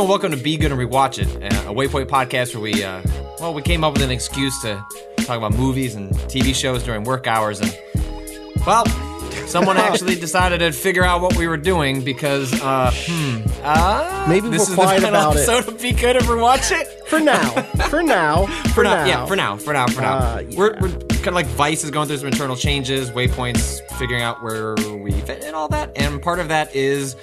Everyone, welcome to Be Good and Rewatch It, a Waypoint podcast where we, uh, well, we came up with an excuse to talk about movies and TV shows during work hours, and well, someone actually decided to figure out what we were doing because, uh, hmm, uh, Maybe this we're is the final about it. episode of Be Good and Rewatch It. For now. For now. For now, yeah, for now, for now, for now. Uh, We're, we're kind of like Vice is going through some internal changes, Waypoint's figuring out where we fit and all that, and part of that is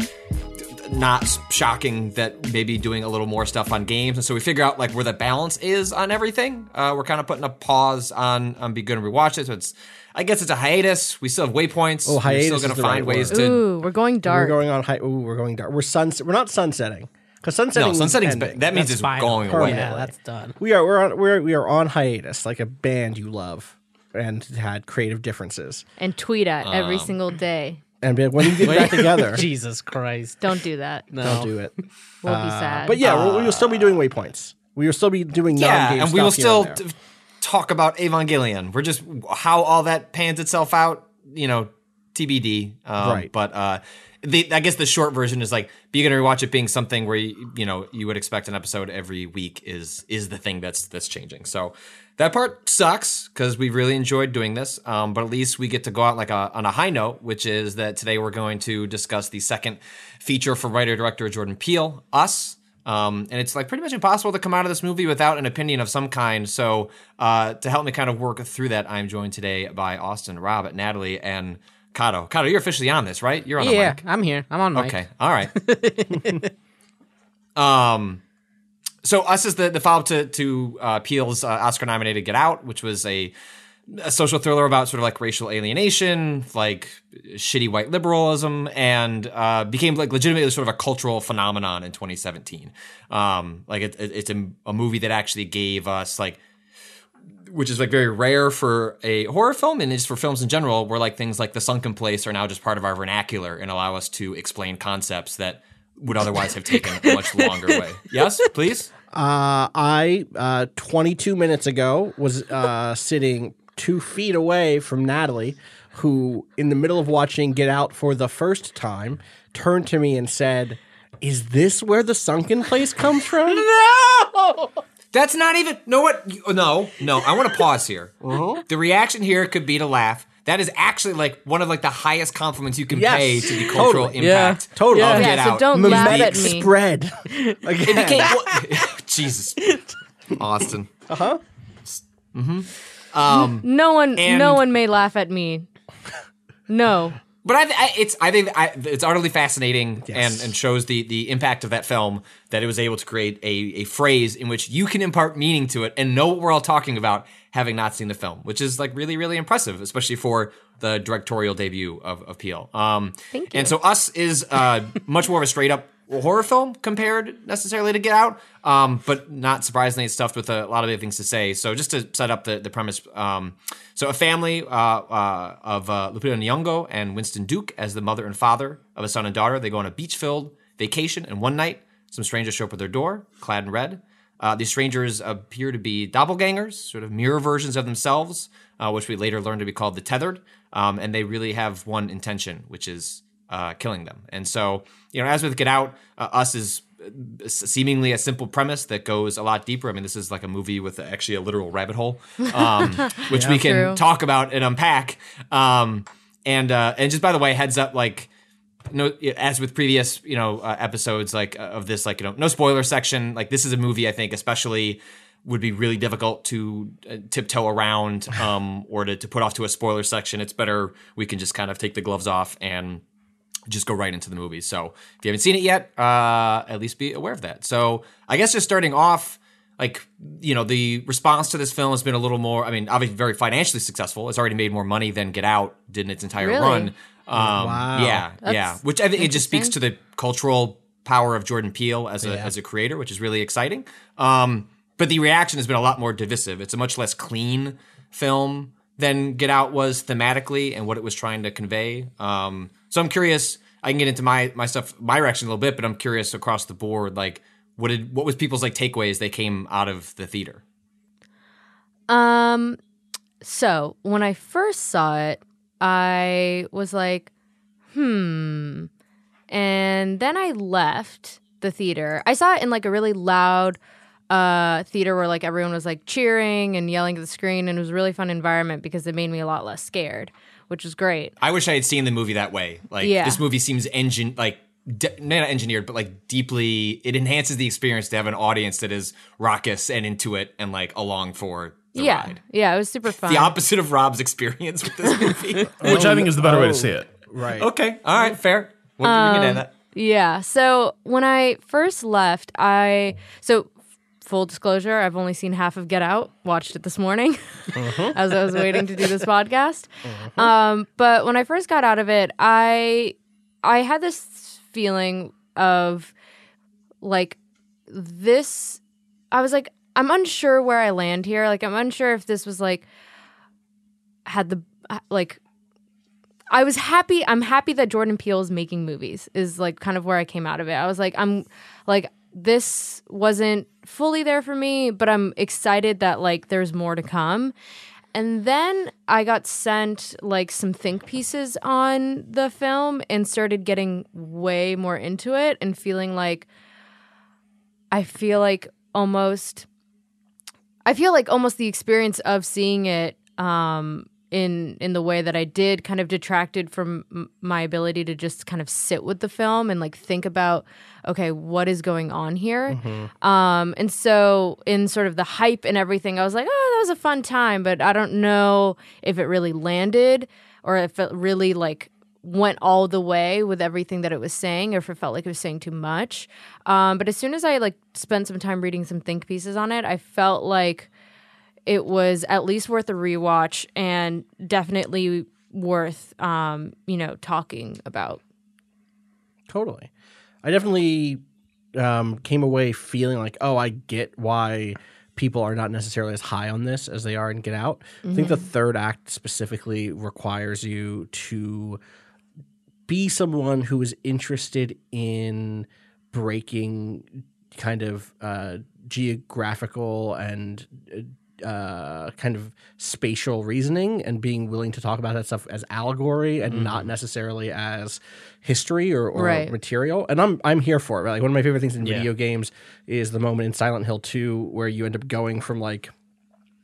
not shocking that maybe doing a little more stuff on games, and so we figure out like where the balance is on everything. Uh, we're kind of putting a pause on on Be Good and Rewatch It, so it's. I guess it's a hiatus. We still have waypoints. Oh, We're hiatus still going is to the find right ways word. to. Ooh, we're going dark. We're going on high. Ooh, we're going dark. We're sunset. We're not sunsetting because sunsetting. No, sunsetting's ending. ba- that means That's it's final. going Permanent. away. Yeah, that's done. We are. We're on. We're we are on hiatus, like a band you love, and had creative differences. and tweet at Um, every single day. And be like, when you get back together, Jesus Christ. Don't do that. No. don't do it. We'll be sad. But yeah, we'll, we will still be doing waypoints. We will still be doing Yeah, non-game and we will still t- talk about Evangelion. We're just how all that pans itself out, you know, TBD. Um, Right. But uh, the I guess the short version is like Be Good and Rewatch It being something where you, you know you would expect an episode every week is is the thing that's that's changing. So that part sucks because we really enjoyed doing this. Um, but at least we get to go out like a, on a high note, which is that today we're going to discuss the second feature for writer director Jordan Peele, Us. Um, and it's like pretty much impossible to come out of this movie without an opinion of some kind. So uh, to help me kind of work through that, I'm joined today by Austin, Rob, Natalie, and Kato. Kato, you're officially on this, right? You're on the Yeah. I'm here. I'm on mic. Okay. All right. um, so us is the the follow up to to uh, Peele's uh, Oscar nominated Get Out, which was a a social thriller about sort of like racial alienation, like shitty white liberalism, and uh, became like legitimately sort of a cultural phenomenon in 2017. Um, like it, it, it's a, a movie that actually gave us like which is like very rare for a horror film and just for films in general where like things like the sunken place are now just part of our vernacular and allow us to explain concepts that would otherwise have taken a much longer way yes please Uh, I uh, 22 minutes ago was uh, sitting two feet away from Natalie, who, in the middle of watching Get Out for the first time, turned to me and said, "Is this where the sunken place comes from?" no that's not even no what you- no no i want to pause here Uh-huh. the reaction here could be to laugh that is actually like one of like the highest compliments you can Yes, pay to the cultural totally. Yeah, impact totally. of Yeah, Get so Out. don't laugh at me. spread. it became well, jesus austin uh-huh. Mm hmm. no one, And- no one may laugh at me. No. But I, I it's I think I, it's utterly fascinating Yes. and, and shows the the impact of that film that it was able to create a, a phrase in which you can impart meaning to it and know what we're all talking about having not seen the film, which is like really really impressive, especially for the directorial debut of, of Peele. Um, Thank And so Us is uh, much more of a straight up horror film compared necessarily to Get Out, um, but not surprisingly, it's stuffed with a lot of other things to say. So just to set up the, the premise, um, so a family uh, uh, of uh, Lupita Nyong'o and Winston Duke as the mother and father of a son and daughter, they go on a beach-filled vacation, and one night, some strangers show up at their door, clad in red. Uh, these strangers appear to be doppelgangers, sort of mirror versions of themselves, uh, which we later learn to be called the tethered. Um, and they really have one intention, which is uh, killing them. And so, you know, as with Get Out, uh, Us is uh, seemingly a simple premise that goes a lot deeper. I mean, this is like a movie with actually a literal rabbit hole, um, which we can True. talk about and unpack. Um, and uh, and just by the way, heads up, like no, as with previous you know uh, episodes like uh, of this, like you know, no spoiler section. Like this is a movie I think especially would be really difficult to uh, tiptoe around um, or to, to put off to a spoiler section. It's better we can just kind of take the gloves off and just go right into the movie. So if you haven't seen it yet, uh, at least be aware of that. So I guess just starting off, like you know, the response to this film has been a little more. I mean, obviously very financially successful. It's already made more money than Get Out did in its entire Really? run. Um, Wow. Yeah, yeah. Which I think it just speaks to the cultural power of Jordan Peele as a Yeah. as a creator, which is really exciting. Um, but the reaction has been a lot more divisive. It's a much less clean film than Get Out was thematically and what it was trying to convey. Um, so I'm curious. I can get into my my stuff, my reaction a little bit, but I'm curious across the board, like what did what was people's like takeaways they came out of the theater. Um, so when I first saw it, I was like, hmm. And then I left the theater. I saw it in like a really loud uh theater where like everyone was like cheering and yelling at the screen and it was a really fun environment because it made me a lot less scared, which is great. I wish I had seen the movie that way. Like Yeah. this movie seems engine like de- not engineered, but like deeply. It enhances the experience to have an audience that is raucous and into it and like along for the yeah. ride. Yeah, it was super fun. The opposite of Rob's experience with this movie. Oh, which I think is the better way to oh, see it. Right. okay, all right, fair. We'll, we can end that. Yeah. So when I first left, I so full disclosure, I've only seen half of Get Out. Watched it this morning as I was waiting to do this podcast. Um, but when I first got out of it, I I had this feeling of like this. I was like, I'm unsure where I land here. Like, I'm unsure if this was like had the like I was happy. I'm happy that Jordan Peele is making movies. Is like kind of where I came out of it. I was like, I'm like this wasn't fully there for me, but I'm excited that like there's more to come. And then I got sent like some think pieces on the film and started getting way more into it and feeling like I feel like almost I feel like almost the experience of seeing it um, in in the way that I did kind of detracted from m- my ability to just kind of sit with the film and like think about okay what is going on here? Um, and so in sort of the hype and everything I was like oh that was a fun time but I don't know if it really landed or if it really like went all the way with everything that it was saying or if it felt like it was saying too much. Um, but as soon as i like spent some time reading some think pieces on it i felt like it was at least worth a rewatch and definitely worth um, you know talking about. Totally. I definitely um, came away feeling like, oh, I get why people are not necessarily as high on this as they are in Get Out. I think the third act specifically requires you to be someone who is interested in breaking kind of uh, geographical and uh, kind of spatial reasoning and being willing to talk about that stuff as allegory and not necessarily as history or, or Right. material. And I'm I'm here for it. Right? Like one of my favorite things in Yeah. video games is the moment in Silent Hill 2 where you end up going from like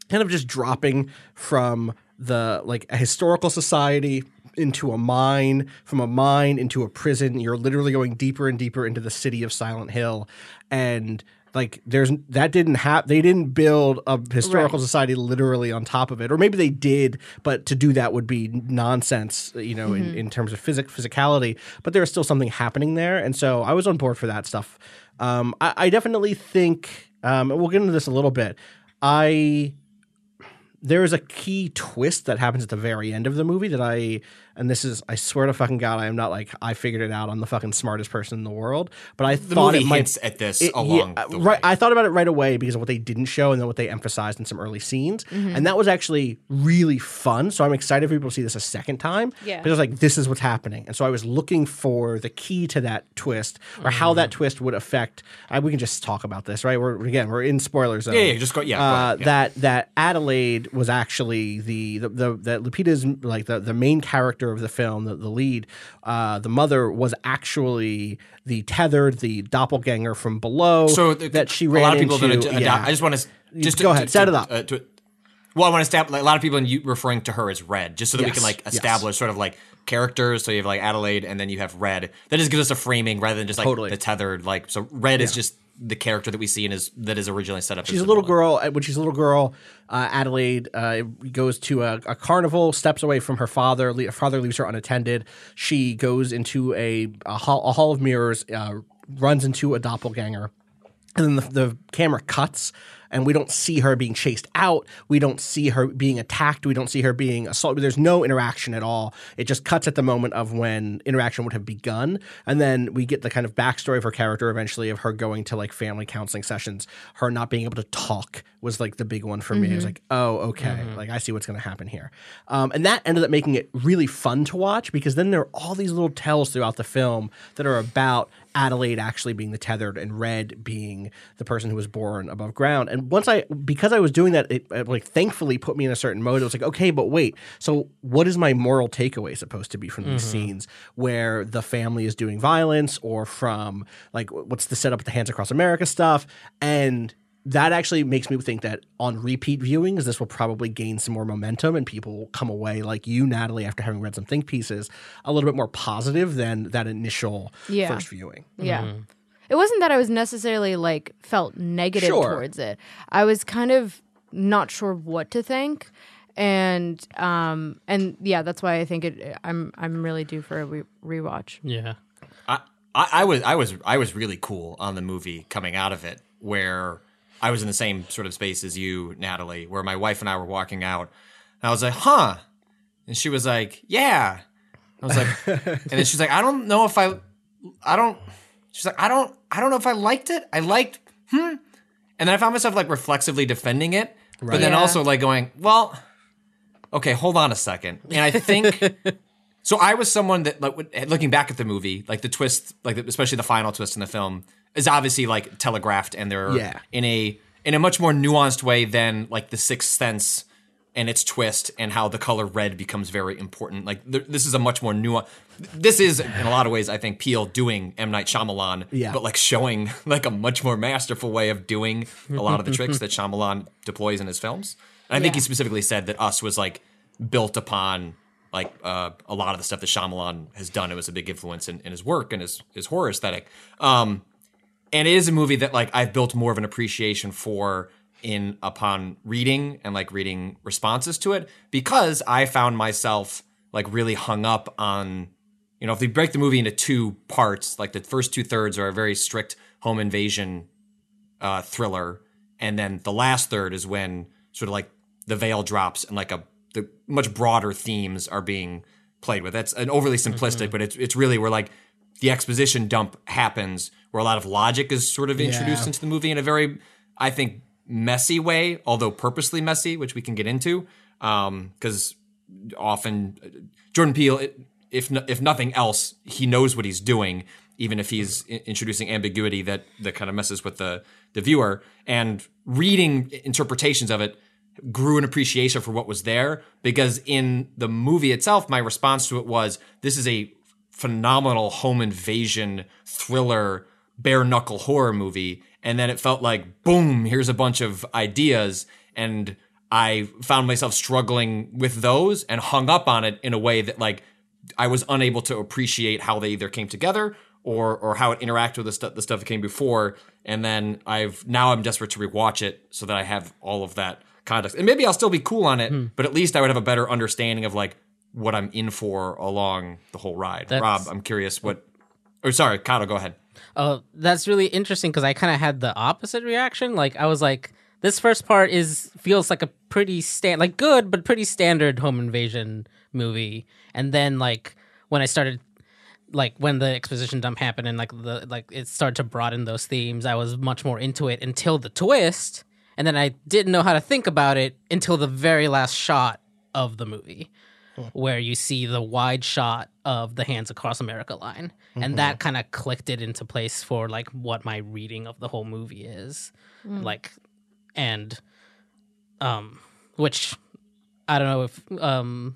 kind of just dropping from the like a historical society into a mine, from a mine into a prison. You're literally going deeper and deeper into the city of Silent Hill, and like there's that didn't have they didn't build a historical Right. society literally on top of it, or maybe they did, but to do that would be nonsense, you know, in, in terms of physic physicality. But there's still something happening there, and so I was on board for that stuff. Um, I, I definitely think, um, we'll get into this a little bit. I there is a key twist that happens at the very end of the movie that I and this is I swear to fucking god I am not like I figured it out. I'm the fucking smartest person in the world. But I The thought movie it might hints at this it- along yeah, the right way. I thought about it right away because of what they didn't show and then what they emphasized in some early scenes. Mm-hmm. And that was actually really fun. So I'm excited for people to see this a second time. Yeah. because I was like this is what's happening. And so I was looking for the key to that twist or how mm-hmm. that twist would affect I, we can just talk about this right? We're again we're in spoiler zone. Yeah, yeah, just go- yeah, uh, ahead, yeah. that that Adelaide was actually the the, the that Lupita's like the, the main character of the film, the, the lead, uh, the mother was actually the tethered, the doppelganger from below. So the, that she a ran lot of people into. to. yeah. I just want to just go to- ahead, to- set to- it up. uh, Well, I want to establish like, a lot of people in, referring to her as Red, just so that we can like yes. establish sort of like characters. So you have like Adelaide, and then you have Red. That just gives us a framing rather than just like Totally. the tethered. Like so, Red is just the character that we see and is that is originally set up. She's as a little girl. uh, When she's a little girl, uh, Adelaide uh, goes to a, a carnival, steps away from her father. Le- her father leaves her unattended. She goes into a, a, hall, a hall of mirrors, uh, runs into a doppelganger. And then the, the camera cuts, and we don't see her being chased out. We don't see her being attacked. We don't see her being assaulted. There's no interaction at all. It just cuts at the moment of when interaction would have begun. And then we get the kind of backstory of her character eventually of her going to like family counseling sessions. Her not being able to talk was like the big one for me. It was like, oh, okay. Like I see what's going to happen here. Um, and that ended up making it really fun to watch because then there are all these little tells throughout the film that are about Adelaide actually being the tethered and Red being the person who was born above ground. And once I, because I was doing that, it, it like thankfully put me in a certain mode. It was like, okay, but wait, so what is my moral takeaway supposed to be from these mm-hmm. scenes where the family is doing violence or from like what's the setup at the Hands Across America stuff? And that actually makes me think that on repeat viewings, this will probably gain some more momentum and people will come away like you, Natalie, after having read some think pieces, a little bit more positive than that initial Yeah. first viewing. Yeah. It wasn't that I was necessarily like felt negative Sure. towards it. I was kind of not sure what to think. And um and yeah, that's why I think it I'm I'm really due for a re- rewatch. Yeah. I, I, I was I was I was really cool on the movie coming out of it, where I was in the same sort of space as you, Natalie, where my wife and I were walking out, and I was like, "Huh," and she was like, "Yeah." I was like, and then she's like, "I don't know if I, I don't." She's like, "I don't, I don't know if I liked it. I liked, hmm," and then I found myself like reflexively defending it, but then Yeah. also like going, "Well, okay, hold on a second. And I think so. I was someone that, like, looking back at the movie, like the twist, like especially the final twist in the film, is obviously like telegraphed, and they're Yeah. in a in a much more nuanced way than like the Sixth Sense and its twist and how the color red becomes very important. Like th- this is a much more nuanced. This is in a lot of ways, I think, Peele doing M Night Shyamalan, Yeah. but like showing like a much more masterful way of doing a lot of the tricks that Shyamalan deploys in his films. And I think he specifically said that Us was like built upon like uh, a lot of the stuff that Shyamalan has done. It was a big influence in, in his work and his his horror aesthetic. Um, and it is a movie that like I've built more of an appreciation for in upon reading and like reading responses to it because I found myself like really hung up on you know if they break the movie into two parts like the first two thirds are a very strict home invasion uh, thriller and then the last third is when sort of like the veil drops and like a the much broader themes are being played with. That's an overly simplistic but it's it's really where like the exposition dump happens where a lot of logic is sort of introduced Yeah. into the movie in a very i think messy way although purposely messy which we can get into because often uh, jordan peele if no, if nothing else he knows what he's doing even if he's i- introducing ambiguity that that kind of messes with the the viewer and reading interpretations of it grew an appreciation for what was there because in the movie itself my response to it was this is a phenomenal home invasion thriller bare knuckle horror movie and then it felt like boom here's a bunch of ideas and i found myself struggling with those and hung up on it in a way that like i was unable to appreciate how they either came together or or how it interacted with the stuff the stuff that came before and then i've now i'm desperate to rewatch it so that i have all of that context and maybe i'll still be cool on it Hmm. but at least i would have a better understanding of like what i'm in for along the whole ride. That's- rob i'm curious what or sorry Kato, go ahead. Oh, that's really interesting because I kind of had the opposite reaction. Like I was like, this first part is feels like a pretty stand like good but pretty standard home invasion movie, and then like when I started like when the exposition dump happened and like the like it started to broaden those themes, I was much more into it until the twist, and then I didn't know how to think about it until the very last shot of the movie where you see the wide shot of the hands across america line. And that kind of clicked it into place for like what my reading of the whole movie is. Like and um which i don't know if um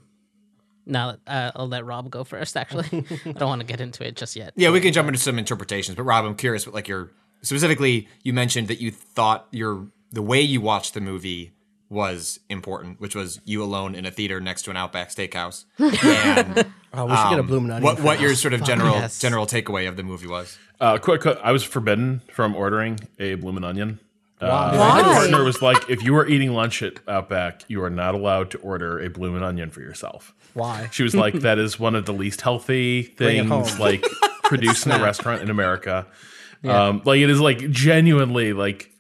now uh, i'll let rob go first actually. I don't want to get into it just yet. Yeah, we can jump into some interpretations, but Rob, I'm curious what like your specifically you mentioned that you thought your the way you watched the movie was important, which was you alone in a theater next to an Outback Steakhouse. And Oh, we should get a um, bloomin' onion. what what your sort of general yes. general takeaway of the movie was? Uh, quick, quick, I was forbidden from ordering a bloomin' onion. Uh, Why? My partner was like, if you are eating lunch at Outback, you are not allowed to order a bloomin' onion for yourself. Why? She was like, that is one of the least healthy things like produced in a restaurant in America. Um, like it is like genuinely like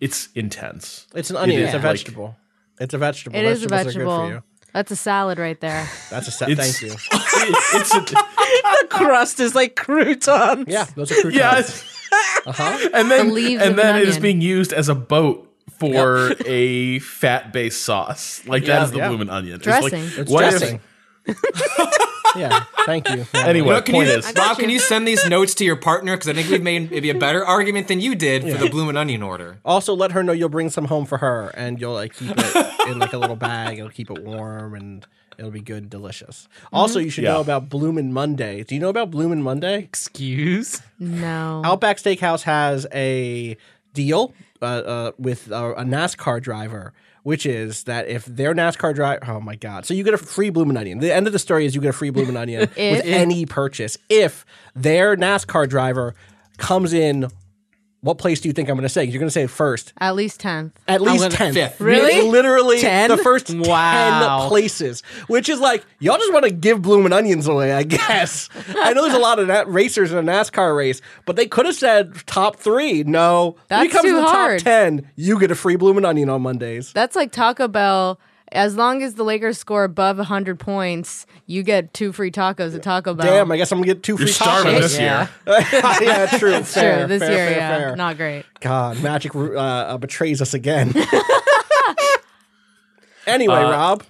it's intense. It's an onion. It It's a is, like- vegetable. It's a vegetable. It is a Vegetables are good for vegetable. That's a salad right there. That's a salad. Thank you. it's a, crust is like croutons. Yeah, those are croutons. yeah, uh-huh. it's- and then The leaves of and then an it is onion. being used as a boat for a fat-based sauce. Like that Yeah, is the yeah. bloomin' onion. It's Dressing. Like, It's what if- dressing. Yeah, thank you. Yeah. anyway, Well, can point you, is, Rob, can you send these notes to your partner? Because I think we've made maybe a better argument than you did for the bloomin' onion order. Also, let her know you'll bring some home for her, and you'll like keep it in like a little bag. It'll keep it warm, and it'll be good, and delicious. Also, you should Yeah. know about Bloomin' Monday. Do you know about Bloomin' Monday? Excuse. No. Outback Steakhouse has a deal uh, uh, with uh, a NASCAR driver, which is that if their NASCAR driver, oh my god, so you get a free bloomin' onion. The end of the story is you get a free bloomin' onion with any purchase if their NASCAR driver comes in. What place do you think I'm going to say? You're going to say first. At least 10th. At least gonna- 10. Fifth. Really? Literally 10? the first Wow. 10 places, which is like, y'all just want to give bloomin' onions away, I guess. I know there's a lot of na- racers in a NASCAR race, but they could have said top three. No. If That's he comes too in the hard. top 10, you get a free bloomin' onion on Mondays. That's like Taco Bell. As long as the Lakers score above 100 points, you get two free tacos at Taco Bell. Damn, I guess I'm going to get two you're free starving tacos. this Yeah. year. yeah, true. True. Fair, This fair, year, fair, yeah. fair. Not great. God, Magic uh, uh, betrays us again. anyway, Rob.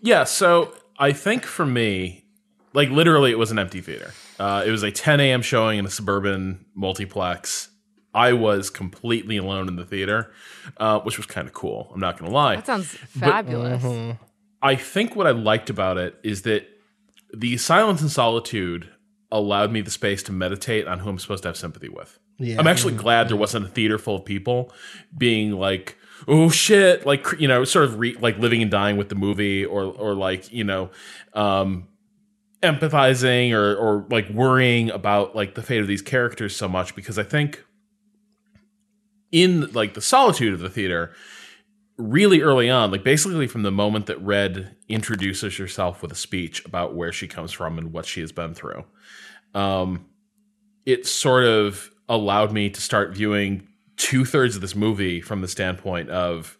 Yeah, so I think for me, like literally, it was an empty theater. Uh, it was a 10 a.m. showing in a suburban multiplex. I was completely alone in the theater, uh, which was kind of cool. I'm not going to lie. That sounds fabulous. I think what I liked about it is that the silence and solitude allowed me the space to meditate on who I'm supposed to have sympathy with. Yeah. I'm actually glad there wasn't a theater full of people being like, "Oh shit!" Like you know, sort of re- like living and dying with the movie, or or like you know, um, empathizing or or like worrying about like the fate of these characters so much because I think in like the solitude of the theater really early on like basically from the moment that red introduces herself with a speech about where she comes from and what she has been through um it sort of allowed me to start viewing two-thirds of this movie from the standpoint of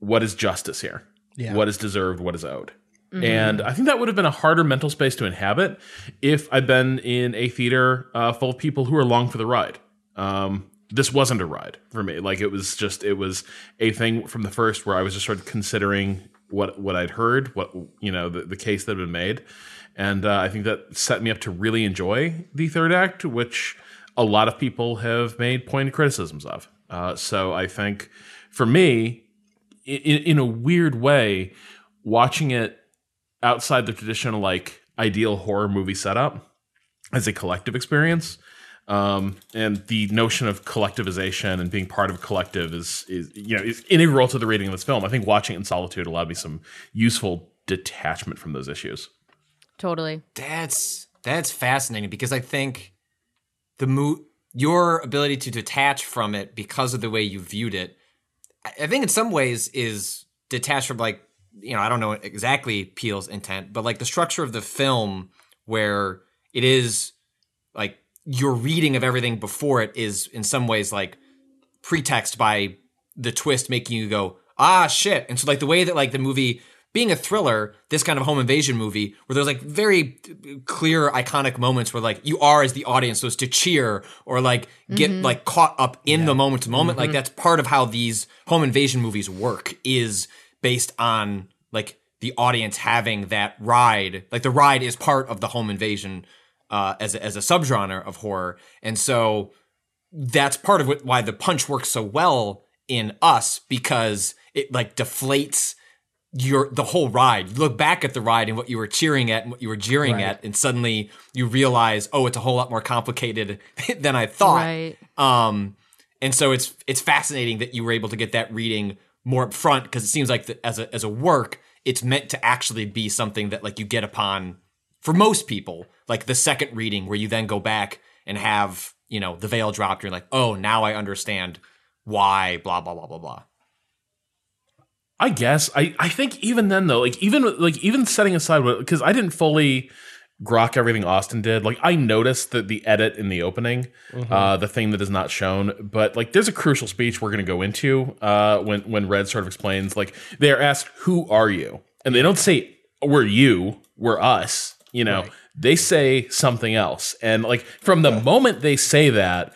what is justice here Yeah. what is deserved what is owed and I think that would have been a harder mental space to inhabit if I'd been in a theater uh, full of people who are along for the ride. Um, this wasn't a ride for me. Like it was just, it was a thing from the first where I was just sort of considering what what I'd heard, what you know, the, the case that had been made, and uh, I think that set me up to really enjoy the third act, which a lot of people have made pointed criticisms of. Uh, so I think for me, in, in a weird way, watching it outside the traditional like ideal horror movie setup as a collective experience um, and the notion of collectivization and being part of a collective is is you know is integral to the reading of this film. I think watching it in solitude allowed me some useful detachment from those issues. Totally. That's that's fascinating because I think the mo- your ability to detach from it because of the way you viewed it, I I think in some ways is detached from like you know I don't know exactly Peele's intent, but like the structure of the film where it is like your reading of everything before it is in some ways like pretext by the twist making you go ah shit. And so like the way that like the movie being a thriller this kind of home invasion movie where there's like very clear iconic moments where like you are as the audience supposed to cheer or like get like caught up in the moment to moment like that's part of how these home invasion movies work is based on like the audience having that ride like the ride is part of the home invasion uh, as a, as a subgenre of horror and so that's part of what, why the punch works so well in us because it like deflates your the whole ride. You look back at the ride and what you were cheering at and what you were jeering Right. at, and suddenly you realize, oh, it's a whole lot more complicated than I thought. Right. Um, and so it's it's fascinating that you were able to get that reading more upfront because it seems like the, as a as a work, it's meant to actually be something that like you get upon for most people, like the second reading where you then go back and have you know the veil dropped. You're like, oh, now I understand why blah blah blah blah blah. I guess I I think even then though, like even like even setting aside what because I didn't fully grok everything Austin did. Like I noticed that the edit in the opening, uh, the thing that is not shown, but like there's a crucial speech we're going to go into uh, when when Red sort of explains. Like they are asked, "Who are you?" and they don't say, "We're you, we're us." You know, they say something else, and like from the moment they say that.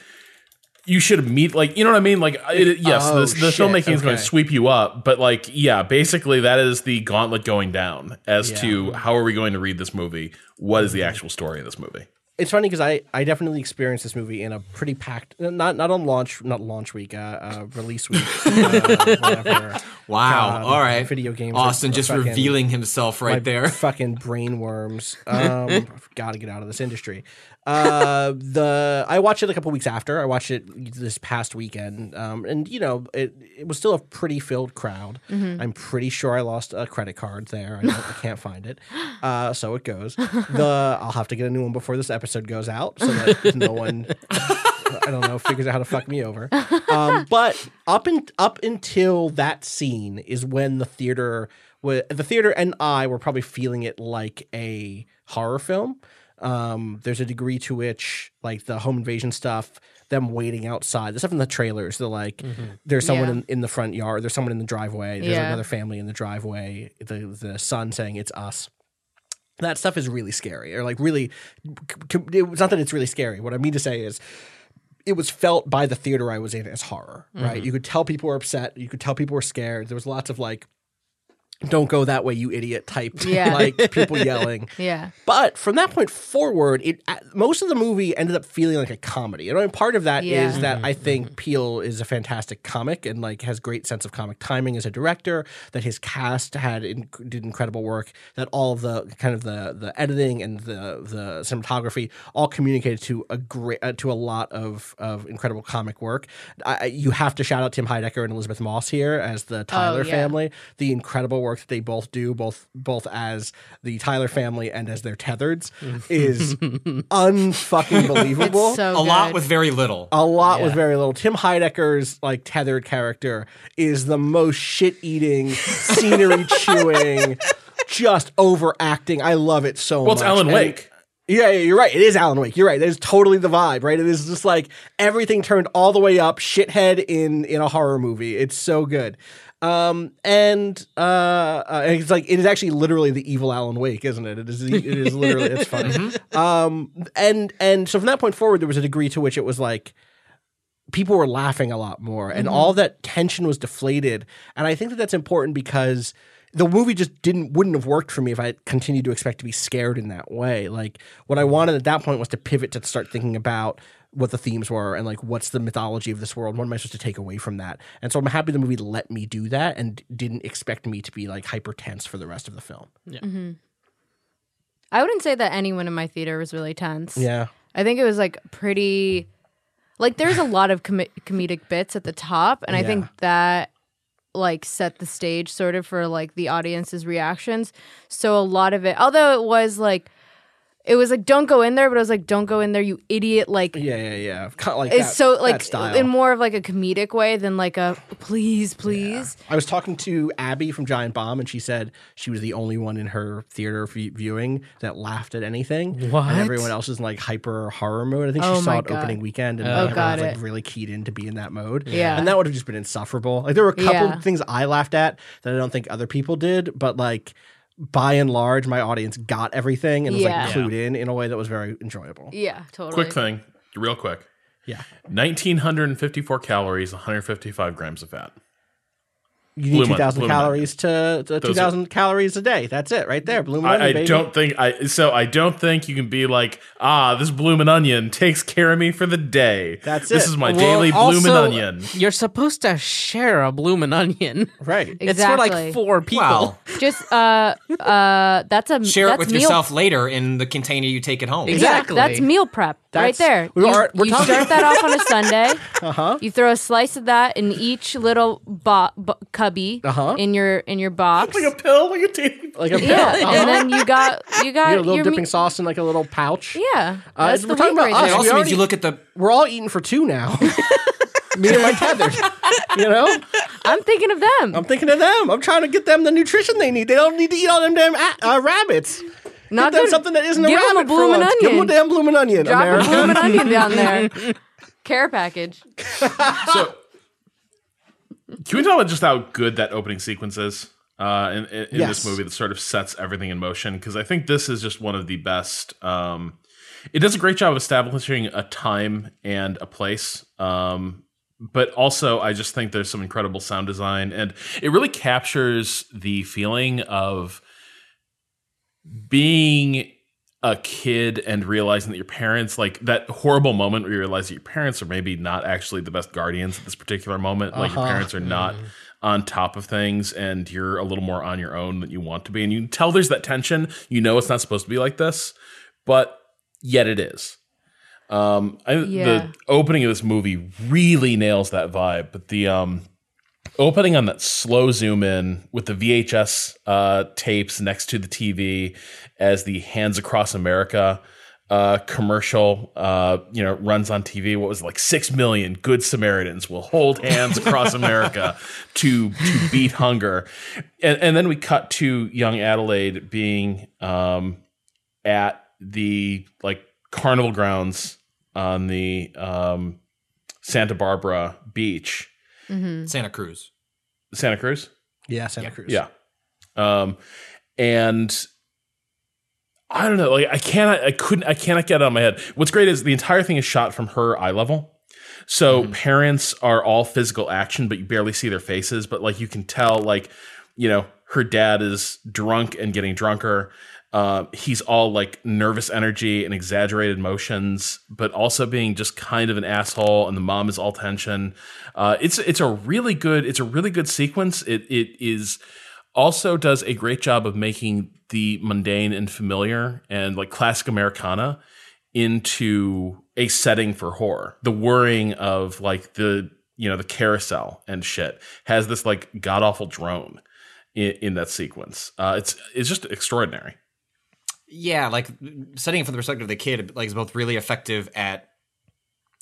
You should meet, like, you know what I mean? Like, it, yes, Oh, the, the filmmaking is going to sweep you up, but like, yeah, basically that is the gauntlet going down as to how are we going to read this movie? What is the mm-hmm. actual story of this movie? It's funny because I, I definitely experienced this movie in a pretty packed not not on launch not launch week uh, uh release week uh, whatever. Wow. God, All right. video games Austin are just fucking- revealing himself right my there. Fucking brain worms. Um, I've got to get out of this industry. Uh, the I watched it a couple weeks after. I watched it this past weekend, um, and you know it it was still a pretty filled crowd. I'm pretty sure I lost a credit card there. I, don't, I can't find it. Uh, so it goes. The I'll have to get a new one before this episode goes out, so that no one I don't know, figures out how to fuck me over. Um, but up and up until that scene is when the theater, wa- the theater and I were probably feeling it like a horror film. Um, there's a degree to which, like the home invasion stuff, them waiting outside, the stuff in the trailers, they're like, there's someone Yeah. in, in the front yard, there's someone in the driveway, there's Yeah. another family in the driveway, the the son saying it's us that stuff is really scary or like really it's not that it's really scary what i mean to say is it was felt by the theater i was in as horror right you could tell people were upset you could tell people were scared there was lots of like don't go that way you idiot type Yeah. like people yelling Yeah. but from that point forward, it uh, most of the movie ended up feeling like a comedy. And I mean, part of that is Yeah. that I think Peele is a fantastic comic and like has great sense of comic timing as a director. That his cast had in, did incredible work. That all of the kind of the the editing and the the cinematography all communicated to a great uh, to a lot of of incredible comic work. I, I- you have to shout out Tim Heidecker and Elisabeth Moss here as the Tyler yeah. family. The incredible work that they both do, both both as the Tyler family and as their tethereds, is unfucking believable. It's so a lot with very little. a lot with very little. Tim Heidecker's like tethered character is the most shit eating, scenery chewing, just overacting. I love it so Well, much. it's Alan And- Wake. yeah, yeah, you're right. It is Alan Wake. You're right. That is totally the vibe, right? It is just like everything turned all the way up, shithead in in a horror movie. It's so good. Um, and uh, uh, it's like it is actually literally the evil Alan Wake, isn't it? It is. It is literally. It's funny. Um, and and so from that point forward, there was a degree to which it was like people were laughing a lot more and all that tension was deflated and i think that that's important because the movie just didn't wouldn't have worked for me if i continued to expect to be scared in that way like what i wanted at that point was to pivot to start thinking about what the themes were and like what's the mythology of this world what am i supposed to take away from that? And so i'm happy the movie let me do that and didn't expect me to be like hyper tense for the rest of the film. Yeah, mm-hmm. I wouldn't say that anyone in my theater was really tense. yeah. I think it was like pretty, like there's a lot of com- comedic bits at the top, and I think that like set the stage sort of for like the audience's reactions. So a lot of it, although it was like, it was like don't go in there, but it was like don't go in there, you idiot. Like yeah yeah yeah kind of like it's that- so that like style. in more of like a comedic way than like a please please. I was talking to Abby from Giant Bomb, and she said she was the only one in her theater v- viewing that laughed at anything. What? And everyone else was in like hyper horror mode. I think she Oh saw it God. opening weekend, and Oh, everyone got was like it. really keyed in to be in that mode. Yeah. and that would have just been insufferable. Like there were a couple Yeah. things I laughed at that I don't think other people did, but like. By and large, my audience got everything and was Yeah. like clued in in a way that was very enjoyable. Yeah, totally. Quick thing, real quick. Yeah, 1954 calories, 155 grams of fat. You need Blue two Mon- thousand Blue calories to, to two thousand calories a day. That's it, right there. Blue Mon I, I baby. don't think I so I don't think you can be like ah this bloomin' onion takes care of me for the day. That's This it. is my Well, daily bloomin' onion. You're supposed to share a bloomin' onion. right. exactly. It's for like four people. Well, Just uh uh that's a share that's it with meal, yourself later in the container you take it home. Exactly. Yeah, that's meal prep. That's- there. we you are- we're you start that off on a Sunday. uh-huh. You throw a slice of that in each little bo- bo- cubby Uh-huh. in your in your box. Like a pill, like a tea. like a yeah, Uh-huh. and then you got you got You get a little your dipping meat- sauce in like a little pouch. Yeah, Uh, that's we're the talking about right us. It also we means you look at the We're all eating for two now. Me and my tethered. You know, I'm thinking of them. I'm thinking of them. I'm trying to get them the nutrition they need. They don't need to eat all them damn a- uh, rabbits. Not Get them something that isn't a Give 'em rabbit a bloomin' for once. Give them a onion. damn bloomin' onion. Drop a America. bloomin' onion down there. Care package. So, can we talk about just how good that opening sequence is uh, in, in, in Yes. this movie that sort of sets everything in motion? Because I think this is just one of the best. Um, it does a great job of establishing a time and a place. Um, but also, I just think there's some incredible sound design, and it really captures the feeling of being a kid and realizing that your parents like that horrible moment where you realize that your parents are maybe not actually the best guardians at this particular moment like your parents are not on top of things and you're a little more on your own than you want to be. And you can tell there's that tension. You know it's not supposed to be like this but yet it is. Um I, Yeah. the opening of this movie really nails that vibe but the um opening on that slow zoom in with the VHS uh, tapes next to the TV as the Hands Across America uh, commercial, uh, you know, runs on TV. What was it, like six million good Samaritans will hold hands across America to to beat hunger, and, and then we cut to young Adelaide being um, at the like carnival grounds on the um, Santa Barbara beach. Santa Cruz. Santa Cruz. Yeah, Santa Cruz. Yeah. Um, and I don't know, like I cannot, I couldn't, I cannot get it of my head. What's great is the entire thing is shot from her eye level. So parents are all physical action, but you barely see their faces. But like you can tell, like, you know, her dad is drunk and getting drunker. Uh, he's all like nervous energy and exaggerated motions, but also being just kind of an asshole. And the mom is all tension. Uh, it's it's a really good it's a really good sequence. It it is also does a great job of making the mundane and familiar and like classic Americana into a setting for horror. The whirring of like the you know the carousel and shit has this like god awful drone in, in that sequence. Uh, it's it's just extraordinary. Yeah, like setting it from the perspective of the kid, like is both really effective at.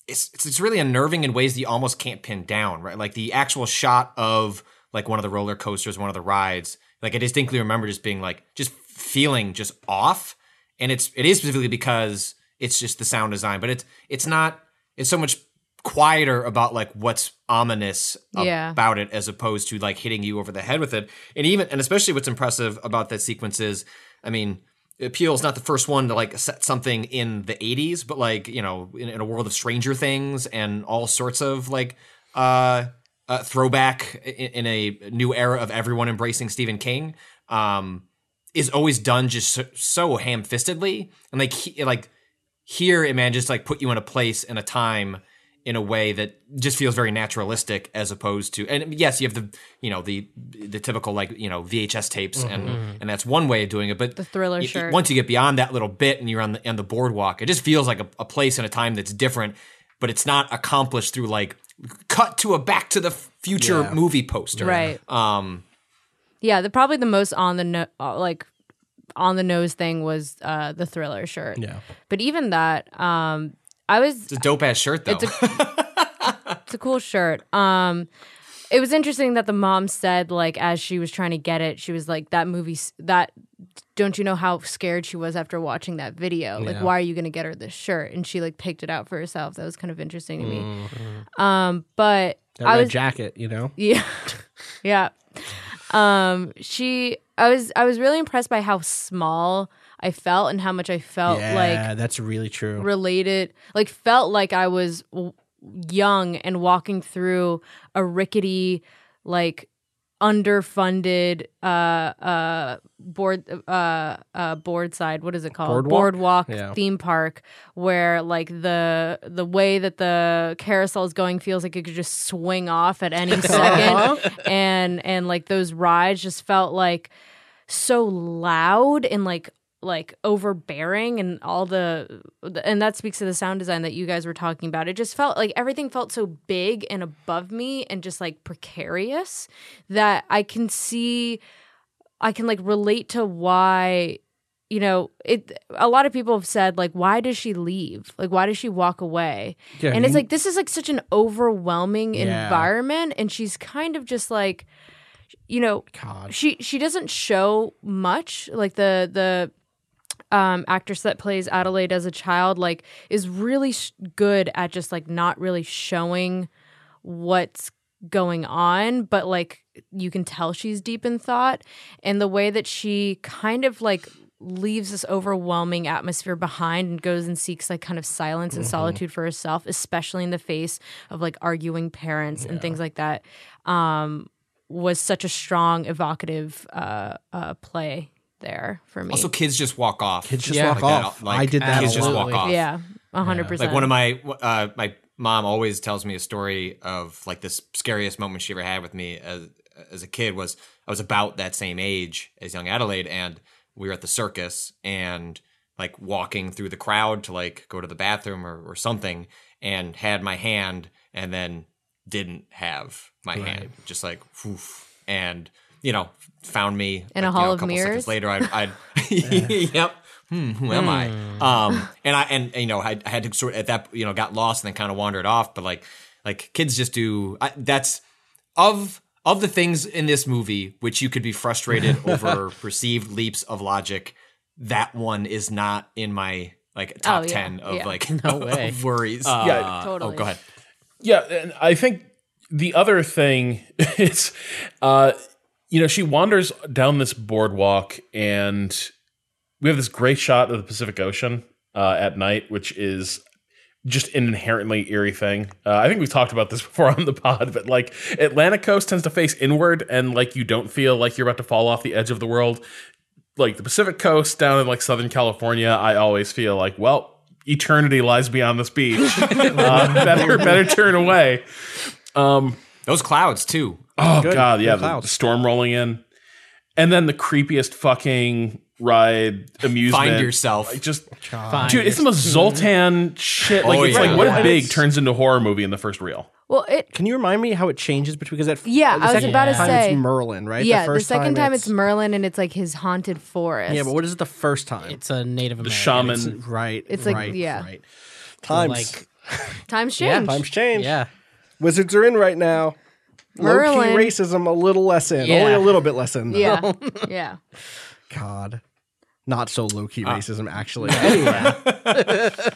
It's, it's it's really unnerving in ways that you almost can't pin down, right? Like the actual shot of like one of the roller coasters, one of the rides. Like I distinctly remember just being like just feeling just off, and it's it is specifically because it's just the sound design, but it's it's not. It's so much quieter about like what's ominous Yeah. about it as opposed to like hitting you over the head with it. And even and especially what's impressive about that sequence is, I mean, Peele's not the first one to like set something in the 80s, but like, you know, in, in a world of Stranger Things and all sorts of like uh, uh throwback in, in a new era of everyone embracing Stephen King, um, is always done just so, so ham-fistedly. And like he, like here it manages to like put you in a place and a time in a way that just feels very naturalistic as opposed to and yes you have the you know the the typical like you know VHS tapes and and that's one way of doing it but The thriller y- y- shirt. once you get beyond that little bit and you're on the on the boardwalk it just feels like a, a place and a time that's different but it's not accomplished through like cut to a back to the future Yeah. movie poster Right. um Yeah, the probably the most on the no, uh, like on the nose thing was uh, the thriller shirt. Yeah. But even that, um, I was it's a dope ass shirt though It's a it's a cool shirt. Um, it was interesting that the mom said like as she was trying to get it, she was like that movie that. Don't you know how scared she was after watching that video? Like, Yeah. why are you gonna get her this shirt? And she like picked it out for herself. That was kind of interesting to me. Um, but That I red was jacket, you know? yeah. yeah. Um she I was I was really impressed by how small I felt and how much I felt yeah, like that's really true. related like felt like I was w- young and walking through a rickety like underfunded uh uh board uh uh board side what is it called Boardwalk? boardwalk Yeah. theme park where like the the way that the carousel is going feels like it could just swing off at any second and and like those rides just felt like so loud and like like overbearing and all the and that speaks to the sound design that you guys were talking about. It just felt like everything felt so big and above me and just like precarious that I can see I can like relate to why you know it a lot of people have said like why does she leave like why does she walk away Yeah, and it's like this is like such an overwhelming Yeah. environment and she's kind of just like you know God. she she doesn't show much like the the um actress that plays Adelaide as a child like is really sh- good at just like not really showing what's going on but like you can tell she's deep in thought. And the way that she kind of like leaves this overwhelming atmosphere behind and goes and seeks like kind of silence and solitude for herself especially in the face of like arguing parents and things like that um was such a strong evocative uh uh play there for me Also, kids just walk off. Kids just Yeah. walk Like that, off. like, I did that. Kids a just walk off. yeah 100% Like one of my uh, my mom always tells me a story of like this scariest moment she ever had with me as as a kid was I was about that same age as young Adelaide and we were at the circus and like walking through the crowd to like go to the bathroom or, or something and had my hand and then didn't have my hand just like woof, and you know found me In a like, you hall know, of couple mirrors? seconds later I'd, I'd yep hmm, who am I? Um, and I and, and, you know I, I had to sort of, at that you know got lost and then kind of wandered off. But like like kids just do. I, that's of of the things in this movie which you could be frustrated over perceived leaps of logic. That one is not in my like top Oh, yeah, ten of yeah. like No way. of worries. Yeah. Totally. Oh, go ahead. Yeah, and I think the other thing is, uh, you know, she wanders down this boardwalk, and we have this great shot of the Pacific Ocean uh, at night, which is just an inherently eerie thing. Uh, I think we've talked about this before on the pod, but like Atlantic coast tends to face inward, and like you don't feel like you're about to fall off the edge of the world. Like the Pacific coast down in like Southern California, I always feel like, well, eternity lies beyond this beach. uh, better, better turn away. Those clouds too. Oh Good. god, yeah, the, the storm rolling in, and then the creepiest fucking ride amusement. Find yourself. Like, just oh, Fine. dude, it's the most Zoltar shit. Like Oh, it's yeah. like what And big turns into horror movie in the first reel. well it Can you remind me how it changes between because that Yeah, the I was second about to time say- it's Merlin, right? yeah the, first second time, it's, Merlin and it's like his haunted forest yeah, but what is it the first time? It's a Native The American. shaman. right. It's like- right, yeah. right. Times like times Yeah, change times change. yeah. Wizards are in right now. Low key racism, a little less in. Yeah. Only a little bit less in. though. yeah yeah God. Not so low key racism, actually. Anyway.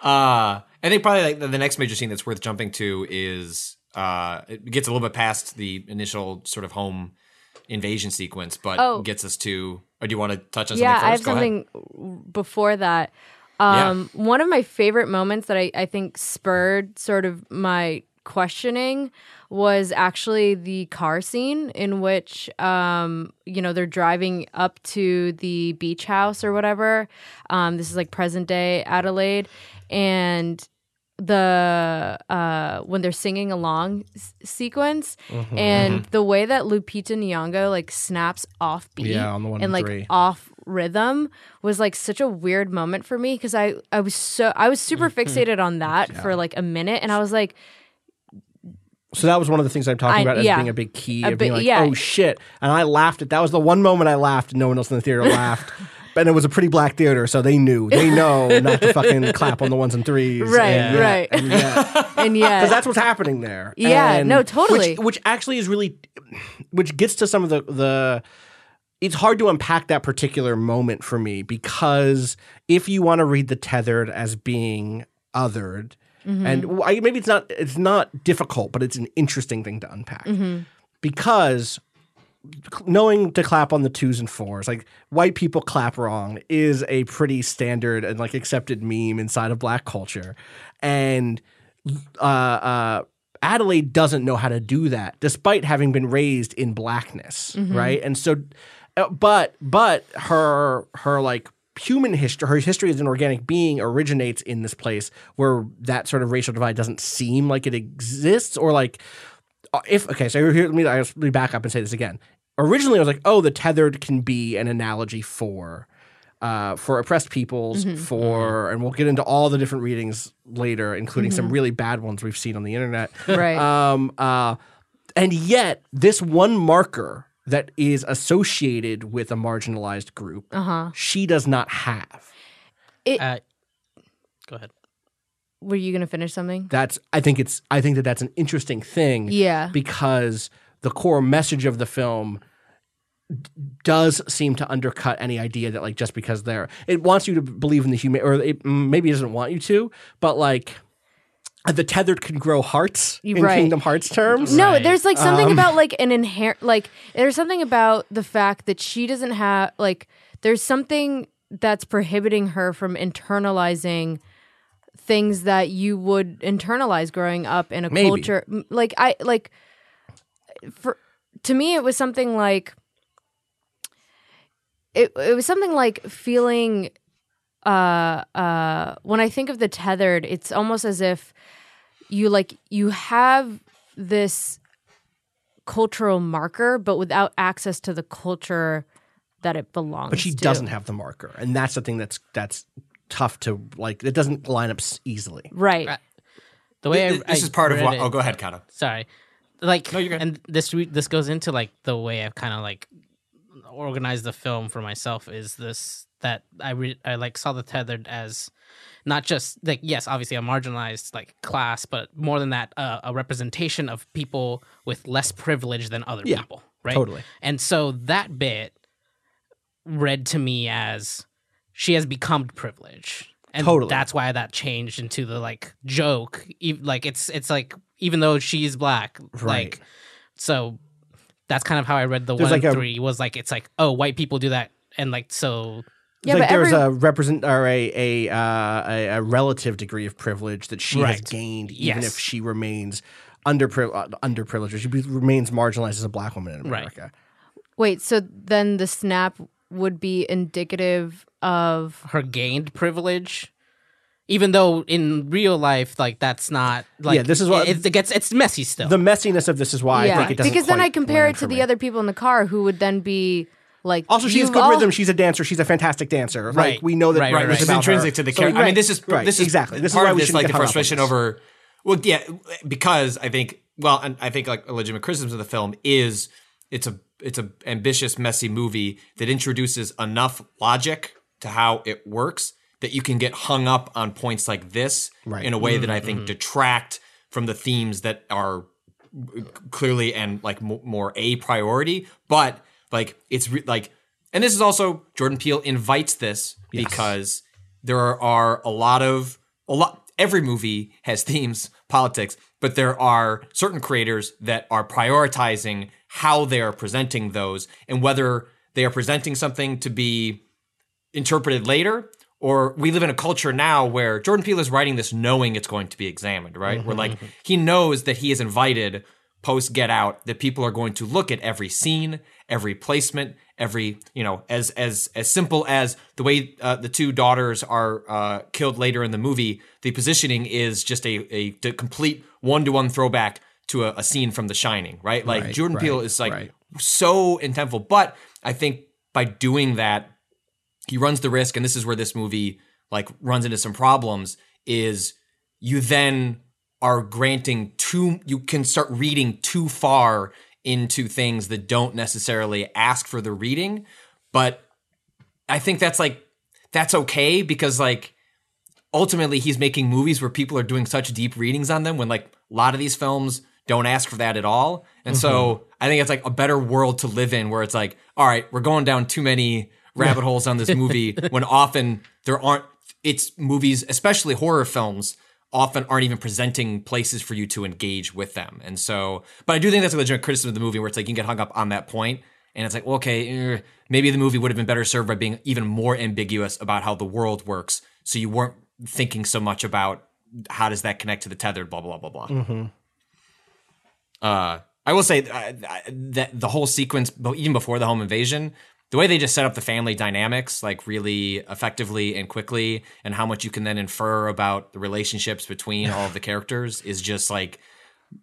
Uh, I think probably like the, the next major scene that's worth jumping to is uh, it gets a little bit past the initial sort of home invasion sequence, but Oh. gets us to. Or do you want to touch on yeah something i have Go ahead. something before that um one of my favorite moments that I, I think spurred sort of my questioning was actually the car scene in which um you know they're driving up to the beach house or whatever um this is like present day adelaide and the uh when they're singing along s- sequence Mm-hmm. and the way that Lupita Nyong'o like snaps off beat Yeah, on the one and like three. off rhythm was like such a weird moment for me because I I was so I was super Mm-hmm. fixated on that for like a minute and I was like So that was one of the things I'm talking I- about as yeah. being a big key A of being like, yeah. oh shit. And I laughed at that was the one moment I laughed and no one else in the theater laughed. and it was a pretty black theater, so they knew. They know not to fucking clap on the ones and threes. Right, and yet- right. And yet, and yeah because that's what's happening there. Yeah, And- no, totally. Which, which actually is really, which gets to some of the the. It's hard to unpack that particular moment for me because if you want to read the tethered as being othered, Mm-hmm. and I, maybe it's not it's not difficult, but it's an interesting thing to unpack Mm-hmm. because knowing to clap on the twos and fours, like white people clap wrong, is a pretty standard and like accepted meme inside of black culture, and uh, uh, Adelaide doesn't know how to do that, despite having been raised in blackness, right? And so, uh, but but her her like human history, her history as an organic being originates in this place where that sort of racial divide doesn't seem like it exists, or like uh, if okay, so here let me let me back up and say this again. Originally, I was like, oh, the tethered can be an analogy for uh, for oppressed peoples, Mm-hmm. for, and we'll get into all the different readings later, including some really bad ones we've seen on the internet. Mm-hmm. Right. Um, uh, and yet, this one marker that is associated with a marginalized group, Uh-huh. she does not have. Uh, go ahead. Were you going to finish something? That's I think it's I think that that's an interesting thing. Yeah. because the core message of the film d- does seem to undercut any idea that like just because they're it wants you to believe in the human or it mm, maybe it doesn't want you to but like the tethered can grow hearts in Right. Kingdom Hearts terms. No, Right. there's like something Um, about like an inherent like there's something about the fact that she doesn't have like there's something that's prohibiting her from internalizing things that you would internalize growing up in a Maybe. culture like I like for to me it was something like it it was something like feeling uh uh when I think of the tethered it's almost as if you like you have this cultural marker but without access to the culture that it belongs to. but she to. doesn't have the marker, and that's the thing that's that's tough to like. It doesn't line up s- easily. right The way I, Th- this I is part of read what. it- Oh, go ahead, Kato. sorry like No, you're good. and this re- this goes into like the way i've kind of like organized the film for myself is this that i re- i like saw the tethered as not just like yes obviously a marginalized like class but more than that uh, a representation of people with less privilege than other Yeah, people right totally. and so that bit read to me as she has become privileged and Totally. that's why that changed into the like joke E- like it's it's like even though she's black Right. like so that's kind of how i read the There's one like a- three was like it's like oh white people do that and like so yeah like but there's every, a represent or a a, uh, a a relative degree of privilege that she has gained, even Yes. if she remains underpri- uh, underprivileged. or She be- remains marginalized as a black woman in Right. America. wait so then the snap would be indicative of her gained privilege even though in real life like that's not like Yeah, this is what- it, it gets it's messy still The messiness of this is why I think it doesn't. because then I compare it to the me. other people in the car who would then be like Also, she has good all- rhythm. She's a dancer. She's a fantastic dancer. Like Right. we know that. Right, this right, Which right. is about intrinsic her. to the So, character. I mean, this is right, this is exactly. This is why of we this, shouldn't like get the hung up on frustration over. Well, yeah, because I think. Well, and I think like a legitimate criticism of the film is it's a it's a ambitious, messy movie that introduces enough logic to how it works that you can get hung up on points like this Right. in a way that I mm-hmm. think mm-hmm. detract from the themes that are clearly and like mo- more a priority but like it's re- like and this is also jordan peele invites this because there are, are a lot of a lot every movie has themes politics but there are certain creators that are prioritizing how they are presenting those and whether they are presenting something to be interpreted later or we live in a culture now where Jordan Peele is writing this knowing it's going to be examined, right? Mm-hmm, where like mm-hmm. he knows that he is invited post Get Out that people are going to look at every scene, every placement, every you know as as as simple as the way uh, the two daughters are uh, killed later in the movie. The positioning is just a a complete one to one throwback to a, a scene from The Shining, right? Like Right, Jordan Peele is like right. so intentful, but I think by doing that he runs the risk and this is where this movie like runs into some problems is you then are granting too you can start reading too far into things that don't necessarily ask for the reading. But i think that's like that's okay because like ultimately he's making movies where people are doing such deep readings on them when like a lot of these films don't ask for that at all. And so mm-hmm. i think it's like a better world to live in where it's like all right we're going down too many rabbit holes on this movie when often there aren't it's movies especially horror films often aren't even presenting places for you to engage with them. And so but i do think that's a legitimate criticism of the movie where it's like you can get hung up on that point and it's like well, okay eh, maybe the movie would have been better served by being even more ambiguous about how the world works. So you weren't thinking so much about how does that connect to the tethered blah blah blah blah. Mm-hmm. uh, I will say uh, that the whole sequence, even before the home invasion, the way they just set up the family dynamics, like really effectively and quickly, and how much you can then infer about the relationships between all of the characters is just like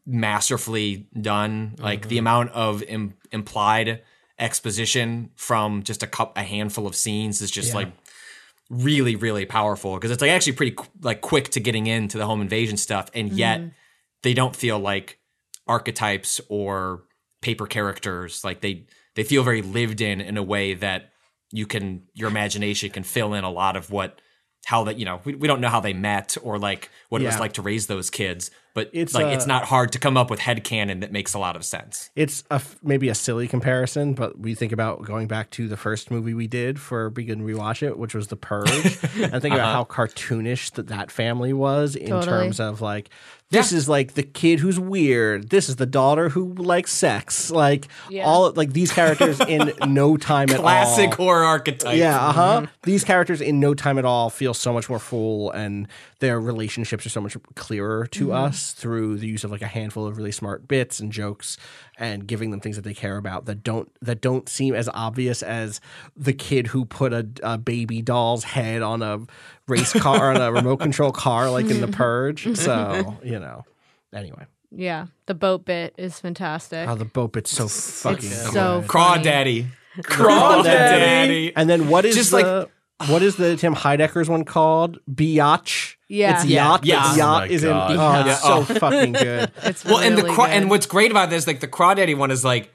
masterfully done. Like the mm-hmm. amount of Im- implied exposition from just a cup, a handful of scenes is just like really really powerful because it's like actually pretty qu- like quick to getting into the home invasion stuff and yet mm-hmm. they don't feel like archetypes or paper characters like they they feel very lived in in a way that you can your imagination can fill in a lot of what how that you know we, we don't know how they met or like what it was like to raise those kids but It's, it's like it's uh, not hard to come up with head headcanon that makes a lot of sense It's a f- maybe a silly comparison, but we think about going back to the first movie we did for Be Good and Rewatch It, which was The Purge, and think about how cartoonish that that family was in Totally. terms of like this is like the kid who's weird. This is the daughter who likes sex. Like Yeah. all like these characters in no time at all. classic horror archetype Yeah, uh huh. These characters in no time at all feel so much more full, and their relationships are so much clearer to us through the use of like a handful of really smart bits and jokes, and giving them things that they care about that don't that don't seem as obvious as the kid who put a, a baby doll's head on a race car on a remote control car, like in the Purge. So you know. Anyway, Yeah, the boat bit is fantastic. oh, the boat bit's so fucking it's good. so crawdaddy crawdaddy And then what is Just the what is the Tim Heidecker's one called? Biatch. Yeah. it's Yeah. yacht. but Yes. yacht Oh is in. God. Oh, it's so oh. fucking good. It's well and the really craw- good. and what's great about this like the crawdaddy one is like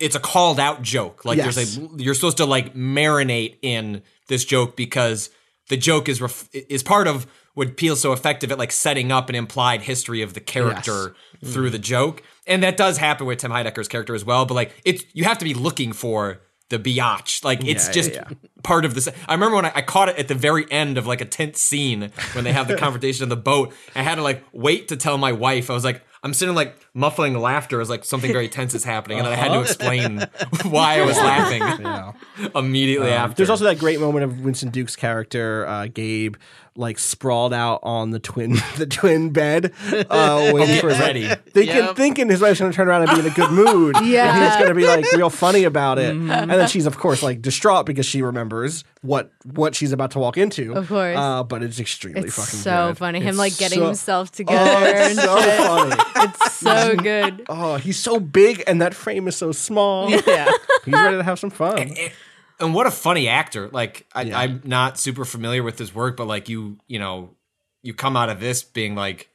it's a called out joke like Yes. there's like you're supposed to like marinate in this joke because the joke is ref- is part of what feels so effective at like setting up an implied history of the character through mm. the joke and that does happen with tim heidecker's character as well but like it's you have to be looking for the biatch. Like it's Yeah, just yeah, part of this. I remember when I, I caught it at the very end of like a tense scene when they have the confrontation on the boat. I had to like wait to tell my wife. I was like i'm sitting like muffling laughter as like something very tense is happening and then i had to explain why i was laughing immediately after There's also that great moment of Winston Duke's character, uh, Gabe, like sprawled out on the twin the twin bed, uh, waiting for his ready. Thinking, Yep. thinking his wife's going to turn around and be in a good mood. Yeah. and he's going to be like real funny about it. And then she's of course like distraught because she remembers what what she's about to walk into. Of course. uh, but it's extremely it's fucking so good. funny. Him It's like getting so- himself together Oh, it's so funny. It's so good. Oh, he's so big and that frame is so small. Yeah. He's ready to have some fun. and what a funny actor like I, Yeah. i'm not super familiar with his work but like you you know you come out of this being like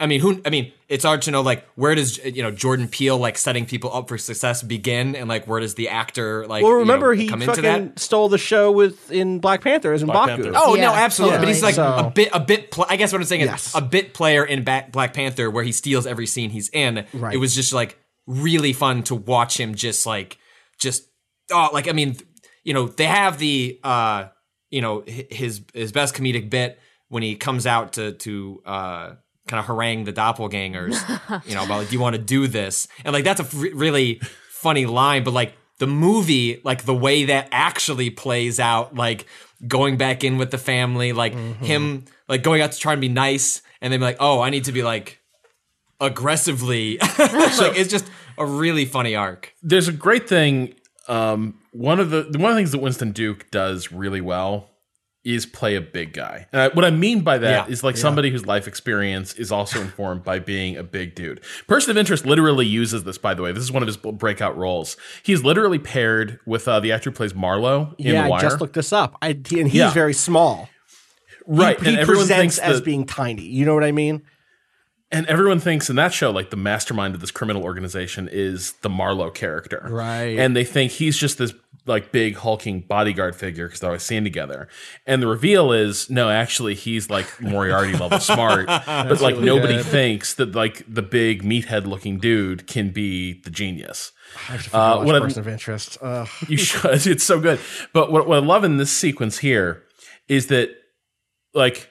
I mean, who? I mean, it's hard to know like where does you know Jordan Peele like setting people up for success begin, and like where does the actor like Well, you know, remember he come into fucking that? stole the show with in Black Panther as in Black Baku. Panther. Oh Yeah, no, absolutely. But he's like totally. a bit, a bit. Pl- I guess what I'm saying is Yes. a bit player in Ba- Black Panther, where he steals every scene he's in. Right. It was just like really fun to watch him just like just oh like I mean you know they have the uh you know his his best comedic bit when he comes out to to uh kind of harangue the doppelgangers you know about like do you want to do this? And like that's a f- really funny line but like the movie like the way that actually plays out like going back in with the family like him like going out to try and be nice and then be like oh i need to be like aggressively. Like it's just a really funny arc. There's a great thing. Um, one of the one of the things that Winston Duke does really well is play a big guy. And I, what I mean by that is Yeah. like somebody whose life experience is also informed by being a big dude. Person of Interest literally uses this, by the way. This is one of his breakout roles. He's literally paired with uh, the actor who plays Marlowe in yeah, The I just looked this up. I, and he's Yeah. very small. right, He and everyone presents thinks as that, being tiny. You know what I mean? and everyone thinks in that show like the mastermind of this criminal organization is the Marlowe character, Right. And they think he's just this like big hulking bodyguard figure because they're always seen together. And the reveal is no, actually he's like Moriarty level smart, but like really nobody good. thinks that like the big meathead looking dude can be the genius. I have to Uh, what I- person of interest. Ugh. You should. It's so good. But what, what I love in this sequence here is that, like,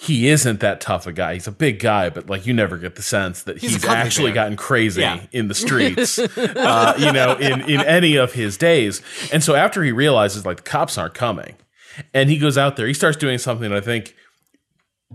he isn't that tough a guy. He's a big guy, but like you never get the sense that He's he's, actually gotten crazy Yeah. in the streets. uh, you know, in in any of his days. And so after he realizes like the cops aren't coming, and he goes out there, he starts doing something that I think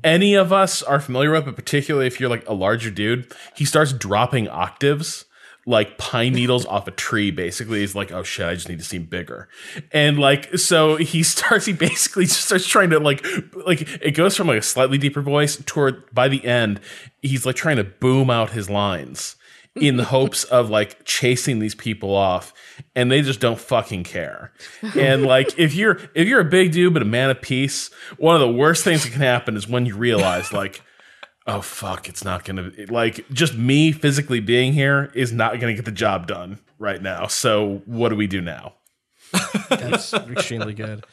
any of us are familiar with, but particularly if you're like a larger dude, he starts dropping octaves like pine needles off a tree. Basically, he's like, "Oh shit, I just need to seem bigger," and like so he starts. He basically just starts trying to like like it goes from like a slightly deeper voice toward by the end, he's like trying to boom out his lines in the hopes of like chasing these people off and they just don't fucking care. And like if you're if you're a big dude but a man of peace, one of the worst things that can happen is when you realize like oh fuck, it's not going to like just me physically being here is not going to get the job done right now. So what do we do now? That's extremely good.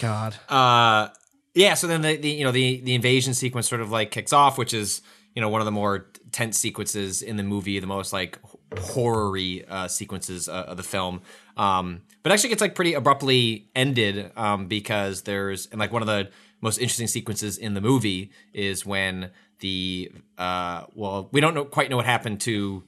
God. Uh, yeah. So then the, the you know the the invasion sequence sort of like kicks off, which is you know one of the more tense sequences in the movie, the most like horror-y uh, sequences uh, of the film. Um, but actually gets like pretty abruptly ended um, because there's and like one of the most interesting sequences in the movie is when the uh, well we don't know quite know what happened to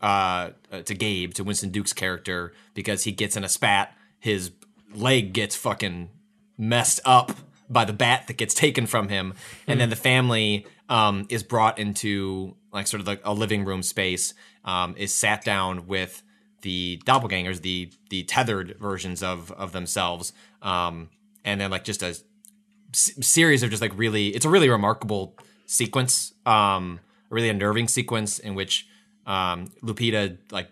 uh, uh, to Gabe to Winston Duke's character because he gets in a spat. His leg gets fucking messed up by the bat that gets taken from him. And then the family um, is brought into like sort of like a living room space um, is sat down with the doppelgangers the the tethered versions of of themselves um, and then like just a s- series of just like really it's a really remarkable sequence um a really unnerving sequence in which um lupita like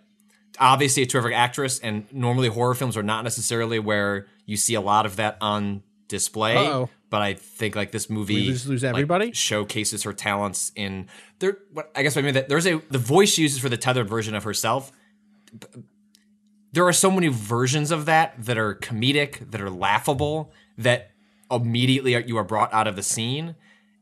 obviously a terrific actress and normally horror films are not necessarily where you see a lot of that on display Uh-oh. but i think like this movie lose- lose like, everybody? showcases her talents in there what i guess what i mean that there's a the voice she uses for the tethered version of herself there are so many versions of that that are comedic, that are laughable, that immediately you are brought out of the scene.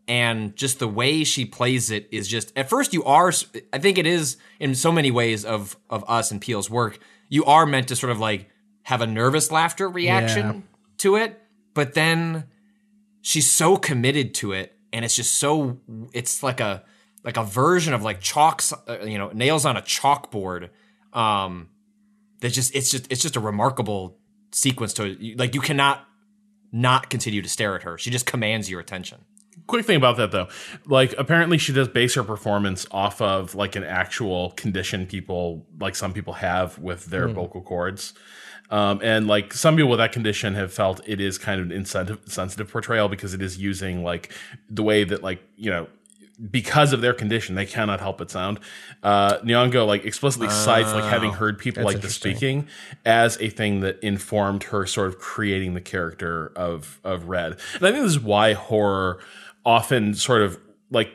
And just the way she plays it is just at first you are I think it is in so many ways of of us and Peele's work, you are meant to sort of like have a nervous laughter reaction Yeah. to it, but then she's so committed to it and it's just so it's like a like a version of like chalks uh, you know nails on a chalkboard um that just it's just it's just a remarkable sequence to like you cannot not continue to stare at her. She just commands your attention. Quick thing about that though. Like apparently she does base her performance off of like an actual condition people like some people have with their vocal cords. Um, and like some people with that condition have felt it is kind of an insensitive, sensitive portrayal because it is using like the way that like you know because of their condition they cannot help but sound. Uh nyong'o like explicitly cites like having heard people like this speaking as a thing that informed her sort of creating the character of of red. And i think this is why horror often sort of like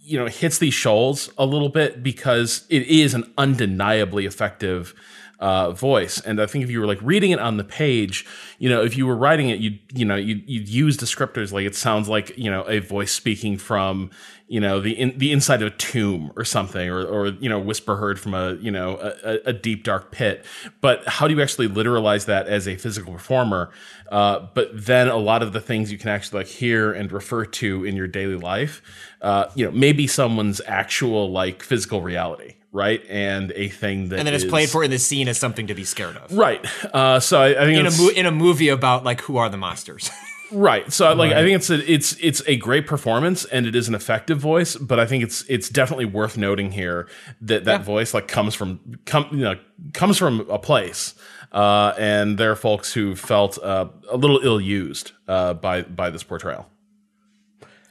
you know hits these shoals a little bit because it is an undeniably effective uh, voice. And i think if you were like reading it on the page you know if you were writing it you you know you you'd use descriptors like it sounds like you know a voice speaking from you know the in, the inside of a tomb or something or or you know whisper heard from a you know a, a- deep dark pit. But how do you actually literalize that as a physical performer? Uh, but then a lot of the things you can actually like hear and refer to in your daily life uh, you know maybe someone's actual like physical reality right? And a thing that and then it's is- played for in the scene as something to be scared of. Right. Uh, so I, I think in a, mo- in a movie about like who are the monsters Right. So like I think it's a it's it's a great performance and it is an effective voice, but I think it's it's definitely worth noting here that that voice like comes from come you know comes from a place. Uh, and there are folks who felt uh, a little ill used uh, by by this portrayal.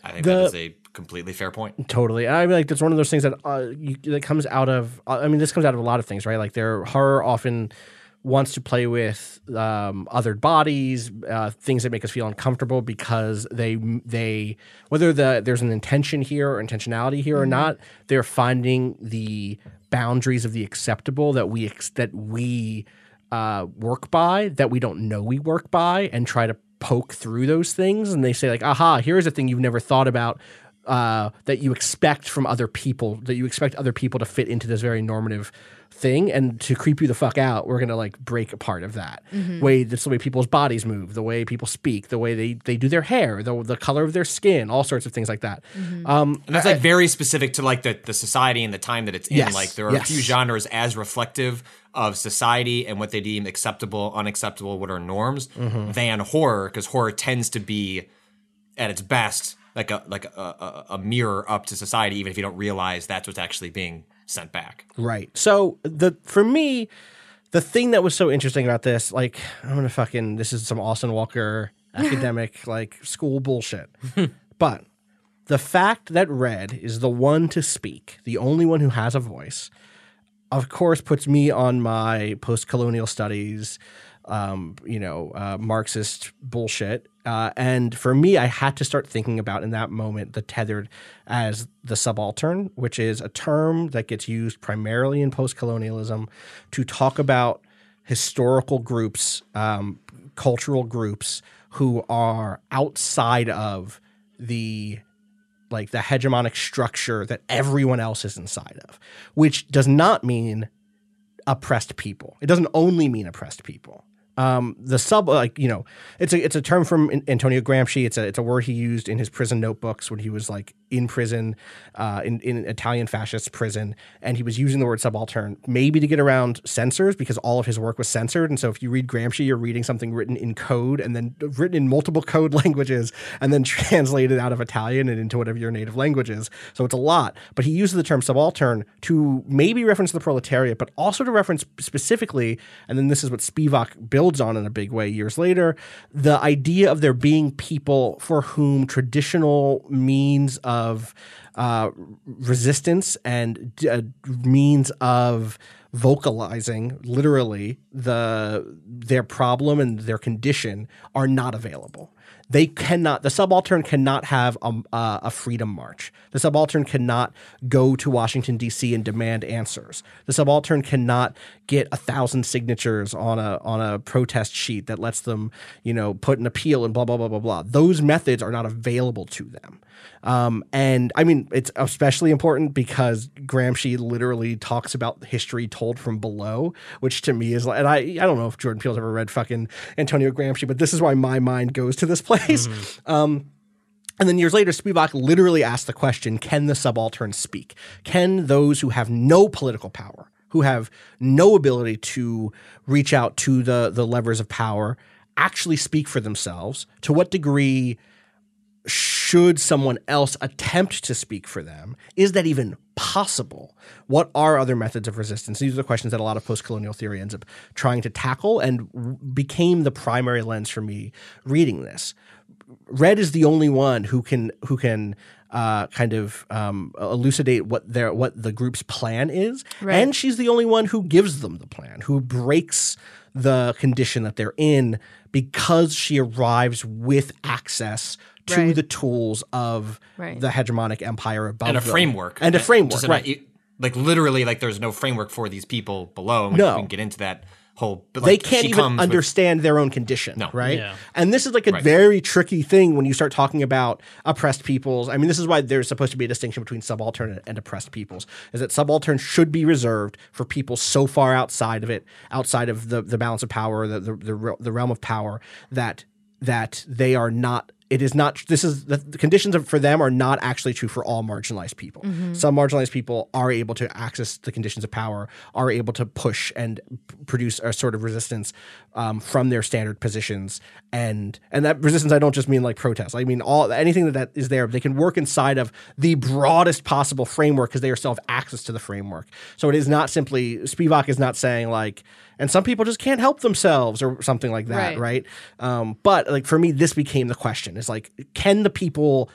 i think The- that is a completely fair point Totally. I mean, like that's one of those things that uh, you, that comes out of. uh, I mean, this comes out of a lot of things, right? Like their horror often wants to play with um, othered bodies, uh, things that make us feel uncomfortable because they they whether the there's an intention here or intentionality here or not, they're finding the boundaries of the acceptable that we ex- that we uh, work by that we don't know we work by and try to poke through those things. And they say like aha here's a thing you've never thought about uh, that you expect from other people that you expect other people to fit into this very normative thing. And to creep you the fuck out we're gonna like break a part of that. Way that's the way people's bodies move the way people speak the way they, they do their hair the, the color of their skin all sorts of things like that. Um, and that's like very specific to like the, the society and the time that it's in. Yes, like there are a few genres as reflective of society and what they deem acceptable unacceptable what are norms Mm-hmm. than horror because horror tends to be at its best like a like a, a, a mirror up to society even if you don't realize that's what's actually being sent back Right. So the for me, the thing that was so interesting about this, like I'm gonna fucking this is some Austin Walker academic like school bullshit. but the fact that Red is the one to speak, the only one who has a voice, of course, puts me on my post colonial studies, um, you know, uh, Marxist bullshit. Uh, and for me, I had to start thinking about in that moment the tethered as the subaltern, which is a term that gets used primarily in post colonialism to talk about historical groups, um, cultural groups who are outside of the like the hegemonic structure that everyone else is inside of, which does not mean oppressed people. It doesn't only mean oppressed people um, the sub like you know it's a it's a term from Antonio Gramsci. It's a it's a word he used in his prison notebooks when he was like in prison, uh, in in Italian fascist prison, and he was using the word subaltern maybe to get around censors because all of his work was censored. And so if you read Gramsci, you're reading something written in code and then written in multiple code languages and then translated out of Italian and into whatever your native language is. So it's a lot. But he uses the term subaltern to maybe reference the proletariat, but also to reference specifically, and then this is what Spivak builds on in a big way years later. The idea of there being people for whom traditional means of uh, resistance and uh, means of vocalizing literally the their problem and their condition are not available they cannot the subaltern cannot have a, a, freedom march. The subaltern cannot go to washington d.c and demand answers. The subaltern cannot get a thousand signatures on a on a protest sheet that lets them you know put an appeal and blah blah blah blah blah. Those methods are not available to them. Um, and I mean, it's especially important because Gramsci literally talks about history told from below, which to me is like, and I, I don't know if Jordan Peele's ever read fucking Antonio Gramsci, but this is why my mind goes to this place. Mm-hmm. Um, and then years later, Spivak literally asked the question Can the subaltern speak? Can those who have no political power, who have no ability to reach out to the, the levers of power, actually speak for themselves? To what degree should someone else attempt to speak for them? Is that even possible? What are other methods of resistance? These are the questions that a lot of post colonial theory ends up trying to tackle and became the primary lens for me reading this. Red is the only one who can who can uh, kind of um, elucidate what their what the group's plan is, right. and she's the only one who gives them the plan, who breaks the condition that they're in because she arrives with access to right. the tools of right. the hegemonic empire above and a them. framework and a framework, right? like literally, like there's no framework for these people below. And no, we can get into that whole. But like, they can't even understand with, their own condition, no. right? Yeah. And this is like a right. very tricky thing when you start talking about oppressed peoples. I mean, this is why there's supposed to be a distinction between subaltern and oppressed peoples. Is that subaltern should be reserved for people so far outside of it, outside of the the balance of power, the the, the, the realm of power that that they are not it is not this is the, conditions of, for them are not actually true for all marginalized people mm-hmm. some marginalized people are able to access the conditions of power are able to push and produce a sort of resistance um, from their standard positions and and that resistance i don't just mean like protests i mean all anything that, that is there they can work inside of the broadest possible framework because they still have access to the framework so it is not simply spivak is not saying like and some people just can't help themselves or something like that, right? right? Um, but like for me, this became the question: is like, can the people,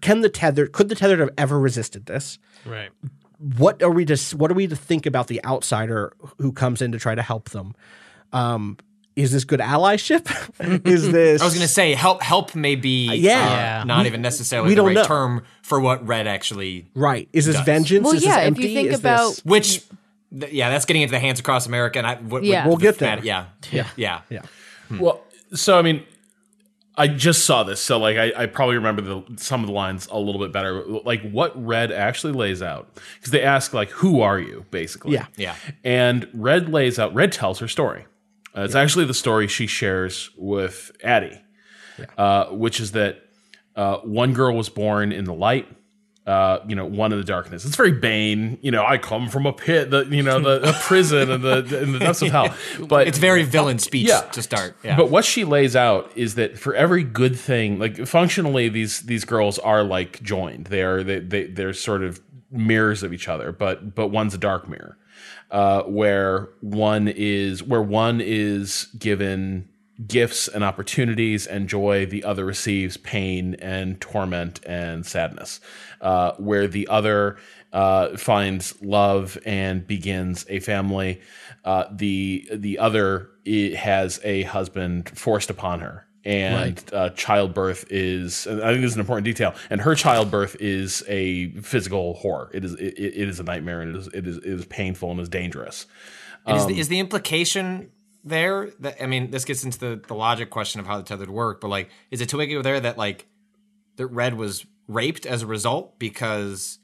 can the tether, could the tethered have ever resisted this? Right. What are we to what are we to think about the outsider who comes in to try to help them? Um, is this good allyship? is this? I was going to say help. Help may be uh, yeah. Uh, not we, even necessarily we the right know. term for what Red actually. Right. Is this does. vengeance? Well, is yeah. if you think is about this, which yeah, that's getting into the hands across America, and I w- yeah. we'll get there. Yeah, yeah, yeah, yeah. Hmm. Well, so I mean, I just saw this, so like I, I probably remember the, some of the lines a little bit better. Like what Red actually lays out, because they ask like, "Who are you?" Basically, yeah, yeah. And Red lays out. Red tells her story. Uh, it's yeah. actually the story she shares with Addie, yeah. uh, which is that uh, one girl was born in the light uh, you know, one in the darkness. It's very Bane. You know, I come from a pit, the you know, the a prison and the in the depths of hell. But it's very villain speech yeah. to start. Yeah. But what she lays out is that for every good thing, like functionally, these these girls are like joined. They are they, they they're sort of mirrors of each other. But but one's a dark mirror, uh, where one is where one is given gifts and opportunities and joy, the other receives pain and torment and sadness. Uh, where the other uh, finds love and begins a family, uh, the the other i- has a husband forced upon her. And uh, childbirth is, and I think this is an important detail. And her childbirth is a physical horror. It is, it, it is a nightmare, and it is, it is, it is painful and is dangerous. And is, Um, the, is the implication there that I mean, this gets into the, the logic question of how the tethered work, but like, is it to make it there that like that Red was raped as a result because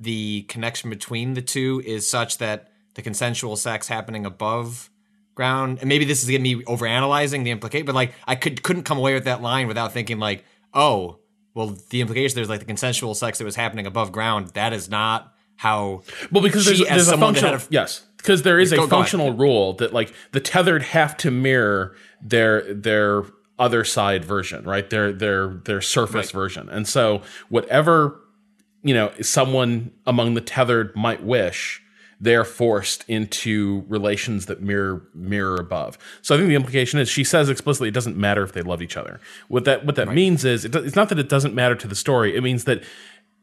the connection between the two is such that the consensual sex happening above ground, and maybe this is getting me overanalyzing the implication, but like I could couldn't come away with that line without thinking like, oh, well, the implication there's like the consensual sex that was happening above ground. That is not how. Well, because she, there's, there's a functional a- yes, because there is a Go- go functional rule that like the tethered have to mirror their their other side version, right? Their their their surface version, and so whatever you know someone among the tethered might wish. They're forced into relations that mirror mirror above. So I think the implication is she says explicitly it doesn't matter if they love each other. What that what that means is it, it's not that it doesn't matter to the story. It means that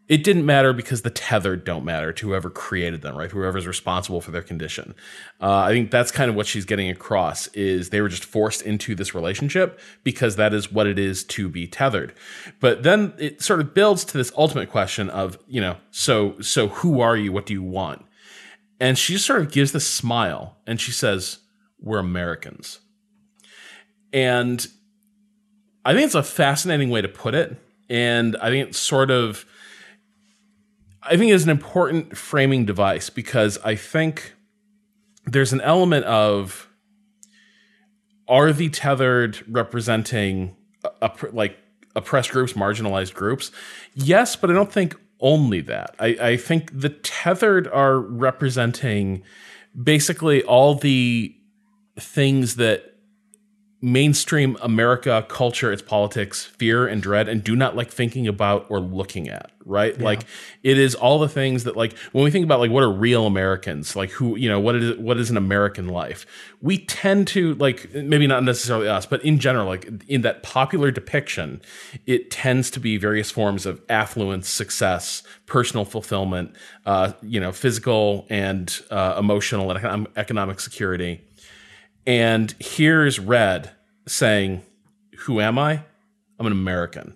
it didn't matter because the tethered don't matter to whoever created them, right? Whoever's responsible for their condition. Uh, I think that's kind of what she's getting across is they were just forced into this relationship because that is what it is to be tethered. But then it sort of builds to this ultimate question of, you know, so so who are you? What do you want? And she just sort of gives this smile and she says, "We're Americans." And I think it's a fascinating way to put it. And I think it's sort of I think is an important framing device because I think there's an element of are the tethered representing like oppressed groups, marginalized groups? Yes, but I don't think only that. I, I think the tethered are representing basically all the things that mainstream America culture, its politics, fear and dread, and do not like thinking about or looking at, right? Like it is all the things that like when we think about like what are real Americans, like who, you know, what is what is an American life? We tend to like maybe not necessarily us, but in general, like in that popular depiction, it tends to be various forms of affluence, success, personal fulfillment, uh, you know, physical and uh, emotional and economic security. And here's Red saying, Who am I? I'm an American.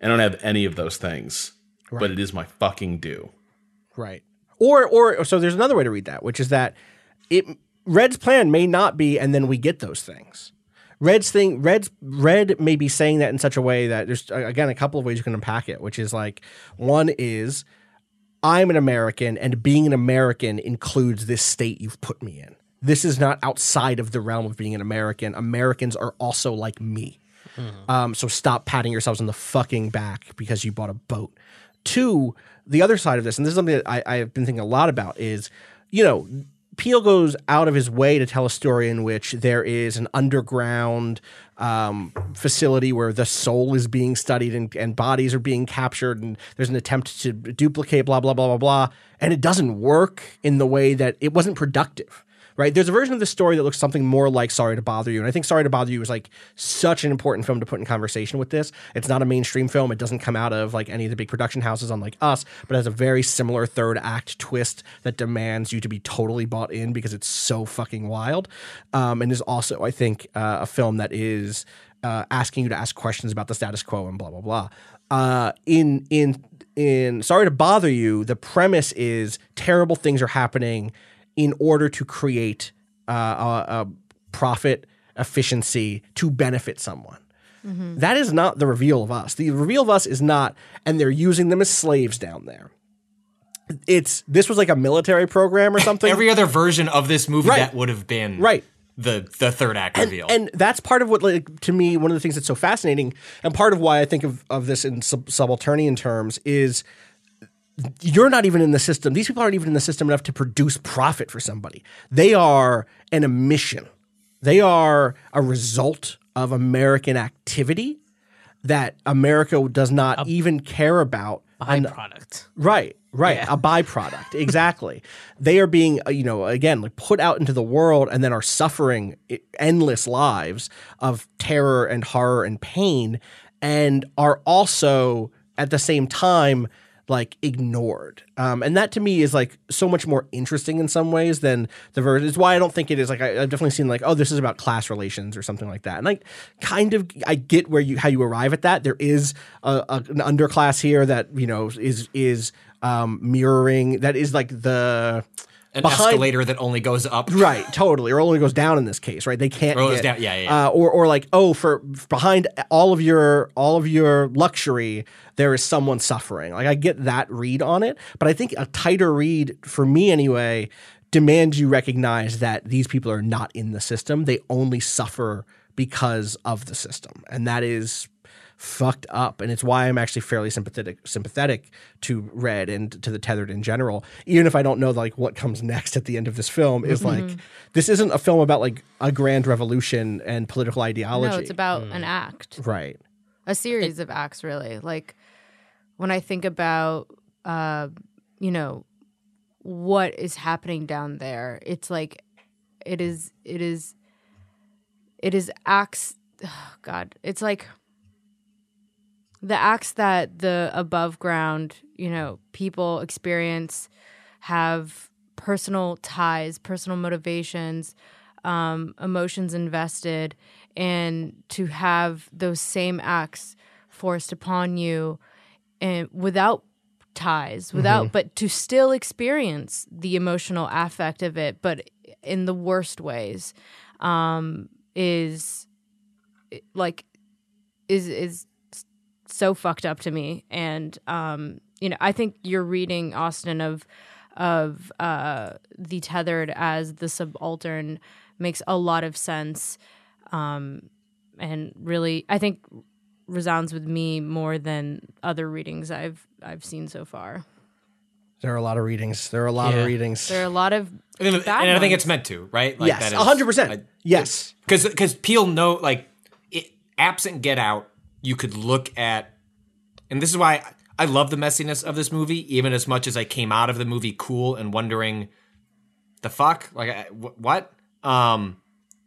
And I don't have any of those things, but it is my fucking due. Right. Or or so there's another way to read that, which is that it Red's plan may not be and then we get those things. Red's thing Red's Red may be saying that in such a way that there's again a couple of ways you can unpack it, which is like one is I'm an American and being an American includes this state you've put me in. This is not outside of the realm of being an American. Americans are also like me. Um, so stop patting yourselves on the fucking back because you bought a boat. Two, the other side of this, and this is something that I, I've been thinking a lot about, is you know, Peele goes out of his way to tell a story in which there is an underground um, facility where the soul is being studied and, and bodies are being captured, and there's an attempt to duplicate, blah, blah, blah, blah, blah. And it doesn't work in the way that it wasn't productive right? There's a version of the story that looks something more like Sorry to Bother You. And I think Sorry to Bother You is like such an important film to put in conversation with this. It's not a mainstream film. It doesn't come out of like any of the big production houses unlike us, but has a very similar third act twist that demands you to be totally bought in because it's so fucking wild. Um, and is also, I think, uh, a film that is uh, asking you to ask questions about the status quo and blah, blah, blah. Uh, in, in, in Sorry to Bother You, the premise is terrible things are happening in order to create uh, a, a profit efficiency to benefit someone. That is not the reveal of us. The reveal of us is not, and they're using them as slaves down there. It's this was like a military program or something. Every other version of this movie Right. that would have been right. the the third act and, reveal. and that's part of what like to me one of the things that's so fascinating and part of why i think of, of this in sub- subalternian terms is you're not even in the system these people aren't even in the system enough to produce profit for somebody they are an emission they are a result of american activity that america does not even care about byproduct. Right, right. Yeah. A byproduct. Exactly. they are being, uh, you know, again, like put out into the world and then are suffering endless lives of terror and horror and pain and are also at the same time like ignored. Um, and that to me is like so much more interesting in some ways than the version. It's why I don't think it is like I, I've definitely seen like oh this is about class relations or something like that. And I kind of I get where you how you arrive at that. There is a, a, an underclass here that you know is is um, mirroring that is like the An behind- escalator that only goes up. Right, totally, or only goes down in this case, right? They can't Or goes get, down, yeah, yeah, yeah. Uh, or or like, oh, for behind all of your all of your luxury, there is someone suffering. Like I get that read on it, but I think a tighter read for me anyway demands you recognize that these people are not in the system; they only suffer because of the system, and that is fucked up. And it's why i'm actually fairly sympathetic sympathetic to red and to the tethered in general. Even if i don't know like what comes next at the end of this film is like this isn't a film about like a grand revolution and political ideology. No, it's about an act. right. A series of acts really. Like when i think about uh you know what is happening down there it's like it is it is it is acts oh god it's like the acts that the above ground you know people experience have personal ties personal motivations um, emotions invested and to have those same acts forced upon you and without ties without but to still experience the emotional affect of it but in the worst ways um is like is is so fucked up to me. And um you know i think you're reading austin of of uh the tethered as the subaltern makes a lot of sense um and really i think resounds with me more than other readings i've i've seen so far. There are a lot of readings. There are a lot Yeah. of readings. There are a lot of And, and bad I think it's meant to, right? Like yes 100% yes. Because because Peele know like it, absent Get Out, you could look at, and this is why I love the messiness of this movie, even as much as I came out of the movie cool and wondering, the fuck, like what? Um,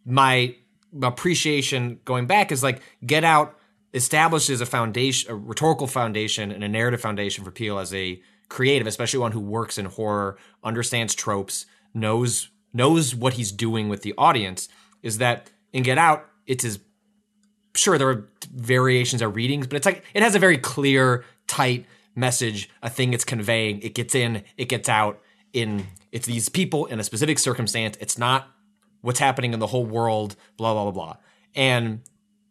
my appreciation going back is like Get Out establishes a foundation, a rhetorical foundation, and a narrative foundation for Peele as a creative, especially one who works in horror, understands tropes, knows knows what he's doing with the audience. Is that in Get Out, it's his sure there are variations or readings, but it's like it has a very clear, tight message, a thing it's conveying. It gets in, it gets out. In it's these people in a specific circumstance. It's not what's happening in the whole world. Blah blah blah blah. And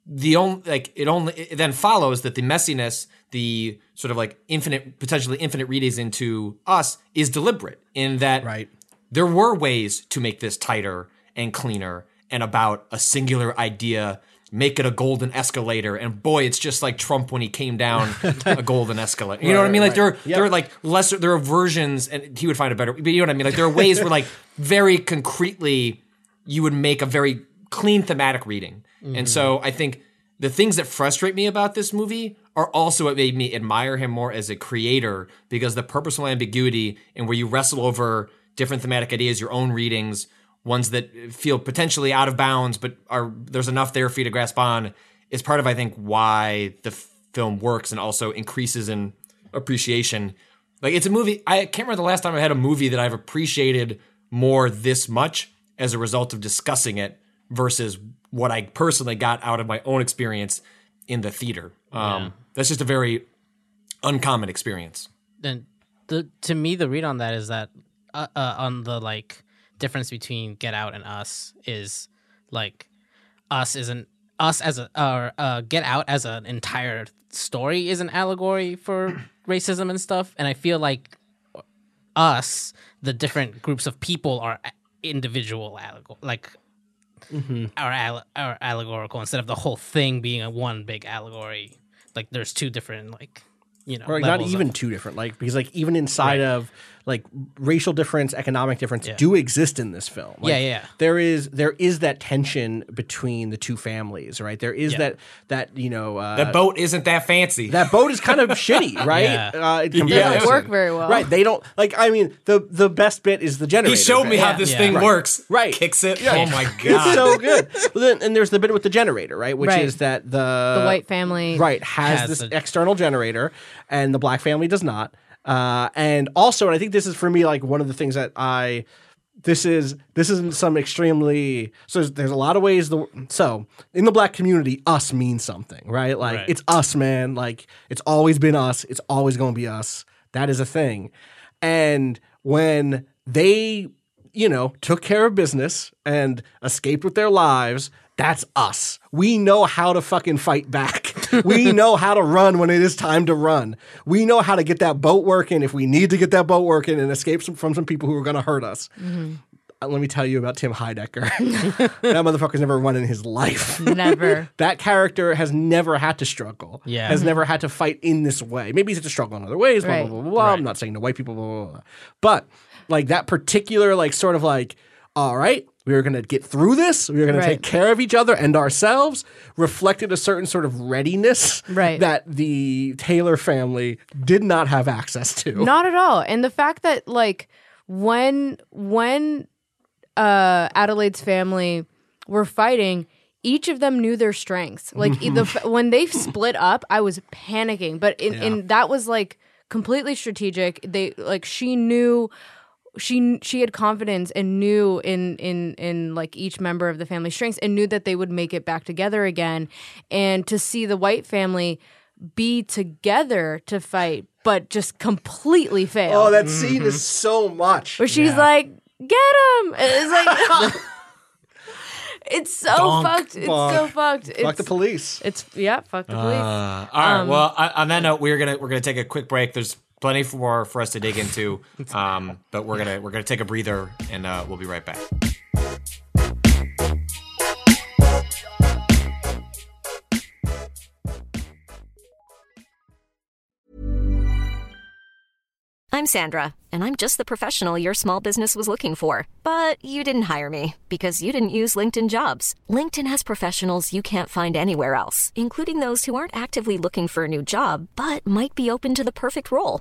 the only like it only it then follows that the messiness, the sort of like infinite, potentially infinite readings into us is deliberate in that right there were ways to make this tighter and cleaner and about a singular idea make it a golden escalator. And boy it's just like trump when he came down a golden escalator. You know what i mean? Like there are there are like lesser there are versions and he would find a better but you know what i mean? Like there are ways where like very concretely you would make a very clean thematic reading. And so mm-hmm. i think the things that frustrate me about this movie are also what made me admire him more as a creator because the purposeful ambiguity and where you wrestle over different thematic ideas, your own readings, ones that feel potentially out of bounds, but are there's enough there for you to grasp on, is part of I think why the f- film works and also increases in appreciation. Like it's a movie. I can't remember the last time I had a movie that I've appreciated more this much as a result of discussing it versus what I personally got out of my own experience in the theater. Um, That's just a very uncommon experience. then the to me the read on that is that uh, uh, on the like difference between Get Out and Us is like Us isn't us as a or uh, Get Out as an entire story is an allegory for racism and stuff, and I feel like Us the different groups of people are individual allegor like. Are, alle- are allegorical instead of the whole thing being a one big allegory. Like there's two different like you know, or like not levels of- even two different like because like even inside of like racial difference, economic difference do exist in this film. Like, Yeah, yeah. There is there is that tension between the two families, right? There is Yeah. that that you know uh, The boat isn't that fancy. that boat is kind of shitty, right? Yeah. Uh, in Yeah. Doesn't work very well. Right. They don't like. I mean, the the best bit is the generator. he showed me how Yeah. this Yeah. thing Right. works. Right. Kicks it. Yeah. Oh my god, It's god. so good. Well, then, and there's the bit with the generator, right? Which Right. is that the the white family. right has, Has this a- external generator, and the black family does not. Uh, and also, and I think this is for me like one of the things that I. This is this isn't some extremely so there's, there's a lot of ways the so in the black community us means something right? Like Right. it's us man. Like it's always been us. It's always going to be us. That is a thing. And when they you know took care of business and escaped with their lives that's us. We know how to fucking fight back we know how to run when it is time to run we know how to get that boat working if we need to get that boat working and escape some, from some people who are going to hurt us Uh, let me tell you about tim heidecker that motherfucker's never run in his life Never. that character has never had to struggle. Yeah. Has never had to fight in this way. Maybe he's had to struggle in other ways, blah, Right. blah, blah, blah, blah. I'm not saying to white people, blah, blah, blah. But like that particular, like, sort of like, all right, we were going to get through this. We were going Right. to take care of each other and ourselves, reflected a certain sort of readiness Right. that the Taylor family did not have access to. Not at all. And the fact that like when when uh Adelaide's family were fighting, each of them knew their strengths. Like the when they split up, I was panicking, but in, in that was like completely strategic. They like she knew she she had confidence and knew in in in like each member of the family strengths and knew that they would make it back together again and to see the white family be together to fight but just completely fail Oh, that scene is so much. where she's like get him it's like it's so Donk. fucked it's so Bonk. fucked Fuck the police. it's yeah fuck the police Uh, all right. well, on on that note, we're gonna we're gonna take a quick break. There's plenty for for us to dig into, um, but we're gonna we're gonna take a breather, and uh, we'll be right back. I'm Sandra, and I'm just the professional your small business was looking for. But you didn't hire me because you didn't use LinkedIn jobs. LinkedIn has professionals you can't find anywhere else, including those who aren't actively looking for a new job but might be open to the perfect role,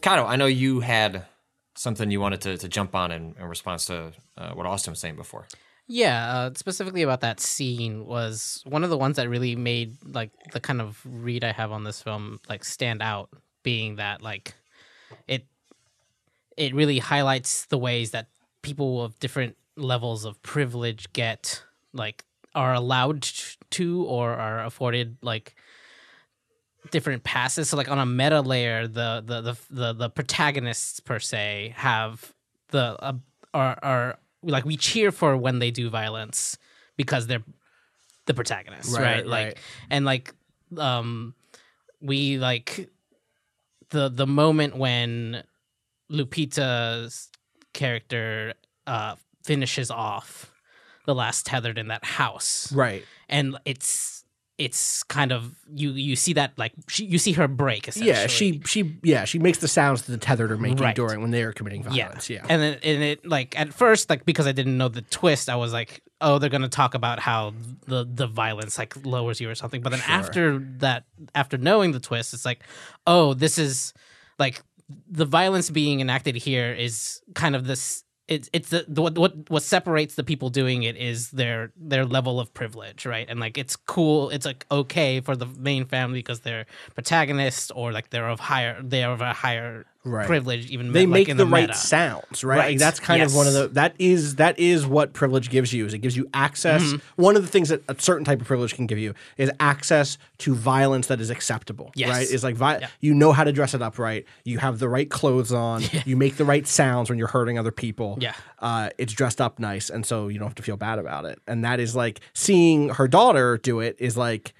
Kato, I know you had something you wanted to, to jump on in, in response to uh, what Austin was saying before. Yeah, uh, specifically about that scene was one of the ones that really made like the kind of read I have on this film like stand out, being that like it it really highlights the ways that people of different levels of privilege get like are allowed to or are afforded like different passes. So like on a meta layer, the the the the, the protagonists per se have the uh, are are like we cheer for when they do violence because they're the protagonists, Right, right? Like right. and like um we like the the moment when Lupita's character uh finishes off the last tethered in that house Right. and it's it's kind of you you see that like she, you see her break essentially. Yeah, she she yeah she makes the sounds that the tethered are making Right. during when they are committing violence. Yeah, and then and it like at first like because I didn't know the twist I was like oh they're gonna talk about how the the violence like lowers you or something but then after that after knowing the twist it's like oh this is like the violence being enacted here is kind of this it's it's the, the what, what what separates the people doing it is their their level of privilege right? And like it's cool it's like okay for the main family because they're protagonists or like they're of higher they're of a higher Right. privilege even they like, make in the, the, right meta. sounds, right? Right. Like, that's kind of one of the that is that is what privilege gives you. Is it gives you access. Mm-hmm. One of the things that a certain type of privilege can give you is access to violence that is acceptable. Yes. Right? Is like vi- Yeah. you know how to dress it up right. You have the right clothes on. You make the right sounds when you're hurting other people. Yeah. Uh, it's dressed up nice, and so you don't have to feel bad about it. And that is like seeing her daughter do it is like.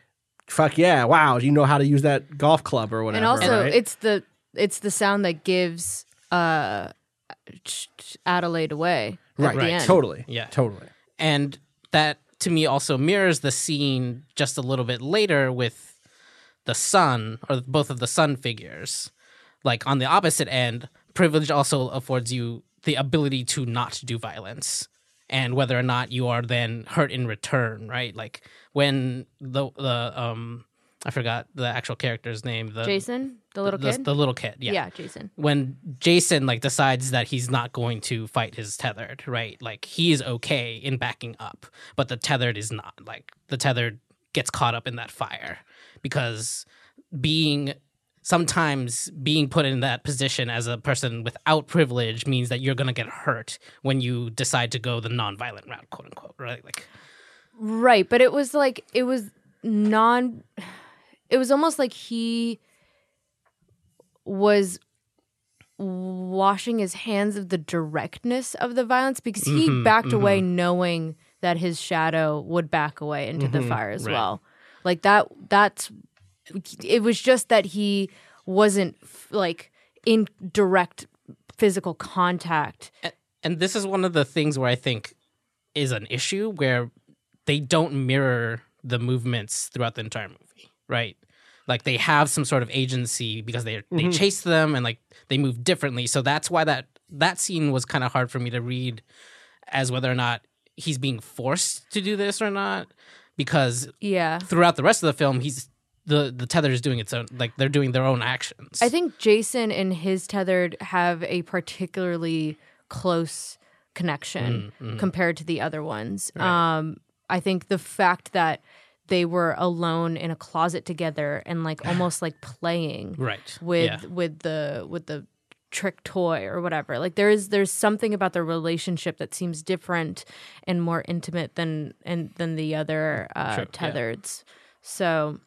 Fuck yeah! Wow, you know how to use that golf club or whatever. and also right? it's the it's the sound that gives uh Ch- Ch- Adelaide away at right, the end. totally, Yeah. totally. and that to me also mirrors the scene just a little bit later with the sun or both of the sun figures like on the opposite end privilege also affords you the ability to not do violence and whether or not you are then hurt in return right like when the the um i forgot the actual character's name the Jason, the little the, kid. the little kid yeah yeah. Jason. when Jason like decides that he's not going to fight his tethered, right? Like he is okay in backing up, but the tethered is not. Like the tethered gets caught up in that fire because being sometimes being put in that position as a person without privilege means that you're going to get hurt when you decide to go the non-violent route, quote unquote, right? Like Right, but it was like it was non it was almost like he was washing his hands of the directness of the violence because he Mm-hmm, backed away knowing that his shadow would back away into the fire as Mm-hmm. Right. well. Like that that's it was just that he wasn't f- like in direct physical contact. A- and this is one of the things where I think is an issue where they don't mirror the movements throughout the entire movie, right? Like they have some sort of agency because they they mm-hmm. chase them and like they move differently. So that's why that that scene was kind of hard for me to read as whether or not he's being forced to do this or not because Yeah. throughout the rest of the film he's the the tether is doing its own like they're doing their own actions. I think Jason and his tethered have a particularly close connection mm, mm. compared to the other ones. Um, I think the fact that they were alone in a closet together and like almost like playing right with yeah. with the with the trick toy or whatever. Like there is there's something about their relationship that seems different and more intimate than and than the other uh, Sure, yeah. tethereds. So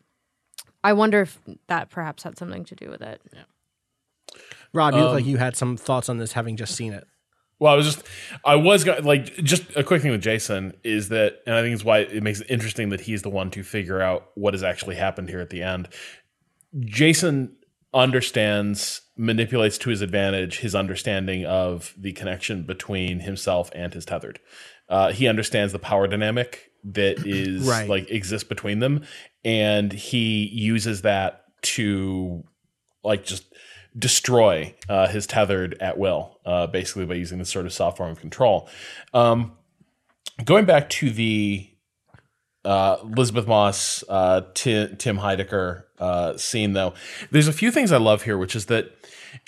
I wonder if that perhaps had something to do with it. Rob, you look Um, like you had some thoughts on this, having just seen it. Well, I was just, I was like, just a quick thing with Jason is that, and I think it's why it makes it interesting that he's the one to figure out what has actually happened here at the end. Jason understands, manipulates to his advantage his understanding of the connection between himself and his tethered. Uh, he understands the power dynamic that is Right. like exists between them, and he uses that to like just destroy uh, his tethered at will, uh, basically by using this sort of soft form of control. Um, going back to the uh, Elisabeth Moss, uh, Tim, Tim Heidecker uh, scene, though, there's a few things I love here, which is that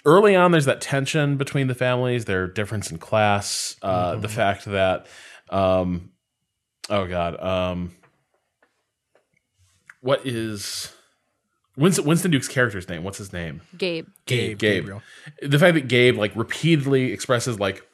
early on there's that tension between the families, their difference in class, uh, the fact that, um, oh god, um, what is Winston, Winston Duke's character's name? What's his name? Gabe. Gabe, Gabe. Gabriel. The fact that Gabe like repeatedly expresses like,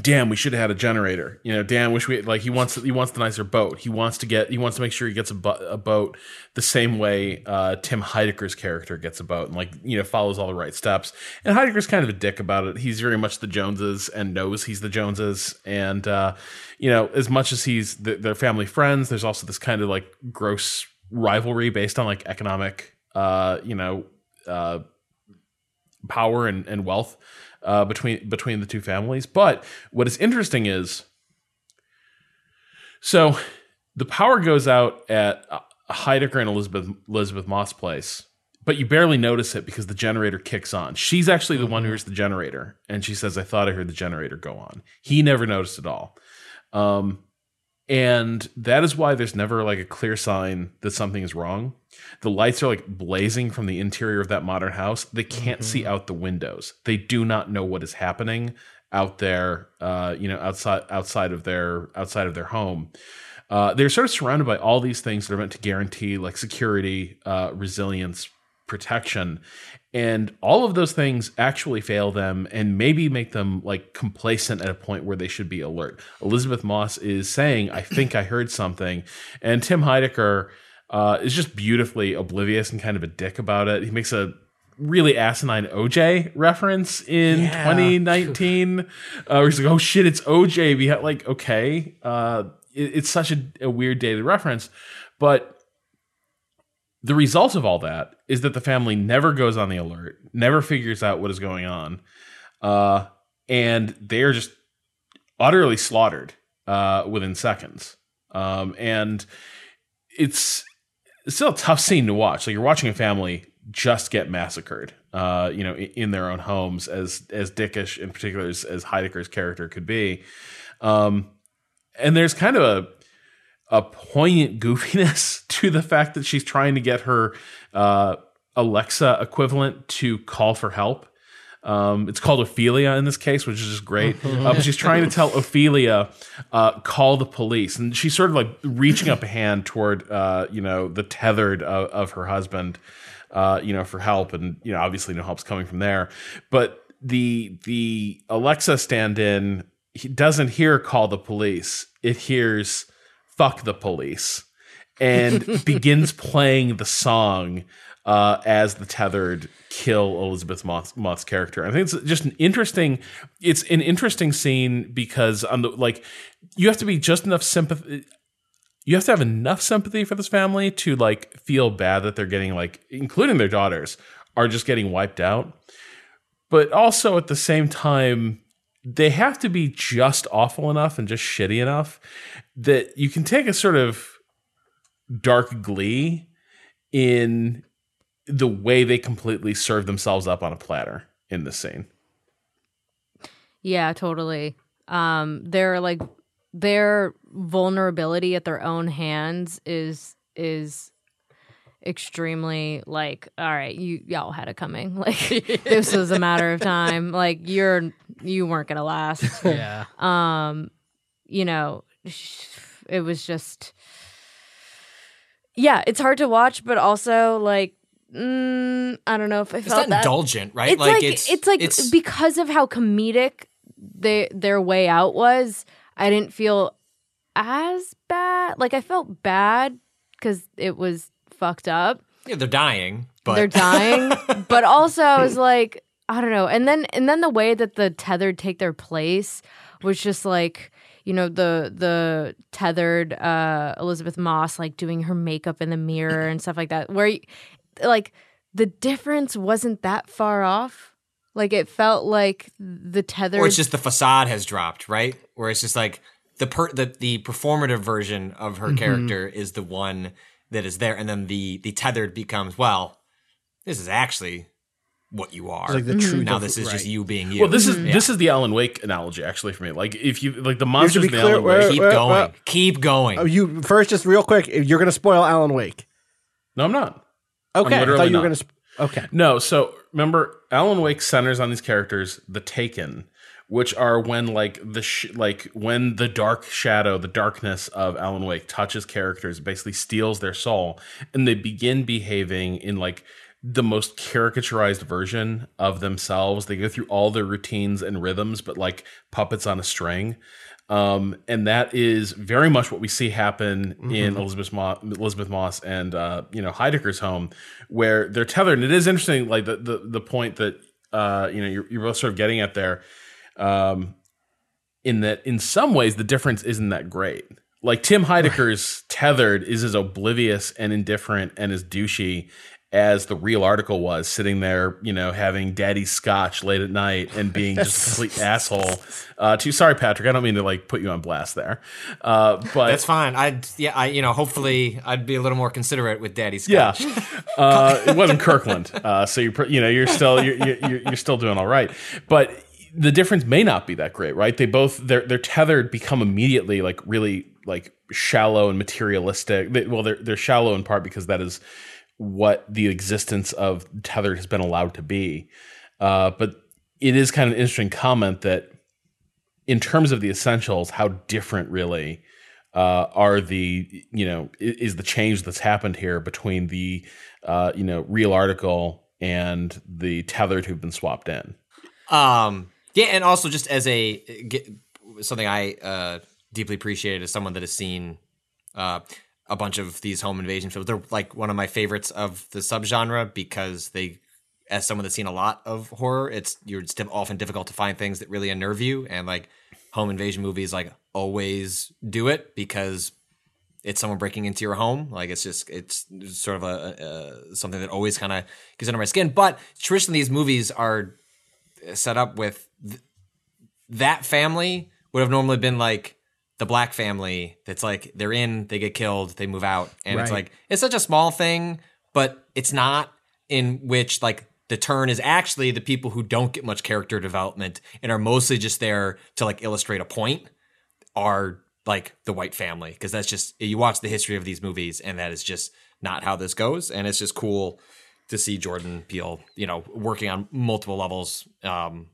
"Damn, we should have had a generator." You know, damn, wish we like he wants he wants the nicer boat. He wants to get he wants to make sure he gets a, bo- a boat the same way uh, Tim Heidecker's character gets a boat and like you know follows all the right steps. And Heidecker's kind of a dick about it. He's very much the Joneses and knows he's the Joneses. And uh, you know, as much as he's th- they're family friends, there's also this kind of like gross rivalry based on like economic, uh, you know. Uh, power and, and wealth uh, between between the two families. But what is interesting is, so the power goes out at Heidecker and Elisabeth Elisabeth Moss place, but you barely notice it because the generator kicks on. She's actually the one who hears the generator, and she says, "I thought I heard the generator go on." He never noticed at all. Um, and that is why there's never like a clear sign that something is wrong. The lights are like blazing from the interior of that modern house. They can't see out the windows. They do not know what is happening out there. Uh, you know, outside outside of their outside of their home. Uh, they're sort of surrounded by all these things that are meant to guarantee like security, uh, resilience, protection. And all of those things actually fail them and maybe make them like complacent at a point where they should be alert. Elisabeth Moss is saying, I think I heard something. And Tim Heidecker uh, is just beautifully oblivious and kind of a dick about it. He makes a really asinine OJ reference in 2019, uh, where he's like, "Oh shit, it's OJ." We had like, okay, uh, it, it's such a, a weird dated reference, but the result of all that is that the family never goes on the alert, never figures out what is going on, uh, and they are just utterly slaughtered uh, within seconds. Um, and it's it's still a tough scene to watch. Like you're watching a family just get massacred, uh, you know, in, in, their own homes, as as dickish in particular as, as Heidecker's character could be. Um, and there's kind of a a poignant goofiness to the fact that she's trying to get her uh, Alexa equivalent to call for help. Um, it's called Ophelia in this case, which is just great. Uh, but she's trying to tell Ophelia, uh, call the police, and she's sort of like reaching up a hand toward, uh, you know, the tethered of, of her husband, uh, you know, for help, and you know, obviously no help's coming from there. But the the Alexa stand-in he doesn't hear call the police; it hears fuck the police, and begins playing the song uh, as the tethered kill Elisabeth Moss's character. I think it's just an interesting. It's an interesting scene because on the like, you have to be just enough sympathy. You have to have enough sympathy for this family to like feel bad that they're getting like, including their daughters, are just getting wiped out. But also at the same time, they have to be just awful enough and just shitty enough that you can take a sort of dark glee in the way they completely serve themselves up on a platter in this scene. Yeah, totally. Um, their like their vulnerability at their own hands is is extremely like all right you y'all had it coming like this was a matter of time like you're you weren't gonna last yeah um you know it was just yeah it's hard to watch but also like mm, I don't know if I It's felt not that. indulgent, right? It's like, it's, like it's because of how comedic they their way out was. I didn't feel as bad. Like I felt bad because it was fucked up. yeah, they're dying, but They're dying, but also I was like, I don't know. And then and then the way that the tethered take their place was just like you know the the tethered uh Elisabeth Moss like doing her makeup in the mirror and stuff like that where like the difference wasn't that far off like it felt like the tether, or it's just the facade has dropped, right? Where it's just like the per the, the performative version of Mm-hmm. her character is the one that is there, and then the the tethered becomes well, this is actually what you are. like the truth now of- this is just you being you. Well, this is Yeah. this is the Alan Wake analogy actually for me. Like if you like the to monsters in the Alan Wake. keep going, keep going. Oh, you first, just real quick. You're going to spoil Alan Wake. No, I'm not. Okay, I thought you were going to. Sp- okay, No, so remember, Alan Wake centers on these characters, the Taken, which are when like the sh- like when the dark shadow, the darkness of Alan Wake touches characters, basically steals their soul, and they begin behaving in like the most caricaturized version of themselves. They go through all their routines and rhythms, but like puppets on a string. Um, and that is very much what we see happen in Elisabeth Moss, Elisabeth Moss and uh, you know Heidecker's home, where they're tethered. And it is interesting, like the the, the point that uh, you know you're, you're both sort of getting at there, um, in that in some ways the difference isn't that great. Like Tim Heidecker's tethered is as oblivious and indifferent and as douchey as the real article was, sitting there, you know, having daddy scotch late at night and being just a complete asshole. Uh, to sorry, Patrick, I don't mean to like put you on blast there, uh, but That's fine. I'd yeah, I you know, hopefully I'd be a little more considerate with Daddy scotch. yeah, uh, it wasn't Kirkland, uh, so you're you know you're still you're, you're you're still doing all right, but the difference may not be that great, right? They both they're they're tethered become immediately like really like shallow and materialistic. They, well, they're they're shallow in part because that is what the existence of Tether has been allowed to be. Uh, but it is kind of an interesting comment that in terms of the essentials, how different really uh, are the you know is the change that's happened here between the uh, you know, real article and the tethered who've been swapped in. Um, yeah, and also just as a something I uh, deeply appreciate as someone that has seen uh, a bunch of these home invasion films. They're like one of my favorites of the subgenre because they, as someone that's seen a lot of horror, it's you're often difficult to find things that really unnerve you, and like home invasion movies like always do it because it's someone breaking into your home. Like it's just it's sort of a, a something that always kind of gets under my skin. But traditionally, these movies are set up with th- that family would have normally been like the black family that's like they're in they get killed they move out and it's like it's such a small thing but it's not in which like the turn is actually the people who don't get much character development and are mostly just there to like illustrate a point are like the white family because that's just you watch the history of these movies and that is just not how this goes and it's just cool to see Jordan Peele you know working on multiple levels um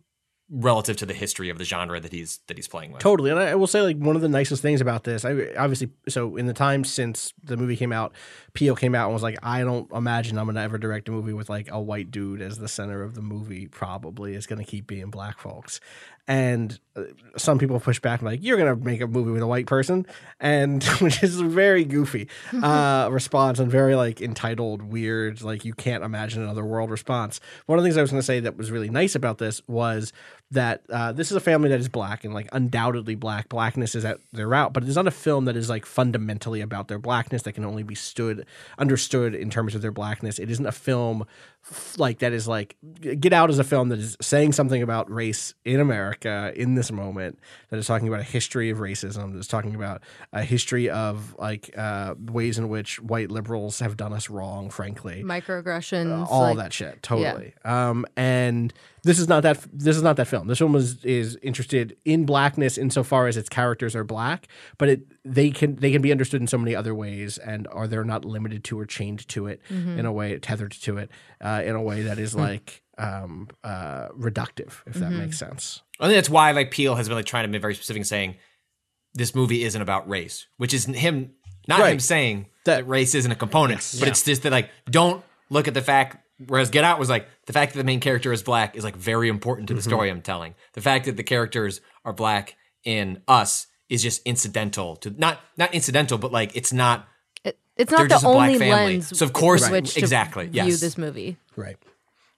relative to the history of the genre that he's that he's playing with Totally, and I I will say like one of the nicest things about this, I obviously so in the time since the movie came out, Peele came out and was like, I don't imagine I'm gonna ever direct a movie with like a white dude as the center of the movie. Probably is gonna keep being black folks, and uh, some people push back like you're gonna make a movie with a white person, and which is a very goofy uh, response and very like entitled, weird, like you can't imagine another world response. One of the things I was gonna say that was really nice about this was that uh, this is a family that is black and like undoubtedly black. Blackness is at their route, but it is not a film that is like fundamentally about their blackness that can only be stood understood in terms of their blackness. It isn't a film f- like that is like Get Out is a film that is saying something about race in America in this moment. That is talking about a history of racism. That is talking about a history of like uh, ways in which white liberals have done us wrong. Frankly, Microaggressions, all like- that shit totally um and this is not that this is not that film. This film is is interested in blackness insofar as its characters are black but it they can they can be understood in so many other ways and are they're not limited to or chained to it in a way tethered to it uh, in a way that is like um uh reductive if that makes sense. I think that's why like Peele has been like trying to be very specific, in saying this movie isn't about race, which is him not Right. him saying That- that, race isn't a component, but it's just that like don't look at the fact. Whereas Get Out was like the fact that the main character is black is like very important to the Mm-hmm. story I'm telling. The fact that the characters are black in Us is just incidental to not not incidental, but like it's not. It- it's They're not the just a black only family. lens So of course- with which to exactly, view yes. this movie. Right.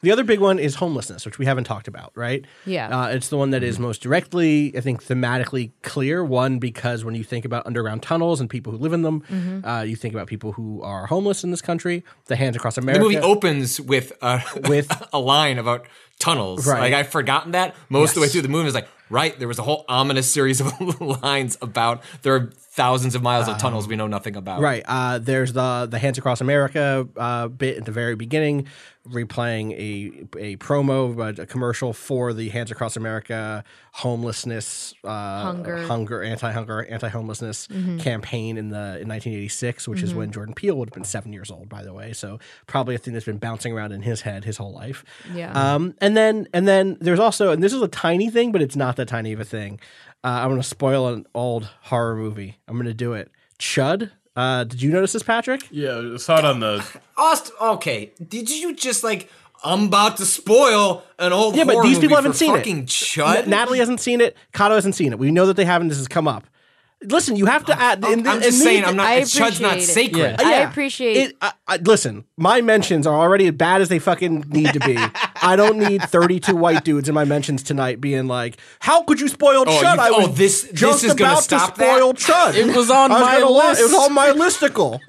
The other big one is homelessness, which we haven't talked about, right? Yeah. Uh, it's the one that is most directly, I think, thematically clear. One, because when you think about underground tunnels and people who live in them, Mm-hmm. uh, you think about people who are homeless in this country. The Hands Across America. The movie opens with a, With- a line about tunnels. Right. Like I've forgotten that most of the way through the movie. It's like right there was a whole ominous series of lines about there are thousands of miles of tunnels we know nothing about. Right. Uh, there's the the Hands Across America uh, bit at the very beginning, replaying a a promo, but a commercial for the Hands Across America homelessness, uh, Hunger. hunger, anti hunger, anti homelessness campaign in the in 1986, which is when Jordan Peele would have been seven years old, by the way. So probably a thing that's been bouncing around in his head his whole life. Yeah. Um, and then and then there's also, and this is a tiny thing, but it's not that tiny of a thing. Uh, I'm going to spoil an old horror movie. I'm going to do it. Chud. Uh, did you notice this, Patrick? Yeah, I saw it on the. Aust- okay, did you just like I'm about to spoil an old Yeah, but these people haven't seen fucking it. Chud? N- Natalie hasn't seen it. Kato hasn't seen it. We know that they haven't. This has come up. Listen, you have to add. I'm, in I'm the- just in saying the- I'm not. I Chud's not sacred. Yeah. I appreciate it. I, I, listen, my mentions are already as bad as they fucking need to be. I don't need 32 white dudes in my mentions tonight being like, "How could you spoil Oh, Chud?" you- I oh, was this- this just is about stop to spoil Chud. It was on was my gonna list. It was on my listicle.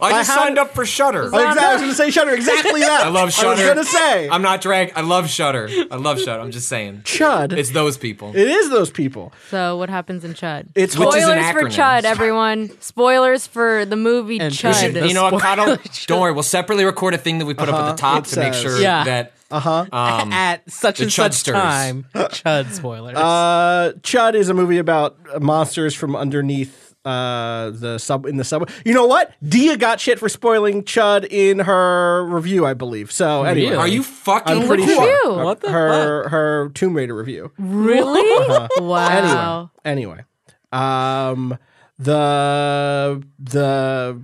I just I had- signed up for Shudder. exactly, I was going to say Shudder. Exactly that. I love Shudder. I was going to say I'm not drag. I love Shudder. I love Shudder. I'm just saying. Chud. It's those people. it is those people. So what happens in Chud? It's Which is an Spoilers for. Chud, everyone. Spoilers for the movie And Chud. should- you know what, spoiler Kato? Don't worry. We'll separately record a thing that we put up at the top it to make sure Yeah. that Uh-huh. um, At such the and such Chudsters. time. Chud spoilers. Uh, Chud is a movie about monsters from underneath uh the sub in the subway. You know what? Dia got shit for spoiling Chud in her review, I believe. So anyway, Really? are you fucking? I'm pretty sure you. Her- What the her her Tomb Raider review. Really? Uh-huh. Wow. Anyway, anyway, um, the the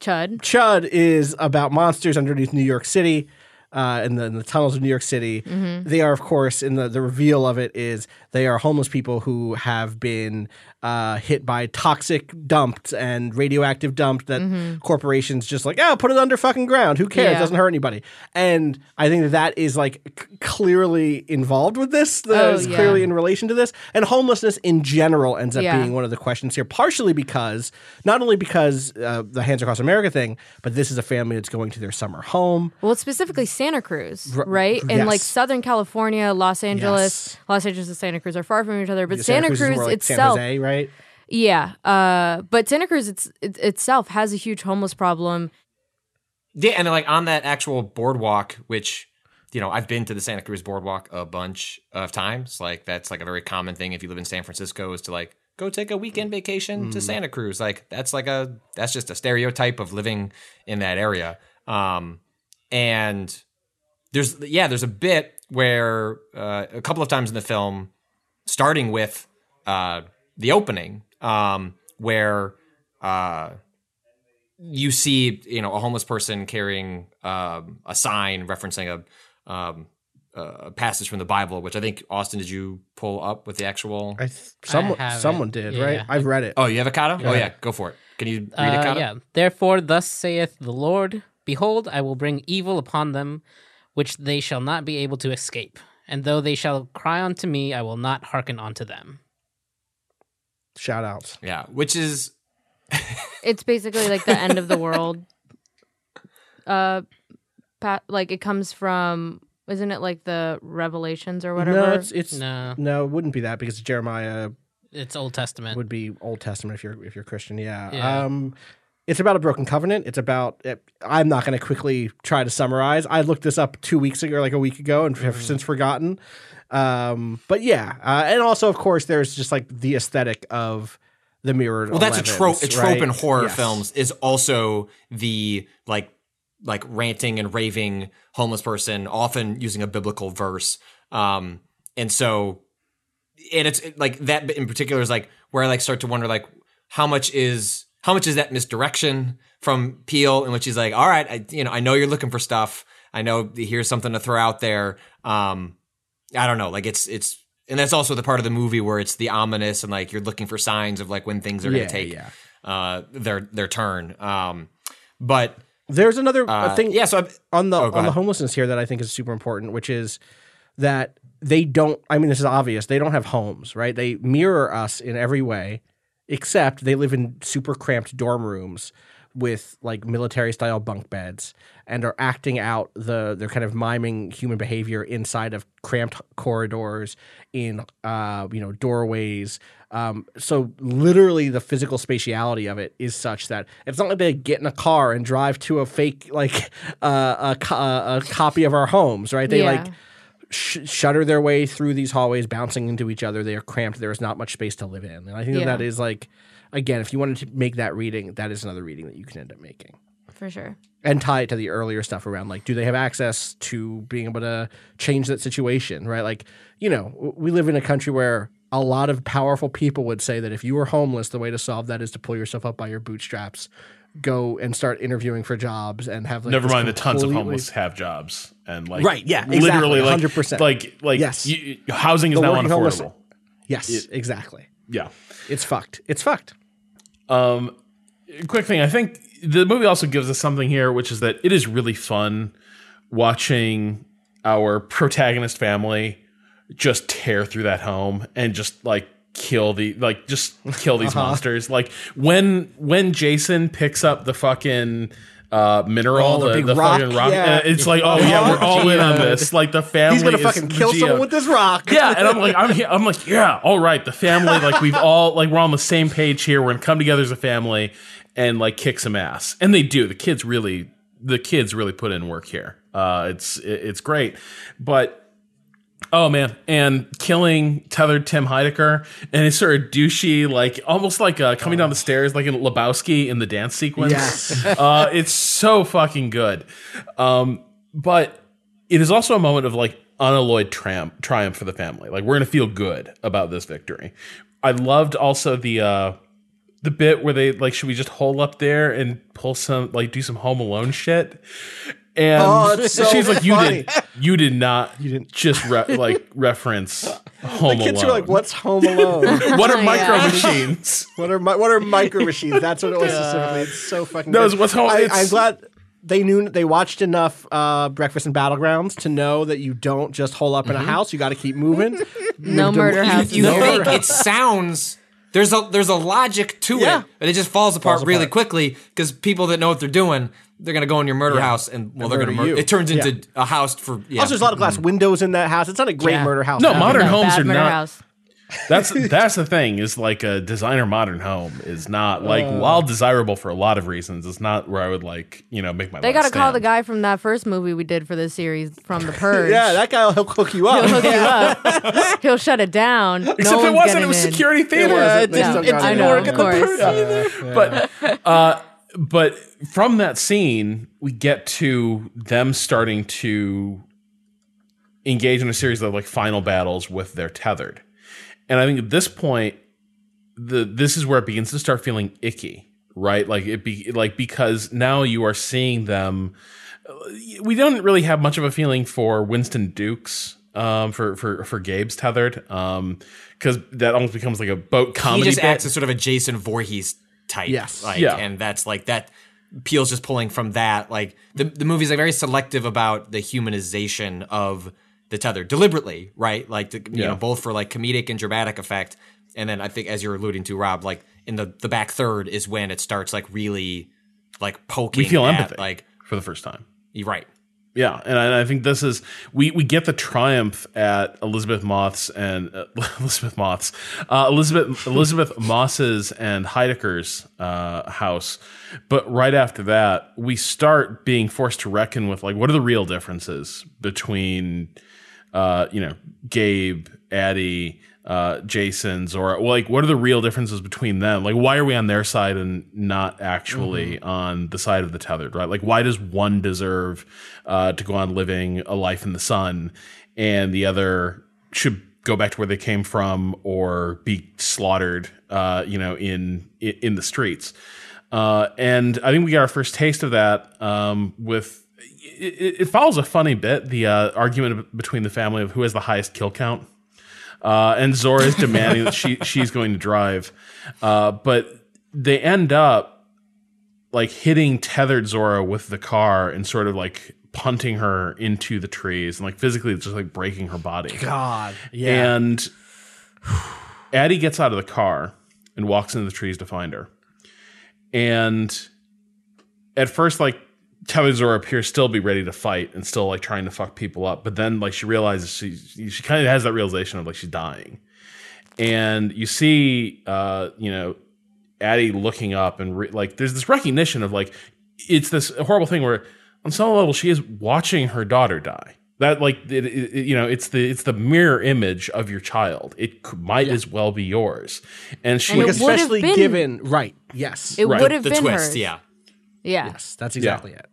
Chud. Chud is about monsters underneath New York City. Uh, in, the, in the tunnels of New York City, they are, of course, in the the reveal of it is they are homeless people who have been uh, hit by toxic dumped and radioactive dumped that corporations just like, oh, put it under fucking ground. Who cares? Yeah. Doesn't hurt anybody. And I think that that is like c- clearly involved with this. That Oh, is yeah. clearly in relation to this. And homelessness in general ends up Yeah. being one of the questions here, partially because not only because uh, the Hands Across America thing, but this is a family that's going to their summer home. Well, specifically Santa Cruz, right? And like. Southern California, Los Angeles, Yes. Los Angeles and Santa Cruz are far from each other, but Santa Santa, Cruz Cruz, like itself, Jose, right? Yeah. Uh, but Santa Cruz it's, it, itself has a huge homeless problem. Yeah, and like on that actual boardwalk, which you know I've been to the Santa Cruz boardwalk a bunch of times. Like that's like a very common thing if you live in San Francisco is to like go take a weekend vacation to Santa Cruz. Like that's like a that's just a stereotype of living in that area. Um, and there's yeah, there's a bit where uh, a couple of times in the film, starting with uh, the opening, um, where uh, you see you know a homeless person carrying um, a sign referencing a um, a passage from the Bible, which I think Austin did you pull up with the actual? I th- someone have it. someone did, Yeah, right? yeah. I've read it. Oh, you have a Kato? Oh yeah, go for it. Can you read it, Uh, Kato? yeah. Therefore, thus saith the Lord Behold, I will bring evil upon them, which they shall not be able to escape. And though they shall cry unto me, I will not hearken unto them. Shout outs. Yeah, which is It's basically like the end of the world. Uh, pa- like it comes from, isn't it like the Revelations or whatever? No, it's it's No. no, it wouldn't be that because Jeremiah It's Old Testament. would be Old Testament if you're if you're Christian. Yeah. Yeah. Um, it's about a broken covenant. It's about. It, I'm not going to quickly try to summarize. I looked this up two weeks ago, or like a week ago, and have since forgotten. Um, but yeah, uh, and also of course there's just like the aesthetic of the mirrored. well, that's a trope. A trope right? in horror Yes. films is also the like like ranting and raving homeless person, often using a biblical verse. Um, and so, and it's like that in particular is like where I like start to wonder like how much is how much is that misdirection from Peele, in which he's like, all right, I, you know, I know you're looking for stuff. I know here's something to throw out there. Um, I don't know, like it's it's. And that's also the part of the movie where it's the ominous and like you're looking for signs of like when things are going to take yeah. uh, their their turn. Um, but There's another uh, thing. yeah, so I, on the Oh, on go the homelessness here that I think is super important, which is that they don't. I mean, this is obvious. They don't have homes, right? They mirror us in every way, except they live in super cramped dorm rooms with like military style bunk beds and are acting out the they're kind of miming human behavior inside of cramped corridors in uh you know doorways um so literally the physical spatiality of it is such that it's not like they get in a car and drive to a fake like uh, a, a copy of our homes right they Yeah. like sh- shutter their way through these hallways, bouncing into each other. They are cramped. There is not much space to live in. And I think that, that is like, again, if you wanted to make that reading, that is another reading that you can end up making. For sure. And tie it to the earlier stuff around like, do they have access to being able to change that situation, right? Like, you know, we live in a country where a lot of powerful people would say that if you were homeless, the way to solve that is to pull yourself up by your bootstraps, go and start interviewing for jobs, and have like Never mind the tons of homeless have jobs and like Right, yeah, exactly, literally like 100%. like like Yes. you, housing is The now working homeless- unaffordable. Yes, exactly. Yeah. It's fucked. It's fucked. Um, quick thing. I think the movie also gives us something here, which is that it is really fun watching our protagonist family just tear through that home and just like kill the like just kill these Uh-huh. monsters. Like when when Jason picks up the fucking uh mineral Oh, the the, big the rock, fucking rock yeah. it's like oh yeah we're all in on this like the family He's gonna is fucking kill someone with this rock. Yeah, and I'm like, I'm, I'm like, yeah, all right. The family, like, we've all like, we're on the same page here. We're gonna come together as a family and like kick some ass, and they do. The kids really, the kids really put in work here. Uh, it's it- it's great, but. Oh man, and killing tethered Tim Heidecker, and it's sort of douchey, like almost like uh, coming down the stairs, like in Lebowski in the dance sequence. Yes. uh, it's so fucking good. Um, but it is also a moment of like unalloyed triumph, triumph for the family. Like we're gonna feel good about this victory. I loved also the uh, the bit where they like should we just hole up there and pull some like do some home alone shit and Oh, so she's like you funny. did you did not you didn't just re- like reference home alone. The kids alone are like, "What's Home Alone? what are micro Yeah. machines what are mi- what are micro machines?" That's what it was specifically. It's so fucking. No, good. it's what's home- I, I'm glad they knew they watched enough uh, Breakfast and Battlegrounds to know that you don't just hole up in Mm-hmm. a house. You got to keep moving. No murder houses. you No think it sounds there's a there's a logic to Yeah. it, but it just falls apart Falls really apart. quickly because people that know what they're doing, they're gonna go in your murder house and well, And they're gonna murder murder. you. It turns into Yeah. a house for yeah. Also, there's a lot of glass mm-hmm. windows in that house. It's not a great Yeah. murder house. No, to modern have. homes are not house. That's that's the thing is like a designer modern home is not like Uh. while desirable for a lot of reasons, it's not where I would like you know make my. They got got to call the guy from that first movie we did for this series from The Purge. Yeah, that guy will he'll hook you He'll up. hook you up. He'll shut it down. Except no it wasn't. getting It was in. security theater. wasn't. It They didn't, still it didn't it. work I in the Purge course. either. But uh, but from that scene, we get to them starting to engage in a series of like final battles with their tethered, and I think at this point, the this is where it begins to start feeling icky, right? Like it be like because now you are seeing them. We don't really have much of a feeling for Winston Dukes. Um, for for for Gabe's tethered, um, because that almost becomes like a boat comedy. he just bit. acts as sort of a Jason Voorhees type. Yes. Like, Yeah. and that's like that. Peele's just pulling from that. Like the the movie's like very selective about the humanization of the tether deliberately, right? Like the, you Yeah. know both for like comedic and dramatic effect. And then I think as you're alluding to, Rob, like in the the back third is when it starts like really like poking. we feel at, empathy Like for the first time. you're right. Yeah, and I, and I think this is we we get the triumph at Elisabeth Moth's and uh, Elisabeth Moth's uh, Elisabeth Elisabeth Moss's and Heidecker's uh, house, but right after that we start being forced to reckon with like what are the real differences between uh, you know Gabe, Addie, uh, Jason's, or like what are the real differences between them? Like why are we on their side and not actually on the side of the tethered? Right? Like why does one deserve uh, to go on living a life in the sun, and the other should go back to where they came from or be slaughtered? Uh, you know, in in, in the streets. Uh, and I think we got our first taste of that um, with it, it follows a funny bit the uh, argument between the family of who has the highest kill count. Uh, and Zora is demanding that she she's going to drive, uh, but they end up like hitting tethered Zora with the car and sort of like punting her into the trees and like physically just like breaking her body. God, yeah. And Addie gets out of the car and walks into the trees to find her. And at first, like Tethered Zora appears still be ready to fight and still like trying to fuck people up. But then like she realizes she she kind of has that realization of like she's dying. And you see uh, you know, Addie looking up and re- like there's this recognition of like it's this horrible thing where on some level she is watching her daughter die. That like it, it, it- you know it's the it's the mirror image of your child. It c- might as well be yours, and she And Like, especially been- given right. Yes, It Right. would have The been twist, hers. yeah. Yeah. yes, that's exactly it.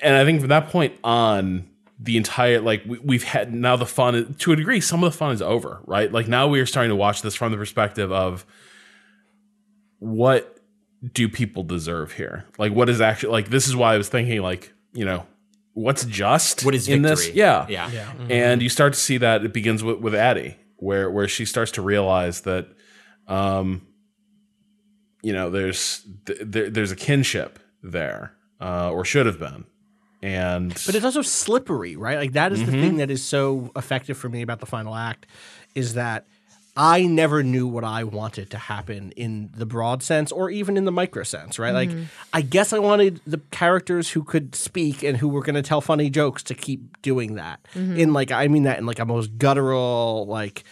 And I think from that point on, the entire like we, we've had now the fun to a degree. Some of the fun is over, right? Like now we are starting to watch this from the perspective of what do people deserve here? Like what is actually like this is why I was thinking like you know what's just What is in this? Yeah, Yeah. yeah. and you start to see that it begins with with Addie, where where she starts to realize that, um, you know, there's th- there, there's a kinship there, uh, or should have been, and But it's also slippery, right? Like that is Mm-hmm. the thing that is so effective for me about the final act is that I never knew what I wanted to happen in the broad sense or even in the micro sense, right? Like I guess I wanted the characters who could speak and who were going to tell funny jokes to keep doing that. In like I mean that in like a most guttural like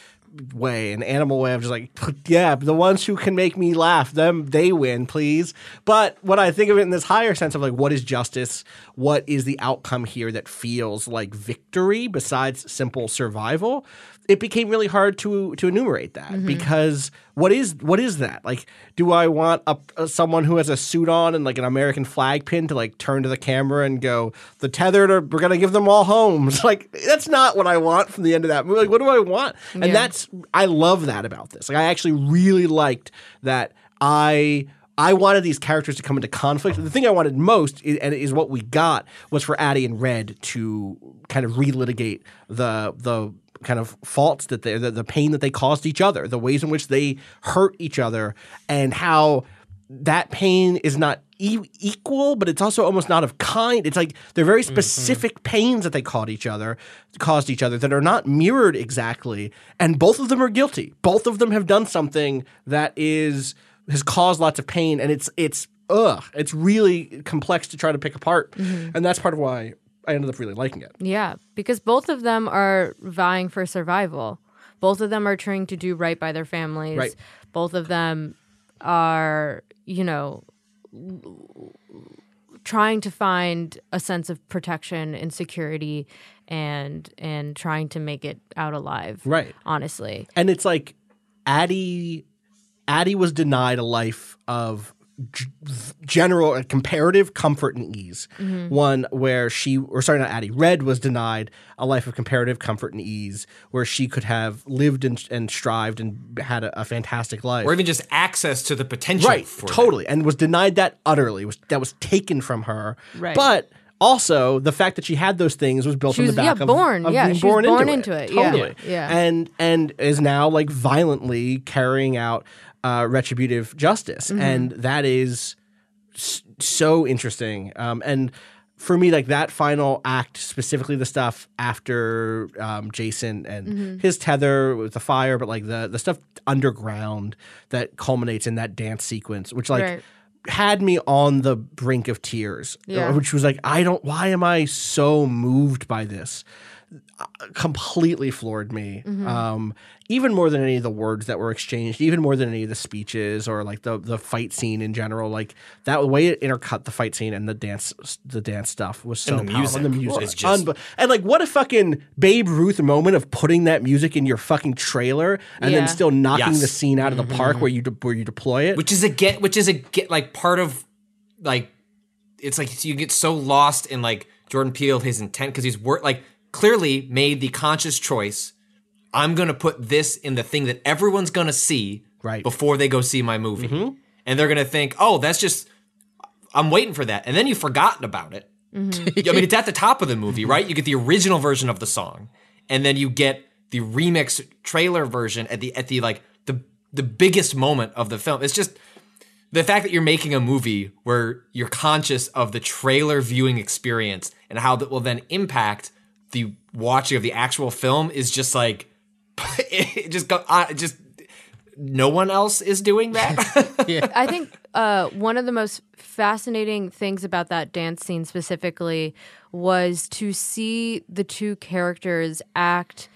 way, an animal way of just like, yeah, the ones who can make me laugh, them they win, please. But when I think of it in this higher sense of like, what is justice? What is the outcome here that feels like victory besides simple survival? It became really hard to to enumerate that mm-hmm. because what is what is that? Like, do I want a, a- someone who has a suit on and like an American flag pin to like turn to the camera and go, "The tethered are we're gonna give them all homes"? Like, that's not what I want from the end of that movie. Like, what do I want? And Yeah. that's I love that about this. Like I actually really liked that I I wanted these characters to come into conflict. The thing I wanted most, i- and is what we got, was for Addie and Red to kind of relitigate the the kind of faults that they, the, the pain that they caused each other, the ways in which they hurt each other, and how that pain is not e- equal, but it's also almost not of kind. It's like they're very mm-hmm. specific pains that they caused each other, caused each other that are not mirrored exactly, and both of them are guilty. Both of them have done something that is has caused lots of pain, and it's it's ugh, it's really complex to try to pick apart, mm-hmm. and that's part of why I ended up really liking it. Yeah, because both of them are vying for survival. Both of them are trying to do right by their families. Right. Both of them are, you know, trying to find a sense of protection and security and and trying to make it out alive. Right. Honestly. and it's like Addie Addie was denied a life of g- general uh, comparative comfort and ease. One where she or sorry not Addie Red was denied a life of comparative comfort and ease where she could have lived and, and strived and had a, a fantastic life. or even just access to the potential. right, for that. totally, and was denied that utterly. Was that was taken from her. Right. But also, the fact that she had those things was built She on the was- yeah, back of, born. of Yeah, being she was born, born into, into it. it. Yeah. Totally. Yeah. And and is now like violently carrying out uh, retributive justice, Mm-hmm. and that is s- so interesting. Um, and for me, like that final act, specifically the stuff after um, Jason and Mm-hmm. his tether with the fire, but like the the stuff underground that culminates in that dance sequence, which like Right. had me on the brink of tears. Yeah. uh, Which was like, I don't. Why am I so moved by this? Uh, completely floored me. Mm-hmm. Um, even more than any of the words that were exchanged, even more than any of the speeches or like the the fight scene in general. Like that way it intercut the fight scene and the dance the dance stuff was so And the powerful. And the music music is just- unbe- and like what a fucking Babe Ruth moment of putting that music in your fucking trailer and Yeah. then still knocking Yes. the scene out of the park where you de- where you deploy it. which is a get which is a get like part of like it's like you get so lost in like Jordan Peele his intent because he's work like clearly made the conscious choice I'm gonna put this in the thing that everyone's gonna see Right. before they go see my movie. Mm-hmm. And they're gonna think oh that's just I'm waiting for that. And then you've forgotten about it. Mm-hmm. I mean it's at the top of the movie mm-hmm. right? You get the original version of the song and then you get the remix trailer version at the at the like the the biggest moment of the film. It's just the fact that you're making a movie where you're conscious of the trailer viewing experience and how that will then impact the watching of the actual film is just like it just go uh, just no one else is doing that I think uh, one of the most fascinating things about that dance scene specifically was to see the two characters act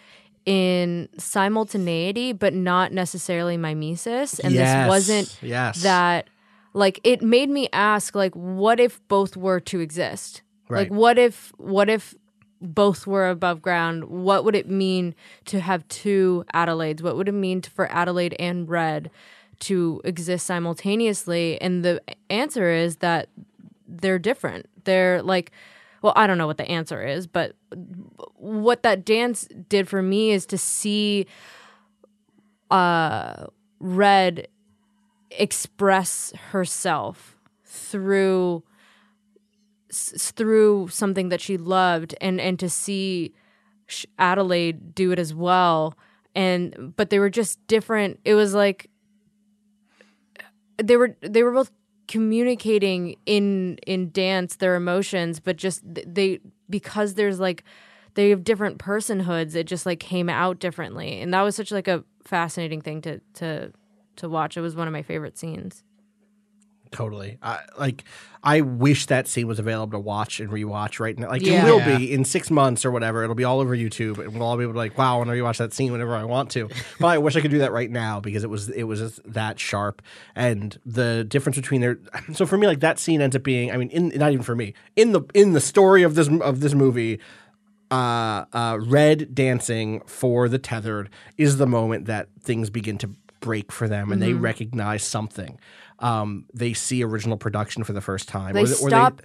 in simultaneity, but not necessarily mimesis. And Yes, this wasn't yes. that, like, it made me ask, like, what if both were to exist? Right. Like, what if, what if both were above ground? What would it mean to have two Adelaides? What would it mean to, for Adelaide and Red to exist simultaneously? And the answer is that they're different. They're like, well, I don't know what the answer is, but what that dance did for me is to see uh, Red express herself through s- through something that she loved and and to see Adelaide do it as well. And but they were just different. It was like they were they were both communicating in in dance their emotions but just they because there's like they have different personhoods it just like came out differently. And that was such like a fascinating thing to to to watch. It was one of my favorite scenes Totally. I, like, I wish that scene was available to watch and rewatch right now. Like, Yeah. it will Yeah. be in six months or whatever. It'll be all over YouTube, and we'll all be able to like, wow, I want to rewatch that scene whenever I want to. but I wish I could do that right now because it was it was just that sharp. And the difference between their so for me, like that scene ends up being, I mean, in not even for me in the in the story of this of this movie. Uh, uh, red dancing for the tethered is the moment that things begin to break for them and they Mm-hmm. recognize something. Um, they see original production for the first time. They or stop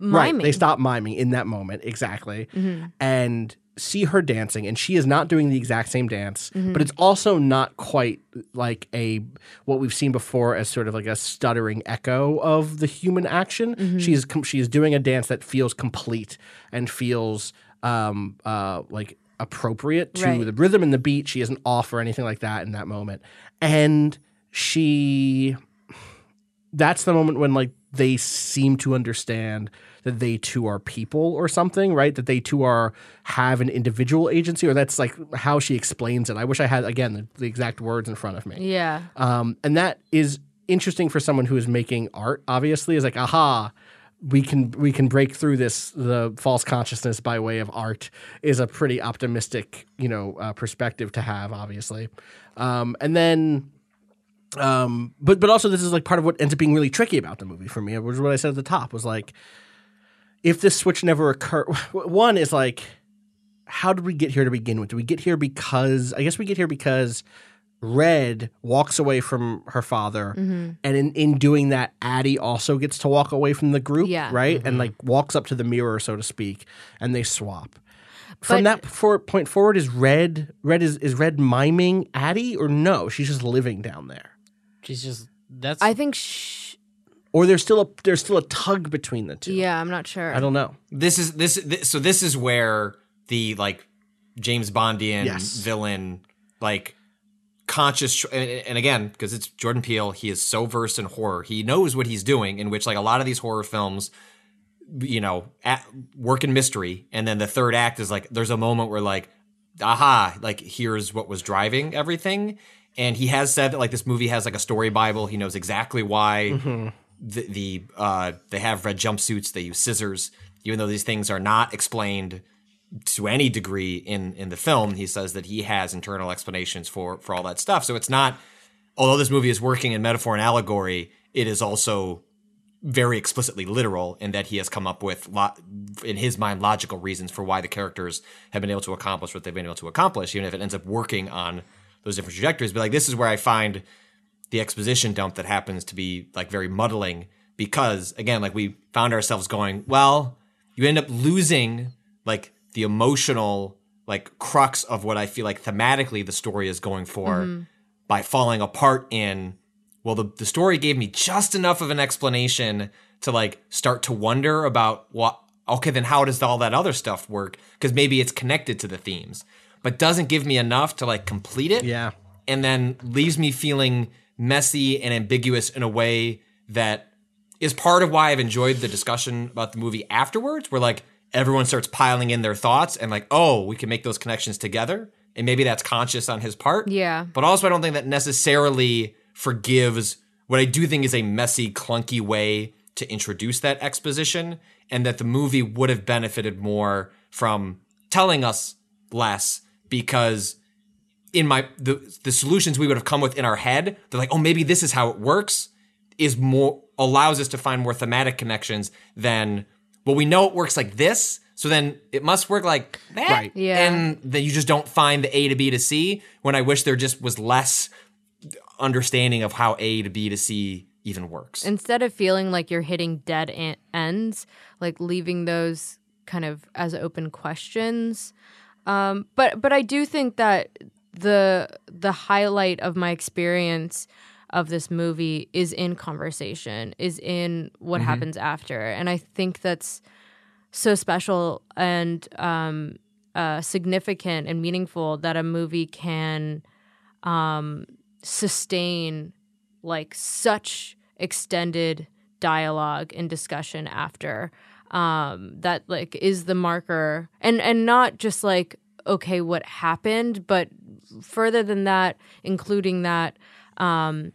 right, miming. they stop miming in that moment exactly, Mm-hmm. and see her dancing and she is not doing the exact same dance but it's also not quite like a what we've seen before as sort of like a stuttering echo of the human action she's com- she's doing a dance that feels complete and feels um uh like appropriate to Right. the rhythm and the beat she isn't off or anything like that in that moment and she that's the moment when like they seem to understand that they too are people or something right? That they too are have an individual agency or that's like how she explains it. I wish i had again the, the exact words in front of me. Yeah. um, and that is interesting for someone who is making art obviously. Is like aha we can we can break through this the false consciousness by way of art is a pretty optimistic you know uh, perspective to have obviously. Um, and then um, but but also this is like part of what ends up being really tricky about the movie for me which is what i said at the top was like if this switch never occurred one is like how did we get here to begin with? Did we get here because I guess we get here because Red walks away from her father, Mm-hmm. and in, in doing that, Addie also gets to walk away from the group, Yeah. right? And like walks up to the mirror, so to speak, and they swap. From that for, point forward, is Red Red is is Red miming Addie or no? She's just living down there, She's just that's I think. Sh- or there's still a there's still a tug between the two. yeah, I'm not sure. I don't know. this is this, this so this is where the like James Bondian Yes. villain like conscious and, and again because it's Jordan Peele he is so versed in horror he knows what he's doing in which like a lot of these horror films you know at, work in mystery and then the third act is like there's a moment where like aha like here's what was driving everything and he has said that like this movie has like a story bible. He knows exactly why the, the uh they have red jumpsuits they use scissors. Even though these things are not explained to any degree in in the film he says that he has internal explanations for for all that stuff. So it's not although this movie is working in metaphor and allegory it is also very explicitly literal in that he has come up with lo- in his mind logical reasons for why the characters have been able to accomplish what they've been able to accomplish even if it ends up working on those different trajectories but like this is where i find the exposition dump that happens to be like very muddling because again like we found ourselves going well you end up losing like the emotional like crux of what i feel like thematically the story is going for mm-hmm. by falling apart in well the, the story gave me just enough of an explanation to like start to wonder about what okay then how does all that other stuff work? Because maybe it's connected to the themes but doesn't give me enough to like complete it Yeah. and then leaves me feeling messy and ambiguous in a way that is part of why I've enjoyed the discussion about the movie afterwards, where like everyone starts piling in their thoughts and like, oh, we can make those connections together. And maybe that's conscious on his part. Yeah. But also, I don't think that necessarily forgives what I do think is a messy, clunky way to introduce that exposition, and that the movie would have benefited more from telling us less because in my the the solutions we would have come with in our head, they're like, oh, maybe this is how it works, is more allows us to find more thematic connections than well, we know it works like this, so then it must work like that. Right. Yeah. And then you just don't find the A to B to C when I wish there just was less understanding of how A to B to C even works. instead of feeling like you're hitting dead ends, like leaving those kind of as open questions. Um, but but I do think that the the highlight of my experience of this movie is in conversation, is in what happens after, and I think that's so special and um, uh, significant and meaningful that a movie can um, sustain like such extended dialogue and discussion after um that like is the marker. And and not just like okay what happened but further than that including that um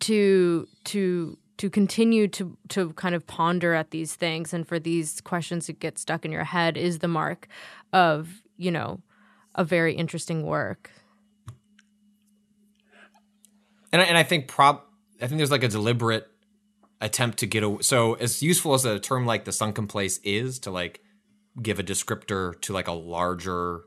to to to continue to to kind of ponder at these things and for these questions to get stuck in your head is the mark of you know a very interesting work. And I, and I think prob I think there's like a deliberate attempt to get away. So as useful as a term like the sunken place is to like give a descriptor to like a larger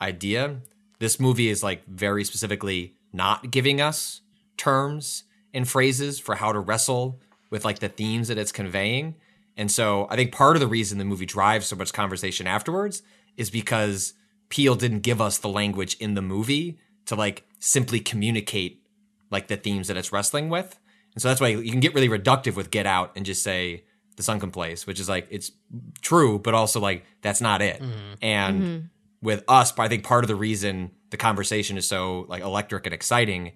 idea, this movie is like very specifically not giving us terms and phrases for how to wrestle with like the themes that it's conveying. And so I think part of the reason the movie drives so much conversation afterwards is because Peele didn't give us the language in the movie to like simply communicate like the themes that it's wrestling with. And so that's why you can get really reductive with Get Out and just say the sunken place, which is like it's true, but also like that's not it. Mm-hmm. And mm-hmm. with us, but I think part of the reason the conversation is so like electric and exciting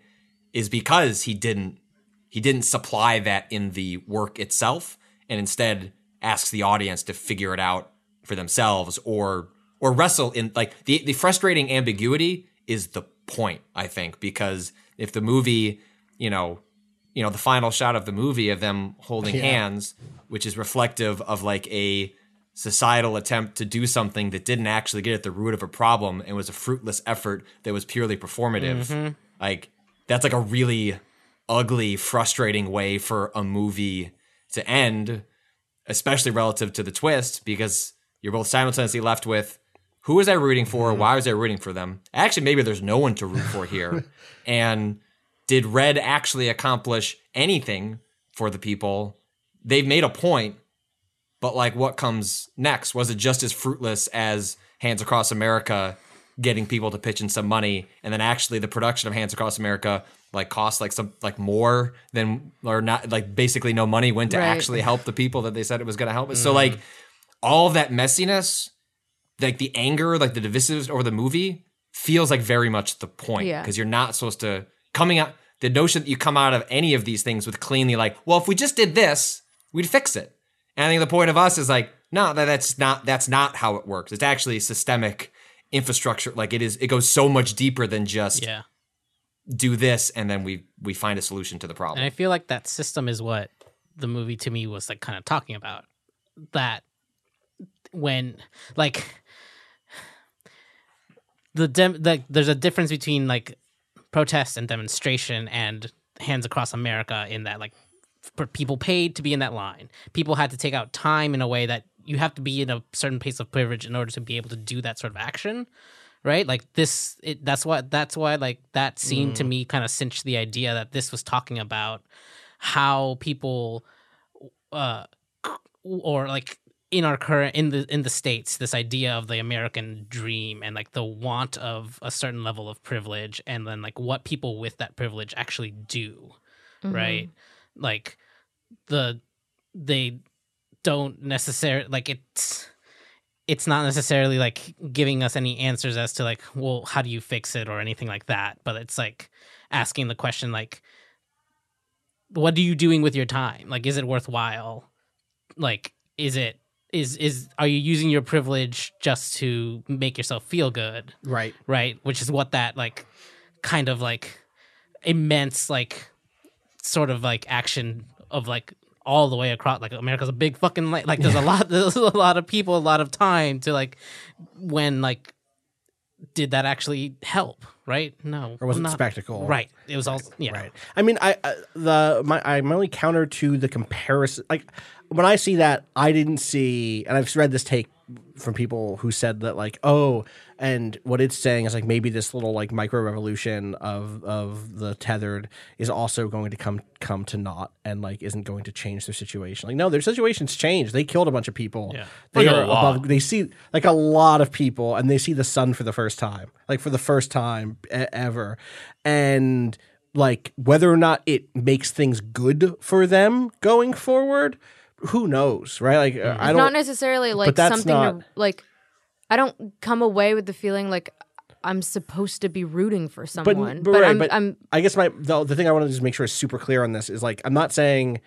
is because he didn't he didn't supply that in the work itself and instead asks the audience to figure it out for themselves or or wrestle in like the the frustrating ambiguity is the point I think because if the movie you know you know the final shot of the movie of them holding hands which is reflective of like a societal attempt to do something that didn't actually get at the root of a problem and was a fruitless effort that was purely performative mm-hmm. like that's like a really ugly frustrating way for a movie to end especially relative to the twist because you're both simultaneously left with who was I rooting for? Mm-hmm. Why was I rooting for them? Actually, maybe there's no one to root for here. and did Red actually accomplish anything for the people? They've made a point, but like what comes next? Was it just as fruitless as Hands Across America getting people to pitch in some money and then actually the production of Hands Across America like cost like some like more than or not like basically no money went to Right. actually help the people that they said it was going to help. So mm-hmm. like all of that messiness, like the anger, like the divisiveness over the movie feels like very much the point Yeah. because you're not supposed to coming out the notion that you come out of any of these things with cleanly like, well, if we just did this, we'd fix it. And I think the point of us is like, no, that's not that's not how it works. It's actually systemic infrastructure. Like it is, it goes so much deeper than just Yeah. do this and then we we find a solution to the problem. And I feel like that system is what the movie to me was like kind of talking about. That when like the dem like there's a difference between like protest and demonstration and hands across America in that like for people paid to be in that line. People had to take out time in a way that you have to be in a certain pace of privilege in order to be able to do that sort of action right like this it, that's what that's why like that scene to me kind of cinched the idea that this was talking about how people uh or like in our current in the in the states this idea of the american dream and like the want of a certain level of privilege and then like what people with that privilege actually do mm-hmm. right? Like the they don't necessarily like it's it's not necessarily like giving us any answers as to like well how do you fix it or anything like that but it's like asking the question like what are you doing with your time? Like is it worthwhile? Like is it is is are you using your privilege just to make yourself feel good? Right. right? Which is what that like kind of like immense like sort of like action of like all the way across like america's a big fucking like, like there's a lot there's a lot of people a lot of time to like when like did that actually help right no Or was it not- spectacle? right it was all yeah Right. I mean, I uh, the my I my only counter to the comparison, like when I see that, I didn't see, and I've read this take from people who said that like, oh, and what it's saying is like maybe this little like micro revolution of of the tethered is also going to come come to naught and like isn't going to change their situation. Like, no, their situation's changed. They killed a bunch of people. Yeah. They Like are above. They see like a lot of people, and they see the sun for the first time, like for the first time e- ever, and like whether or not it makes things good for them going forward, who knows, right? Like uh, I don't. Know. Not necessarily like something not- to like I don't come away with the feeling like I'm supposed to be rooting for but, someone. but, right, I'm, but I'm I guess my the, the thing I want to just make sure is super clear on this is like I'm not saying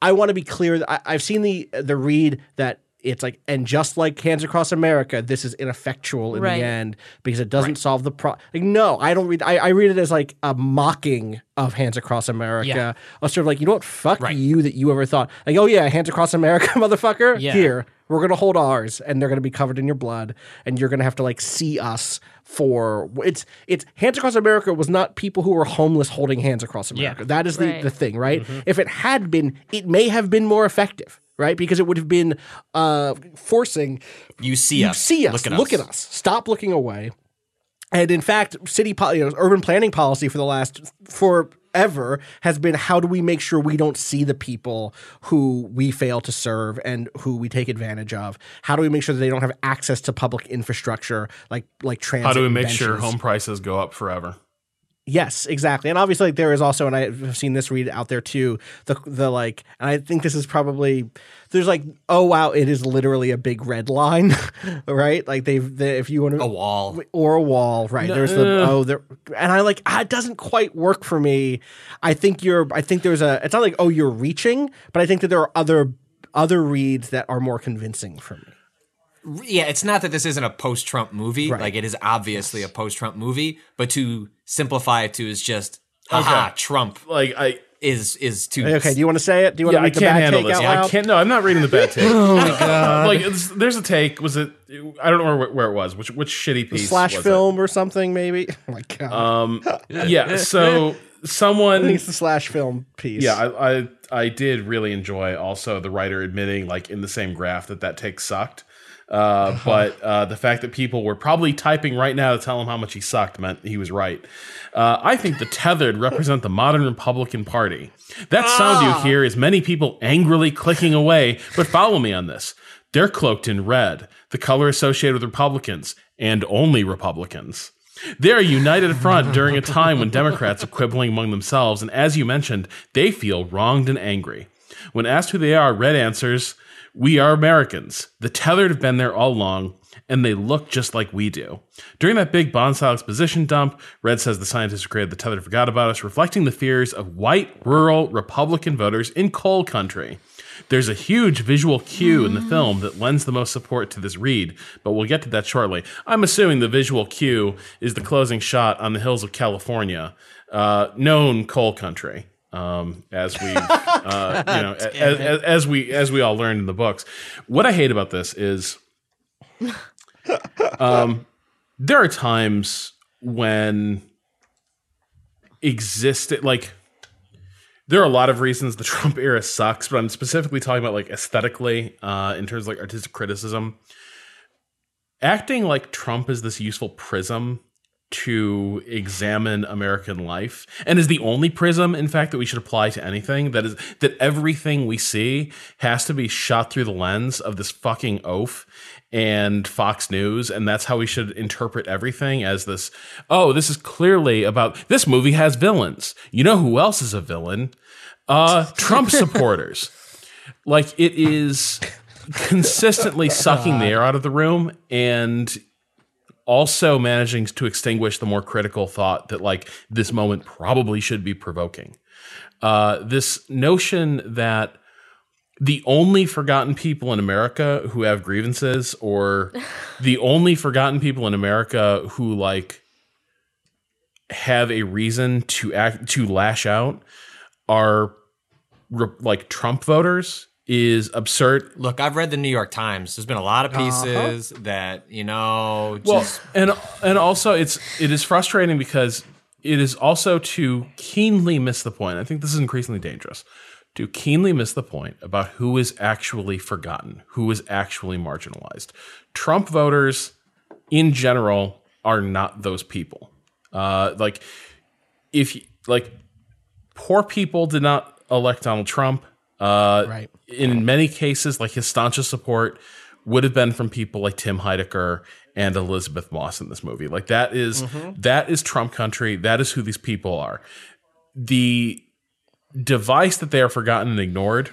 I want to be clear. I, I've seen the the read that it's like and just like Hands Across America, this is ineffectual in Right. the end because it doesn't solve the problem. Like no, I don't read. I, I read it as like a mocking of Hands Across America. Yeah. A sort of like you know what? Fuck Right. you that you ever thought like oh yeah, Hands Across America, motherfucker. Yeah. Here we're gonna hold ours, and they're gonna be covered in your blood, and you're gonna have to like see us for it's it's Hands Across America was not people who were homeless holding hands across America. Yeah. That is the, Right. the thing, right? Mm-hmm. If it had been, it may have been more effective, right? Because it would have been uh, forcing you see you us. see us, Look at us. stop looking away. And in fact, city, po- you know, urban planning policy for the last forever has been how do we make sure we don't see the people who we fail to serve and who we take advantage of? How do we make sure that they don't have access to public infrastructure like like transit? How do we and make sure home prices go up forever? Yes, exactly. And obviously like, there is also and I've seen this read out there too, the the like and I think this is probably there's like oh wow, it is literally a big red line, right? Like they've they, if you want to A wall. or a wall, right? There's the oh there and I like ah, it doesn't quite work for me. I think you're I think there's a it's not like oh you're reaching, but I think that there are other other reads that are more convincing for me. Yeah, it's not that this isn't a post-Trump movie. Right. Like it is obviously a post-Trump movie, but to simplify it to is just haha, Okay. Trump Like I, is is too Okay, do you want to say it? Do you want yeah, to I read the can't bad handle take this. out I can't. No, I'm not reading the bad take. oh my god! like it's, there's a take. Was it? I don't know where, where it was. Which which shitty piece? Slash was it? film or something maybe. Oh my god. Um. Yeah. So I think someone. it's the slash film piece. Yeah, I, I I did really enjoy also the writer admitting like in the same graph that that take sucked. Uh, but uh, the fact that people were probably typing right now to tell him how much he sucked meant he was right. Uh, I think the tethered represent the modern Republican Party. That sound you hear is many people angrily clicking away, but follow me on this. They're cloaked in red, the color associated with Republicans, and only Republicans. They're a united front during a time when Democrats are quibbling among themselves, and as you mentioned, they feel wronged and angry. When asked who they are, Red answers, We are Americans. The tethered have been there all along, and they look just like we do. During that big bonsai exposition dump, Red says the scientists who created the tethered forgot about us, reflecting the fears of white, rural, Republican voters in coal country. There's a huge visual cue in the film that lends the most support to this read, but we'll get to that shortly. I'm assuming the visual cue is the closing shot on the hills of California, uh, known coal country, um, as we, uh, you know, as, as, as we as we all learned in the books. What I hate about this is, um, there are times when existed like there are a lot of reasons the Trump era sucks, but I'm specifically talking about like aesthetically, uh, in terms of like artistic criticism. Acting like Trump is this useful prism to examine American life, and is the only prism, in fact, that we should apply to anything. That is that everything we see has to be shot through the lens of this fucking oaf and Fox News, and that's how we should interpret everything as this. Oh, this is clearly about this movie has villains. You know who else is a villain? Uh, Trump supporters. Like it is consistently sucking the air out of the room and also managing to extinguish the more critical thought that like this moment probably should be provoking. Uh, this notion that the only forgotten people in America who have grievances, or the only forgotten people in America who like have a reason to act to lash out, are re- like Trump voters is absurd. Look, I've read the New York Times. There's been a lot of pieces that you know. Well, and and also it's it is frustrating because it is also to keenly miss the point. I think this is increasingly dangerous. To keenly miss the point about who is actually forgotten, who is actually marginalized. Trump voters, in general, are not those people. Uh, like, if you- like, poor people did not elect Donald Trump. Uh, Right. In many cases, like his staunchest support would have been from people like Tim Heidecker and Elisabeth Moss in this movie. Like that is- that is Trump country. That is who these people are. The device that they are forgotten and ignored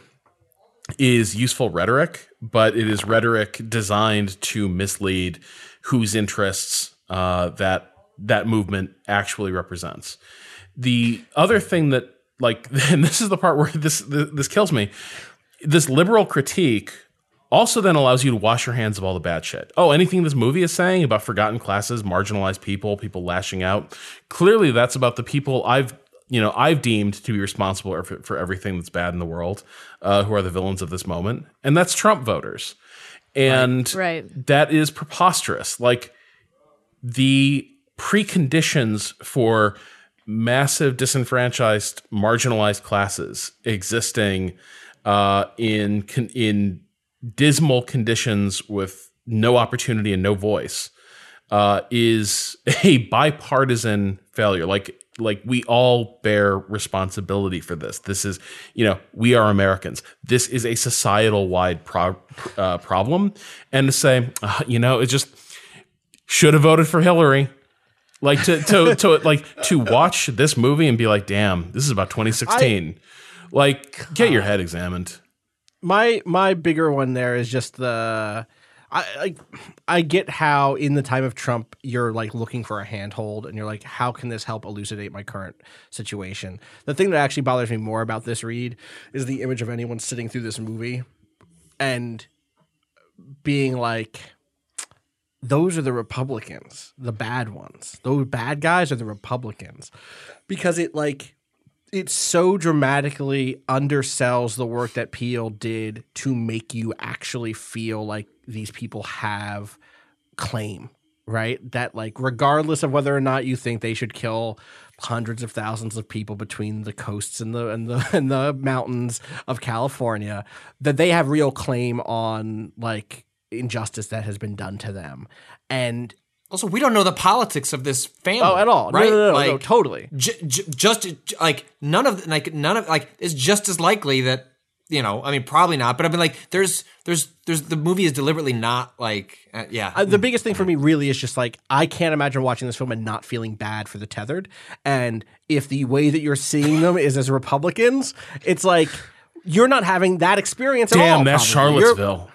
is useful rhetoric, but it is rhetoric designed to mislead whose interests uh, that that movement actually represents. The other thing that, like, and this is the part where this this kills me. This liberal critique also then allows you to wash your hands of all the bad shit. Oh, anything this movie is saying about forgotten classes, marginalized people, people lashing out, clearly that's about the people I've you know I've deemed to be responsible for, for everything that's bad in the world, uh, who are the villains of this moment, and that's Trump voters, and Right. that is preposterous. Like the preconditions for massive disenfranchised marginalized classes existing uh, in in dismal conditions with no opportunity and no voice uh, is a bipartisan failure. Like like we all bear responsibility for this. This is you know we are Americans. This is a societal wide pro- uh, problem, and to say uh, you know it just should have voted for Hillary. Like to to to like to watch this movie and be like, damn, this is about 2016. like, get your head examined. my my bigger one there is just the I like I get how in the time of Trump you're like looking for a handhold and you're like how can this help elucidate my current situation. The thing that actually bothers me more about this read is the image of anyone sitting through this movie and being like those are the Republicans, the bad ones. Those bad guys are the Republicans. Because it like it so dramatically undersells the work that Peele did to make you actually feel like these people have claim, right? That like regardless of whether or not you think they should kill hundreds of thousands of people between the coasts and the and the and the mountains of California, that they have real claim on like injustice that has been done to them. And Also, we don't know the politics of this family. oh, at all. right? No, no, no, like, no, totally. j- j- just like none of like none of like it's just as likely that you know i mean probably not but i mean like there's there's there's the movie is deliberately not like uh, yeah Uh, the biggest thing for me really is just like I can't imagine watching this film and not feeling bad for the tethered. And if the way that you're seeing them is as Republicans, it's like you're not having that experience at all. Damn, that's probably. You're- Charlottesville.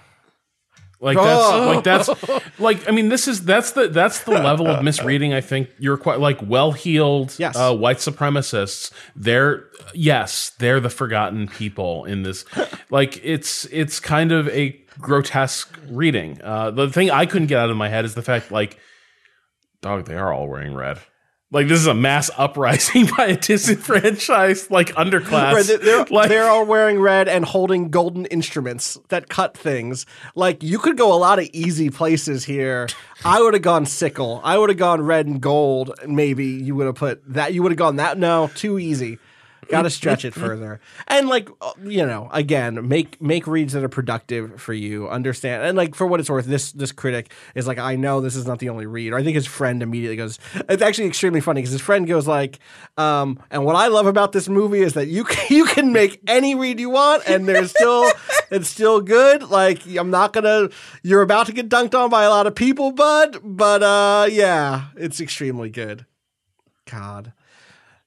Like that's like that's like I mean this is that's the that's the level of misreading I think. You're quite like well heeled Yes. uh, white supremacists. They're yes they're the forgotten people in this. Like it's it's kind of a grotesque reading. Uh, the thing I couldn't get out of my head is the fact like dog they are all wearing red like this is a mass uprising by a disenfranchised like underclass Right, they're, like, they're all wearing red and holding golden instruments that cut things. Like you could go a lot of easy places here. I would have gone sickle. I would have gone red and gold. Maybe you would have put that. You would have gone that. No, too easy. Got to stretch it further. And like uh, you know, again, make make reads that are productive for you. Understand and like for what it's worth, this this critic is like, I know this is not the only read. Or I think his friend immediately goes. It's actually extremely funny because his friend goes like, um, and what I love about this movie is that you can, you can make any read you want, and there's still it's still good. Like I'm not gonna. You're about to get dunked on by a lot of people, bud. But uh, yeah, it's extremely good. God.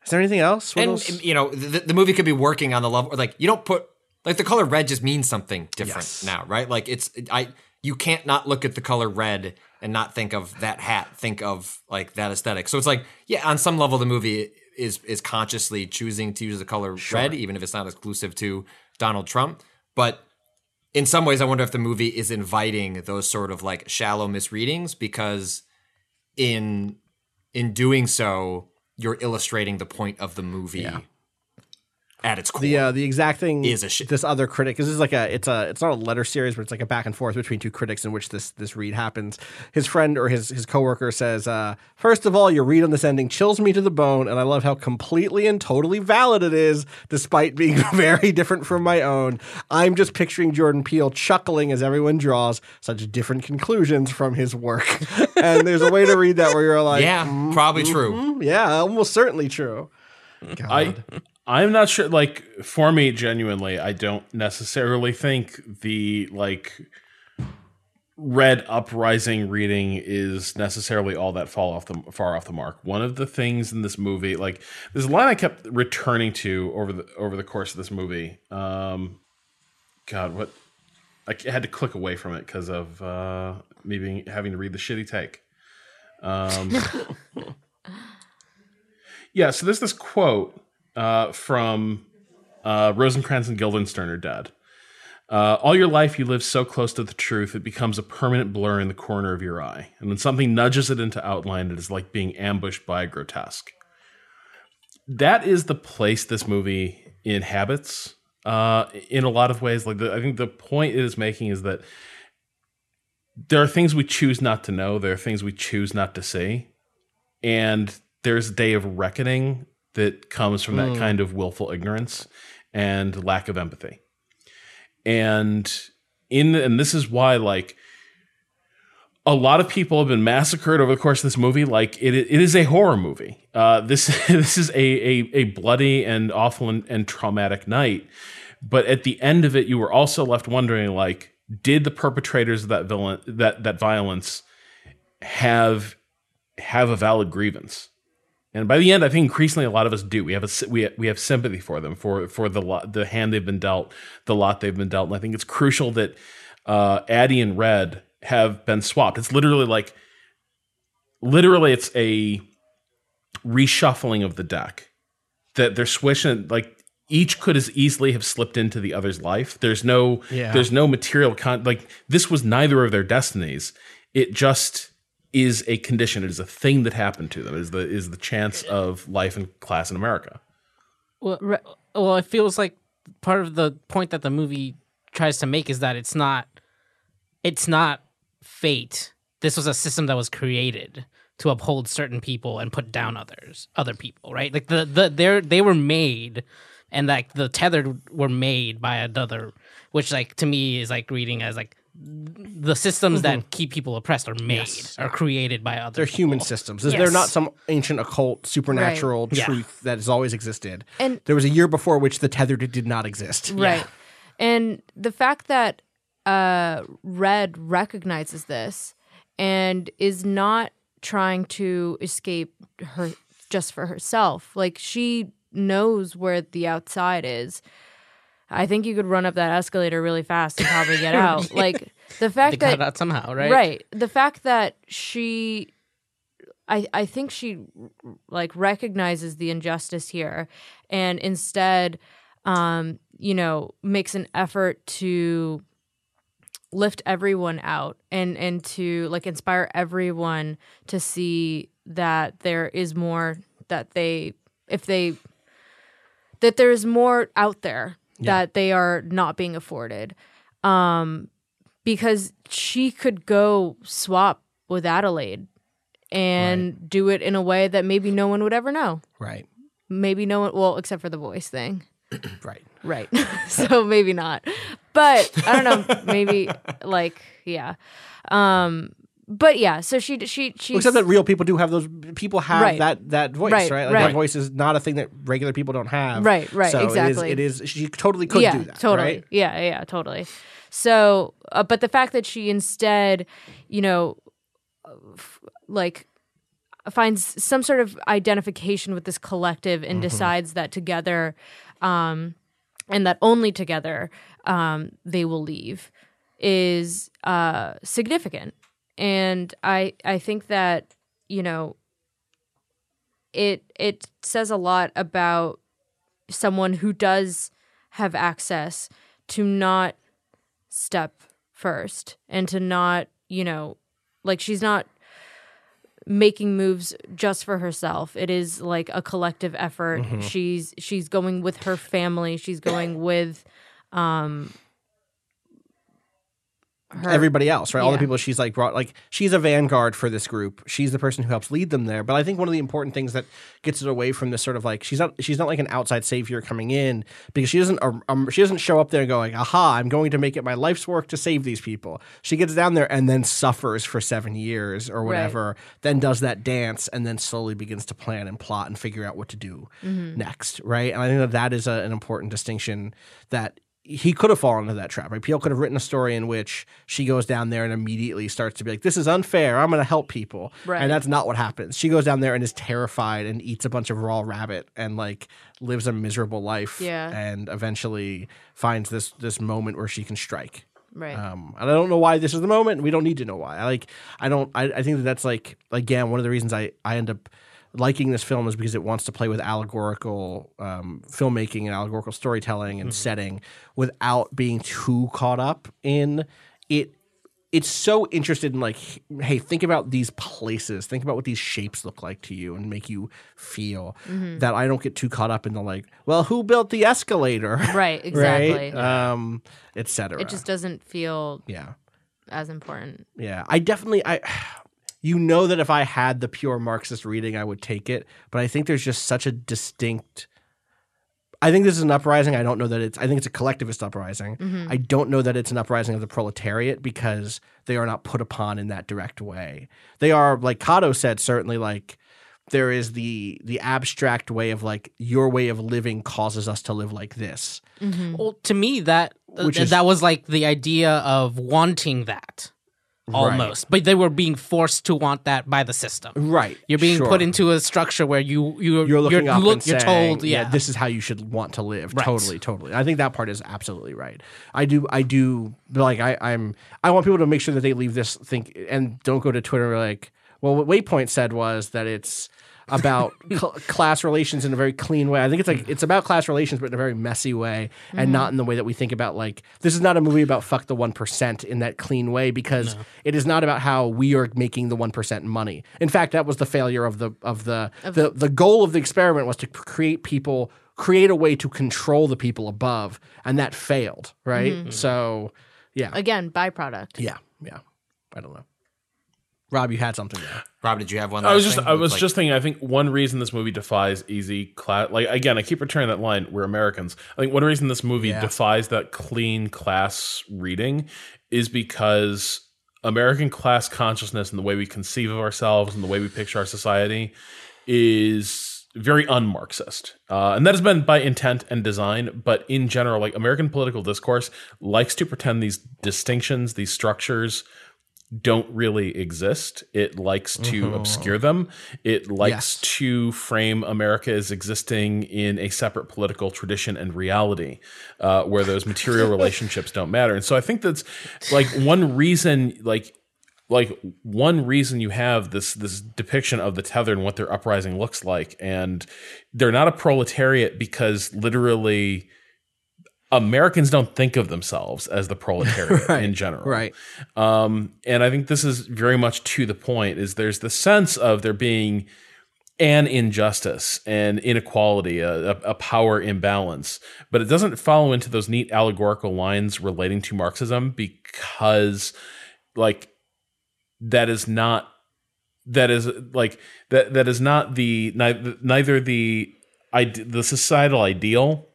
Is there anything else? What and else? you know the, the movie could be working on the level like you don't put like the color red just means something different Yes. now right like it's i you can't not look at the color red and not think of that hat think of like that aesthetic so it's like yeah on some level the movie is is consciously choosing to use the color red even if it's not exclusive to donald trump but in some ways i wonder if the movie is inviting those sort of like shallow misreadings because in in doing so you're illustrating the point of the movie at its core. the uh, the exact thing Is a shit- this other critic because this is like a it's a it's not a letter series but it's like a back and forth between two critics in which this this read happens his friend or his his coworker says uh, first of all your read on this ending chills me to the bone and i love how completely and totally valid it is despite being very different from my own i'm just picturing jordan peele chuckling as everyone draws such different conclusions from his work and there's a way to read that where you're like yeah, probably true. "Mm, yeah almost certainly true God. I I'm not sure like for me genuinely I don't necessarily think the like red uprising reading is necessarily all that fall off the far off the mark. One of the things in this movie like there's a line I kept returning to over the over the course of this movie. Um god what I had to click away from it because of uh me being having to read the shitty take. Um Yeah, so there's this quote uh, from uh, Rosencrantz and Guildenstern are dead. Uh, all your life, you live so close to the truth, it becomes a permanent blur in the corner of your eye. And when something nudges it into outline, it is like being ambushed by a grotesque. That is the place this movie inhabits uh, in a lot of ways. Like the, I think the point it is making is that there are things we choose not to know. There are things we choose not to see, and there's a day of reckoning that comes from that kind of willful ignorance and lack of empathy. And in and this is why like a lot of people have been massacred over the course of this movie. Like it, it is a horror movie. Uh, this this is a, a, a bloody and awful and, and traumatic night. But at the end of it, you were also left wondering, like, did the perpetrators of that villain that that violence have have a valid grievance? And by the end, I think increasingly a lot of us do. We have a we we have sympathy for them for for the lot, the hand they've been dealt, the lot they've been dealt. And I think it's crucial that uh, Addie and Red have been swapped. It's literally like, literally, it's a reshuffling of the deck. That they're switching, like each could as easily have slipped into the other's life. There's no, Yeah. there's no material con. Like this was neither of their destinies. It just is a condition. It is a thing that happened to them. It is the is the chance of life and class in America. Well, well, it feels like part of the point that the movie tries to make is that it's not, it's not fate. This was a system that was created to uphold certain people and put down others, other people, right? Like the the they they were made, and like the tethered were made by another, which like to me is like reading as like the systems that keep people oppressed are made, are created by other. They're human people. systems. They're not some ancient occult supernatural Yeah. truth that has always existed. And- there was a year before which the tethered did not exist. Right. And the fact that uh, Red recognizes this and is not trying to escape her just for herself. Like she knows where the outside is. I think you could run up that escalator really fast and probably get out. Like the They fact got that out somehow, right? Right. The fact that she I I think she like recognizes the injustice here and instead um you know makes an effort to lift everyone out and and to like inspire everyone to see that there is more that they if they that there's more out there that they are not being afforded um because she could go swap with Adelaide and do it in a way that maybe no one would ever know. Right. Maybe no one, well, except for the voice thing. Right. Right. so maybe not. But I don't know. Maybe like, yeah. Um, but yeah, so she, she, she, Except that real people do have those. People have Right. that that voice, Right, right? Like right. that voice is not a thing that regular people don't have. Right, right, So exactly. It is. It is she totally could yeah, do that. totally. Right? Yeah, yeah, totally. So, uh, but the fact that she instead, you know, f- like finds some sort of identification with this collective and decides that together, um, and that only together, um, they will leave, is uh, significant. And I, I think that you know, it it says a lot about someone who does have access to not step first and to not, you know, like she's not making moves just for herself. It is like a collective effort. She's she's going with her family. She's going with um her Everybody else, right? All the people she's like brought, like she's a vanguard for this group. She's the person who helps lead them there. But I think one of the important things that gets it away from this sort of like she's not she's not like an outside savior coming in because she doesn't um, um, she doesn't show up there and go like, aha, I'm going to make it my life's work to save these people. She gets down there and then suffers for seven years or whatever, then does that dance and then slowly begins to plan and plot and figure out what to do next, right? And I think that that is a, an important distinction that he could have fallen into that trap. Right? Peele could have written a story in which she goes down there and immediately starts to be like, "This is unfair. I'm going to help people," Right. and that's not what happens. She goes down there and is terrified and eats a bunch of raw rabbit and like lives a miserable life. Yeah. and eventually finds this this moment where she can strike. right. Um, and I don't know why this is the moment. We don't need to know why. I like. I don't. I, I think that that's like again one of the reasons I I end up liking this film is because it wants to play with allegorical um, filmmaking and allegorical storytelling and setting without being too caught up in it. It's so interested in like, hey, think about these places. Think about what these shapes look like to you and make you feel that I don't get too caught up in the like, well, who built the escalator? right. Exactly. right? Um, et cetera. It just doesn't feel yeah. as important. Yeah, I definitely I you know that if I had the pure Marxist reading I would take it, but I think there's just such a distinct I think this is an uprising. I don't know that it's. I think it's a collectivist uprising. Mm-hmm. I don't know that it's an uprising of the proletariat because they are not put upon in that direct way. They are, like Kato said, certainly like there is the the abstract way of like your way of living causes us to live like this. Well, to me, that Which uh, is- that was like the idea of wanting that almost, but they were being forced to want that by the system. Right. You're being sure. put into a structure where you you you're looking up look- and you're saying, told yeah, this is how you should want to live. Right. Totally, totally. I think that part is absolutely right. I do, I do. Like, I, I'm, I want people to make sure that they leave this think and don't go to Twitter like, well, what Waypoint said was that it's about cl- class relations in a very clean way. I think it's like it's about class relations, but in a very messy way, and mm-hmm. not in the way that we think about. Like, this is not a movie about fuck the one percent in that clean way because it is not about how we are making the one percent money. In fact, that was the failure of the of the the the goal of the experiment was to create people create a way to control the people above, and that failed. Right. Mm-hmm. So, yeah, Again, byproduct. yeah, yeah. I don't know. Rob, you had something there. Rob, did you have one? I was just thing? I was Like- just thinking. I think one reason this movie defies easy class, like again, I keep returning that line. We're Americans. I think one reason this movie Yeah. defies that clean class reading is because American class consciousness and the way we conceive of ourselves and the way we picture our society is very un-Marxist, uh, and that has been by intent and design. But in general, like American political discourse likes to pretend these distinctions, these structures don't really exist. It likes to obscure them. It likes Yes. to frame America as existing in a separate political tradition and reality, uh, where those material relationships don't matter. And so I think that's like one reason, like like one reason you have this this depiction of the tether and what their uprising looks like and they're not a proletariat because literally Americans don't think of themselves as the proletariat in general. Right. Um, and I think this is very much to the point is there's the sense of there being an injustice and inequality, a, a, power imbalance, but it doesn't follow into those neat allegorical lines relating to Marxism because like that is not that is like that that is not the neither, neither the ide- the societal ideal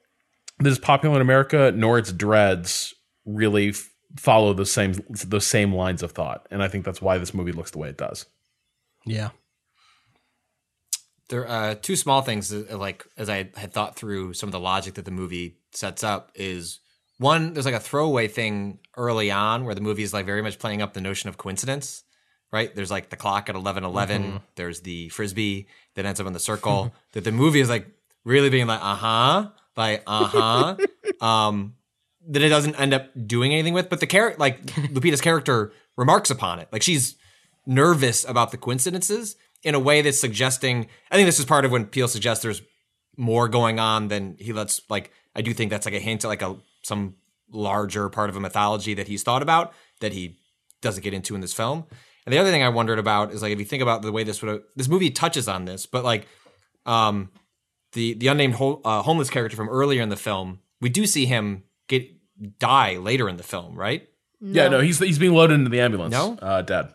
that is popular in America nor its dreads really f- follow the same those same lines of thought and I think that's why this movie looks the way it does. Yeah. There are uh, two small things, uh, like as I had thought through some of the logic that the movie sets up. Is one, there's like a throwaway thing early on where the movie is like very much playing up the notion of coincidence, right? There's like the clock at eleven There's the frisbee that ends up in the circle. that the movie is like really being like, uh like uh huh, um, that it doesn't end up doing anything with. But the character, like Lupita's character, remarks upon it. Like she's nervous about the coincidences in a way that's suggesting. I think this is part of when Peele suggests there's more going on than he lets. Like I do think that's like a hint at like a some larger part of a mythology that he's thought about that he doesn't get into in this film. And the other thing I wondered about is like if you think about the way this would this movie touches on this, but like um the the unnamed ho- uh, homeless character from earlier in the film, we do see him get die later in the film, right? Yeah, no, he's he's being loaded into the ambulance. No? uh, dead.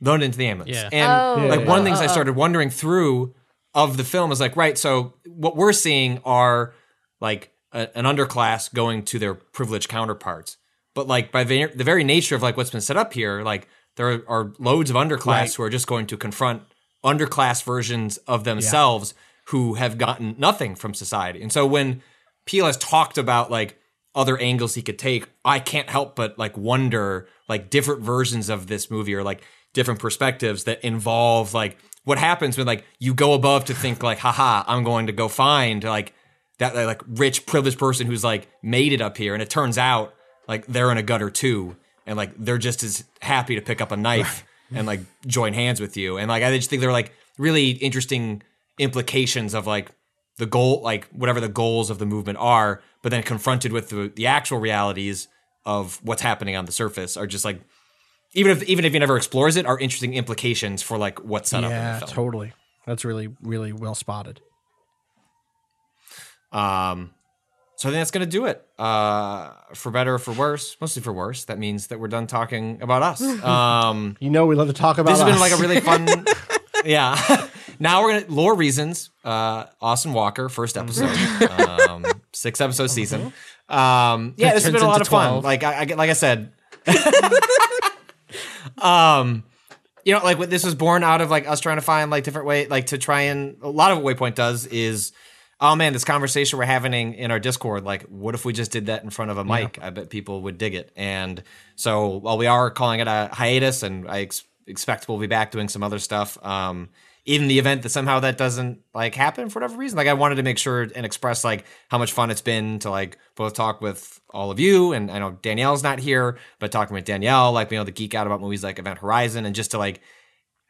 loaded into the ambulance. Yeah. And Oh. like Yeah. one of the things I oh. started wondering through of the film is like, right, so what we're seeing are like a, an underclass going to their privileged counterparts. But like by the, the very nature of like what's been set up here, like there are loads of underclass Right. who are just going to confront underclass versions of themselves who have gotten nothing from society. And so when Peele has talked about like other angles he could take, I can't help but like wonder like different versions of this movie or like different perspectives that involve like what happens when like you go above to think like, haha, I'm going to go find like that like rich privileged person who's like made it up here, and it turns out like they're in a gutter too, and like they're just as happy to pick up a knife and like join hands with you, and like I just think they're like really interesting implications of like the goal, like whatever the goals of the movement are, but then confronted with the, the actual realities of what's happening on the surface are just like even if even if he never explores it, are interesting implications for like what's set up Yeah, the film. totally. That's really, really well spotted. Um, so I think that's to do it. Uh, for better or for worse, mostly for worse. That means that we're done talking about us. Um, You know, we love to talk about. this has been like a really fun. yeah, now we're gonna lore reasons. Uh, Austin Walker, first episode, um, six episode season. Um, yeah, this has been a lot of fun. Like I, I like I said, um, you know, like what this was born out of like us trying to find like different way, like to try and a lot of what Waypoint does is. Oh man, this conversation we're having in our Discord, like, what if we just did that in front of a mic? I bet people would dig it. And so, while we are calling it a hiatus, and I ex- expect we'll be back doing some other stuff, um, in the event that somehow that doesn't like happen for whatever reason, like I wanted to make sure and express like how much fun it's been to like both talk with all of you, and I know Danielle's not here, but talking with Danielle, like being able to geek out about movies like Event Horizon, and just to like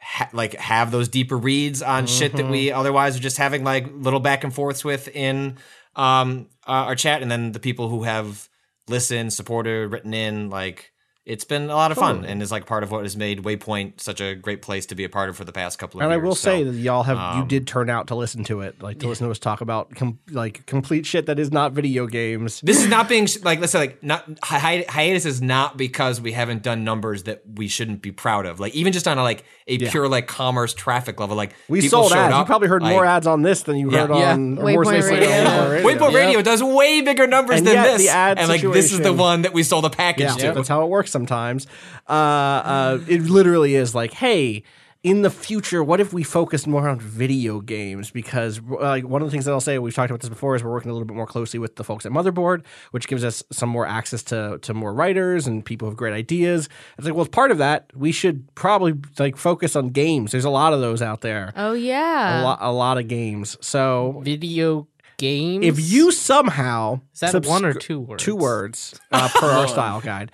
ha- like have those deeper reads on shit that we otherwise are just having like little back and forths with in um uh, our chat. And then the people who have listened supported written in like it's been a lot of fun and is like part of what has made waypoint such a great place to be a part of for the past couple of years. And I will So, say that y'all have you um, did turn out to listen to it, like to listen to us talk about com- like complete shit that is not video games. this is not being sh- like let's say like not hi- hiatus is not because we haven't done numbers that we shouldn't be proud of like even just on a like a pure like commerce traffic level like We sold showed ads. you probably heard like- more ads on this than you Yeah. heard Yeah. on Waypoint Worst They Say Radio. Radio. Waypoint Radio does way bigger numbers And than yet this, the ad and like this is the one that we sold a package Yeah, to. that's how it works sometimes. Uh, uh, it literally is like, hey, in the future, what if we focused more on video games? Because like one of the things that I'll say, we've talked about this before, is we're working a little bit more closely with the folks at Motherboard, which gives us some more access to to more writers and people with great ideas. It's like, well, as part of that, we should probably like focus on games. There's a lot of those out there, Oh a yeah. lot, a lot of games. So Video games. if you somehow is that subscri- one or two words? two words uh, per our style guide.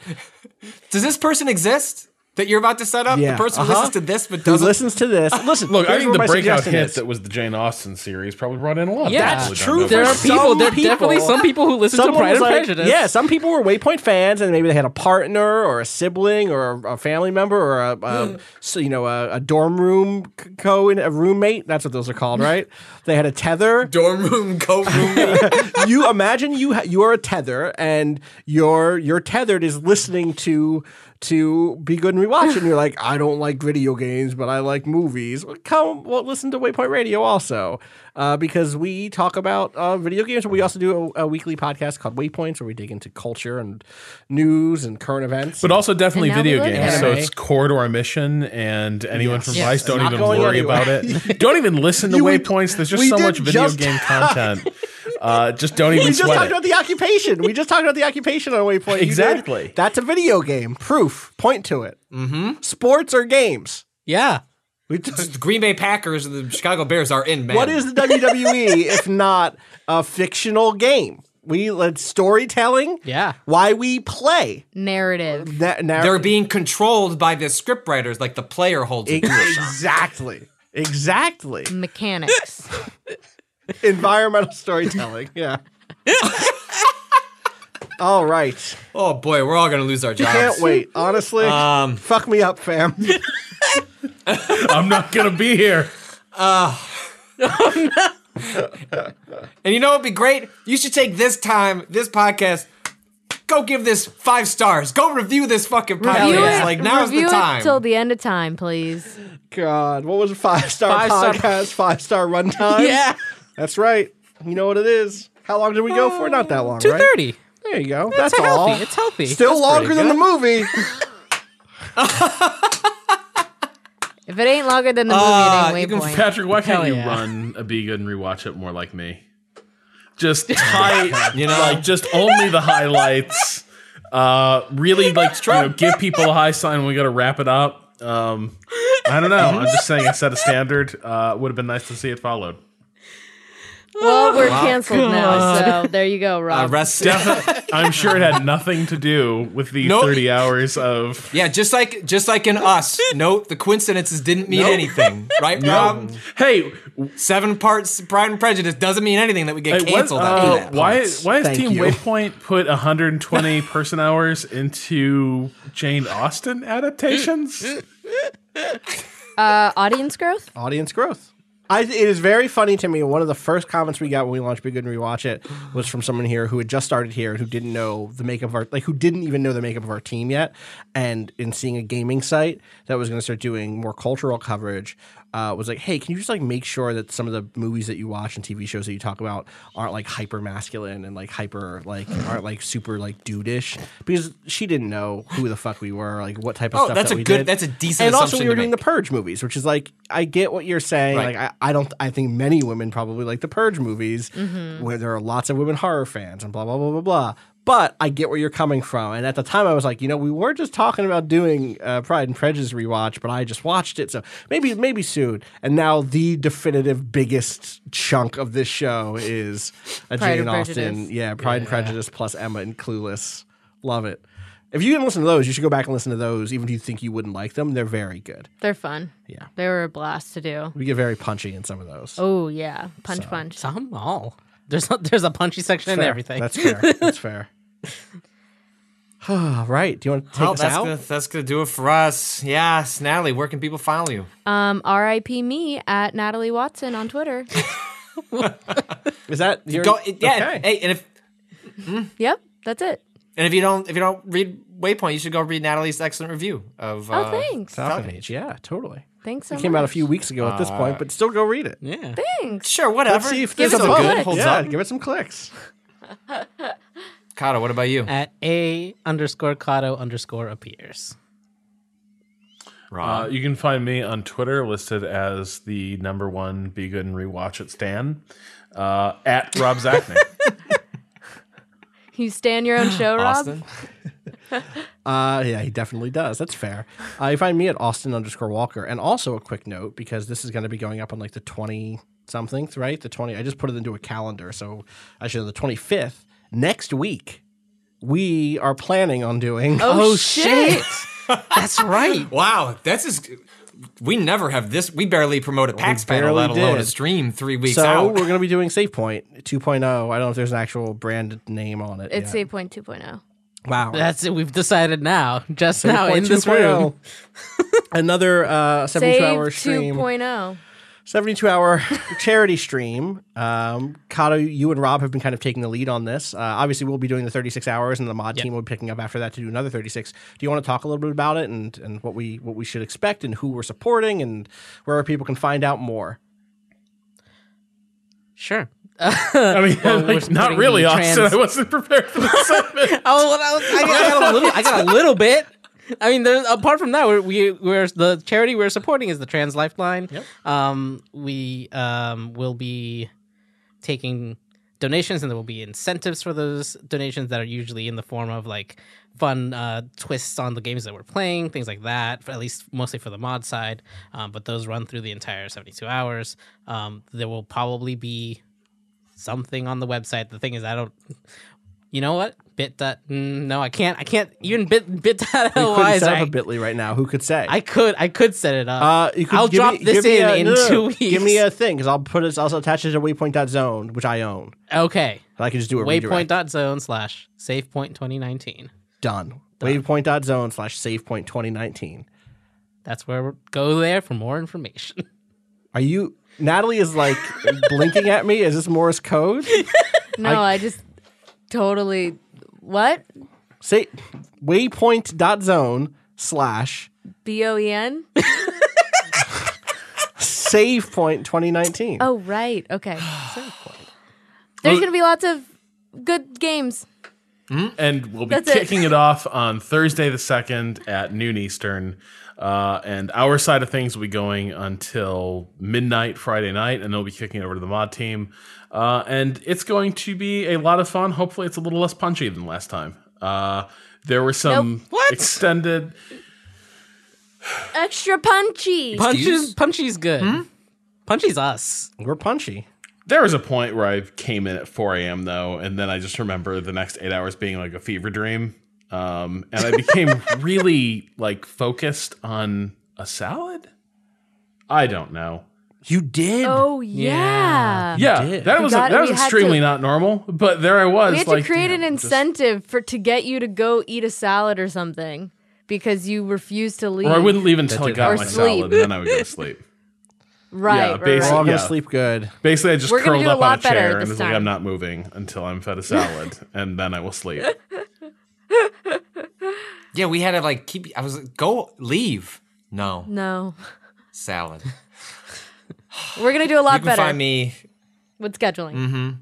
Does this person exist that you're about to set up? Yeah, The person who uh-huh. listens to this but doesn't. listens to this? Listen, Look, I think the breakout hit is. that was the Jane Austen series probably brought in a lot. of Yeah, people That's true There are people. There are people. definitely some people who listen to Pride and like- Prejudice. Yeah, some people were Waypoint fans, and maybe they had a partner or a sibling or a, a family member or a, a so, you know a, a dorm room c- co a roommate. That's what those are called, right? they had a tether. Dorm room, coat room. you imagine you ha- you are a tether, and your your tethered is listening to to be good and rewatch, and you're like, I don't like video games, but I like movies. Well, come, well, listen to Waypoint Radio also, uh, because we talk about uh, video games. We also do a, a weekly podcast called Waypoints, where we dig into culture and news and current events. But also definitely video games. at So it's core to our mission, and anyone Yes. from Yes. Vice don't Not even worry anywhere. about it. don't even listen to You- we- waypoints. There's just so much video just- game content. Uh, just don't even we just sweat talked it. about the occupation. We just talked about the occupation on Waypoint. You did. Exactly. That's a video game. Proof. Point to it. Mm-hmm. Sports or games. yeah. We t- the Green Bay Packers and the Chicago Bears are in, man. What is the WWE if not a fictional game? We let storytelling. Yeah. Why we play? Narrative. That now They're being controlled by the script writers, like the player holds it. exactly, exactly. Mechanics. Environmental storytelling. Yeah. all right. Oh boy, we're all gonna lose our jobs. Can't wait. Honestly, Um, fuck me up, fam. I'm not gonna be here. oh no And you know what'd be great? You should take this time, this podcast, go give this five stars. Go review this fucking podcast. Review yeah. it. Like now's Review the time. it till the end of time, please. God, what was a five star Five-star- podcast? Five star runtime. Yeah. That's right. You know what it is. How long did we go for? Not that long, Two right? thirty. There you go. That's, It's all. healthy. It's healthy. Still longer than the movie. If it ain't longer than the movie, Uh, it you can ain't Waypoint. Patrick, why can't Hell you yeah. run a Be Good and rewatch it more like me? Just tight, You know? like just only the highlights. Uh, really, like you know, give people a high sign when we got to wrap it up. Um, I don't know. I'm just saying, I set a standard. Uh, would have been nice to see it followed. Well, we're canceled now, so there you go, uh, Rob. rest. I'm sure it had nothing to do with the Nope. 30 hours of. yeah, just like just like in us. Note the coincidences didn't mean anything, right, Rob? Hey, Seven parts Pride and Prejudice doesn't mean anything that we get hey, what, canceled uh, after that. why? parts. Why has Thank Team you. Waypoint put 120 person hours into Jane Austen adaptations? Uh, audience growth? Audience growth. I, it is very funny to me. One of the first comments we got when we launched Be Good and Rewatch It was from someone here who had just started here and who didn't know the makeup of our like who didn't even know the makeup of our team yet. And in seeing a gaming site that was going to start doing more cultural coverage, uh, was like, "Hey, can you just like make sure that some of the movies that you watch and TV shows that you talk about aren't like hyper masculine and like hyper like aren't like super like dudeish?" Because she didn't know who the fuck we were, like what type of Oh, stuff. that's that a we good- did. that's a decent And also, we were doing the. Purge movies, which is like, I get what you're saying. Right. Like, I, I don't. I think many women probably like the Purge movies, where there are lots of women horror fans and blah blah blah blah blah. But I get where you're coming from. And at the time, I was like, you know, we were just talking about doing uh, Pride and Prejudice rewatch, but I just watched it, so maybe maybe soon. And now the definitive biggest chunk of this show is a Pride Jane and Austen, Prejudice. yeah, Pride and Prejudice plus Emma and Clueless. Love it. If you didn't listen to those, you should go back and listen to those, even if you think you wouldn't like them. They're very good. They're fun. Yeah. They were a blast to do. We get very punchy in some of those. Oh yeah, punch punch. Some all. There's a, there's a punchy section in Fair. everything. That's fair. That's fair. right. Do you want to take Well, us that's out? gonna that's gonna do it for us. Yes, Natalie, where can people follow you? Um, R.I.P. me at Natalie Watson on Twitter. Is that your Go, yeah, Okay. hey, and if yep, that's it. And if you don't if you don't read Waypoint, you should go read Natalie's excellent review of. Oh, uh, thanks. Falcon Age. Yeah, totally. Thanks so It came much. out a few weeks ago at this point, but still go read it. yeah. Thanks. Sure, whatever. Let's see if Give there's it a a good holds yeah, up. give it some clicks. Kato, what about you? At a underscore Kato underscore appears. Uh, you can find me on Twitter listed as the number one be good and rewatch it Stan uh, at Rob Zacny. You stand your own show, Rob. Austin. Uh, yeah, he definitely does. That's fair. Uh, you find me at Austin underscore Walker. And also a quick note, because this is going to be going up on like the 20 something, right? The 20. I just put it into a calendar. So actually, the 25th, next week, we are planning on doing. Oh, shit. That's right. Wow, that's just. We never have this. We barely promote a PAX panel, barely let alone a stream three weeks out. so out. we're going to be doing SavePoint 2.0. I don't know if there's an actual brand name on it. It's yet. 8.2.0. wow. That's it. We've decided now, just now in 8.2.0. this room. Another uh, 72 Save hour stream. 2.0. 72 hour charity stream. Um, Kato, you and Rob have been kind of taking the lead on this. Uh, obviously, we'll be doing the 36 hours, and the mod team will be picking up after that to do another 36. Do you want to talk a little bit about it and, and what we what we should expect and who we're supporting and where people can find out more? Sure. I mean, we're like, not really, the Austin. trans- I wasn't prepared for this segment. Oh, well, I, I, I got a little. I got a little bit. I mean, apart from that, we're, we we're the charity we're supporting is the Trans Lifeline. Yep. Um, we um will be taking donations, and there will be incentives for those donations that are usually in the form of like fun uh, twists on the games that we're playing, things like that. At least mostly for the mod side, um, but those run through the entire 72 hours. Um, there will probably be something on the website. The thing is, I don't. You know what? Bit dot. Mm, no, I can't. I can't even bit bit dot. We couldn't set I, up a Bitly right now. Who could say? I could. I could set it up. uh, you could I'll give drop me- this give in a- in no, no, two weeks. Give me a thing because I'll put it. I'll attach it to waypoint.zone, which I own. okay. I can just do a redirect. Waypoint.zone slash SavePoint 2019. Done. Waypoint.zone slash SavePoint 2019. That's where we're, go there for more information. Are you? Natalie is like blinking at me. Is this Morse code? No, I, just totally. What? Say waypoint.zone slash B O E N? SavePoint 2019. Oh, right. Okay. There's going to be lots of good games. and we'll be That's it. kicking it. off on Thursday the second at noon Eastern. Uh, and our side of things will be going until midnight Friday night, and they'll be kicking it over to the mod team. Uh, and it's going to be a lot of fun. Hopefully, it's a little less punchy than last time. Uh, there were some Nope. What? extended. Extra punchy. Punches, Punchy's good. Hmm? Punchy's us. We're punchy. There was a point where I came in at 4 a.m. though, and then I just remember the next eight hours being like a fever dream. Um, and I became really like focused on a salad. I don't know. You did. oh, yeah. Yeah, did. that was got- that was extremely to- not normal. But there I was. We had like, to create damn, an just- incentive for to get you to go eat a salad or something because you refused to leave. or I wouldn't leave until I got my sleep. salad, and then I would go to sleep. Right, Yeah, right, right. basically- We're gonna Yeah. sleep good. Basically, I just We're curled do a up on a chair and this was like, "I'm not moving until I'm fed a salad, and then I will sleep." yeah, we had to like keep. I was like, go leave. No No. salad. We're gonna do a lot You lot can better find me. with scheduling.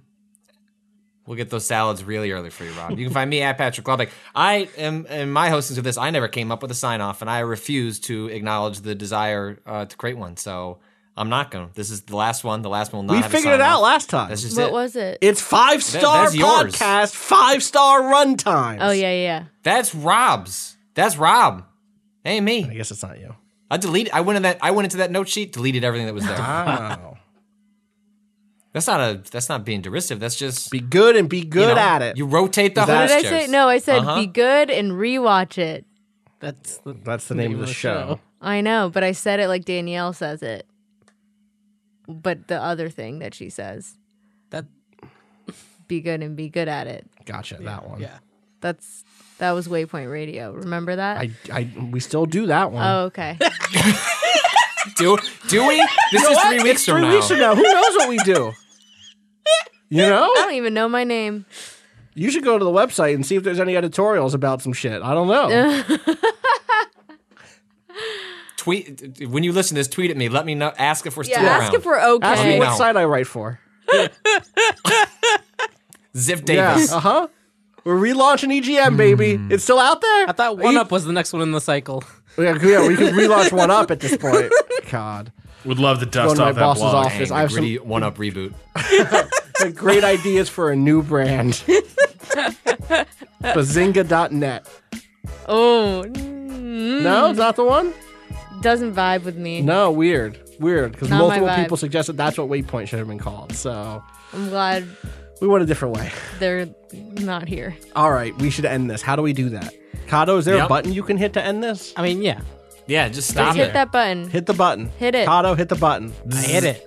We'll get those salads really early for you, Rob. You can find me at Patrick Klepek. I am in my hostings of this. I never came up with a sign off, and I refuse to acknowledge the desire uh, to create one. So I'm not going. to This is the last one. The last one will not. We have a figured it sign-off. out last time. That's just What it. was it? It's five star that's yours. podcast, five star runtime. oh yeah, yeah, yeah. That's Rob's. That's Rob. Hey me. I guess it's not you. I deleted. I went in that. I went into that note sheet, deleted everything that was there. Wow. That's not a. That's not being derisive. That's just be good and be you good know, at it. You rotate the Is that- What did I say? No, I said Uh-huh. be good and rewatch it. That's the, That's the name of the show. I know, but I said it like Danielle says it. But the other thing that she says, That be good and be good at it. Gotcha, that one. yeah. That's that was Waypoint Radio. Remember that? I, I, we still do that one. oh, okay. Do do we? This is three weeks from Three now. weeks from now, who knows what we do? You know? I don't even know my name. You should go to the website and see if there's any editorials about some shit. I don't know. Tweet when you listen to this. Tweet at me. Let me know. Ask if we're still Yeah, around. ask if we're Ask me okay. No. what site I write for. Ziff Yeah. Davis. Uh huh. We're relaunching EGM, baby. Hmm. It's still out there. I thought One Up was the next one in the cycle. Yeah, yeah, we can relaunch one up at this point. God, Would love to Go dust to my off that boss's blog. office. Dang, I have the some one up reboot. like, great ideas for a new brand. Bazinga.net. Oh, mm, No, it's not the one. doesn't vibe with me. No, weird, weird. Because multiple people suggested that's what Waypoint should have been called. So I'm glad we went a different way. they're not here. All right, we should end this. How do we do that? Kato, is there a Yep. button you can hit to end this? I mean, yeah. Yeah, just Just stop hit it. that button. Hit the button. Hit it. Kato, hit the button. I hit it.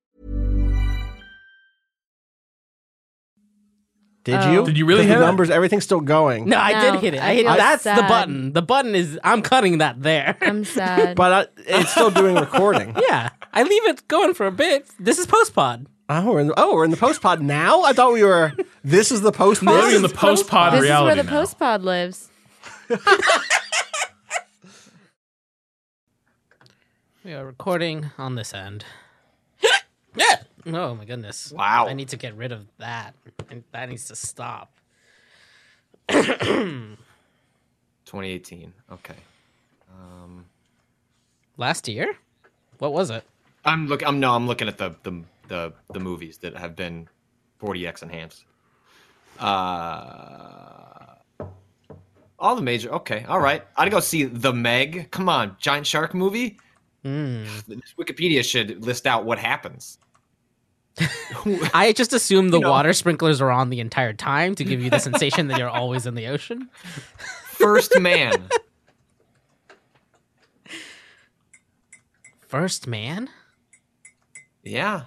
Did Oh. you? Did you really 'Cause hit the it? numbers? Everything's still going. No, I No, did hit it. I I hit, feel that's the sad. button. The button is I'm cutting that there. I'm sad. But uh, it's still doing recording. yeah, I leave it going for a bit. This is post pod. Oh, we're in the, oh, we're in the post pod now. I thought we were. This is the post pod. Living in the post pod this is reality where the now. post pod lives. We are recording on this end. yeah. Oh my goodness. Wow. I need to get rid of that. That needs to stop. 2018. Okay. Um, Last year? What was it? I'm look. I'm no. I'm looking at the the the, the movies that have been 4DX enhanced. Uh, all the major. Okay. All right. I'd go see the Meg. Come on, giant shark movie. This Wikipedia should list out what happens. I just assumed the You know. water sprinklers are on the entire time to give you the sensation that you're always in the ocean. First man. First man? yeah.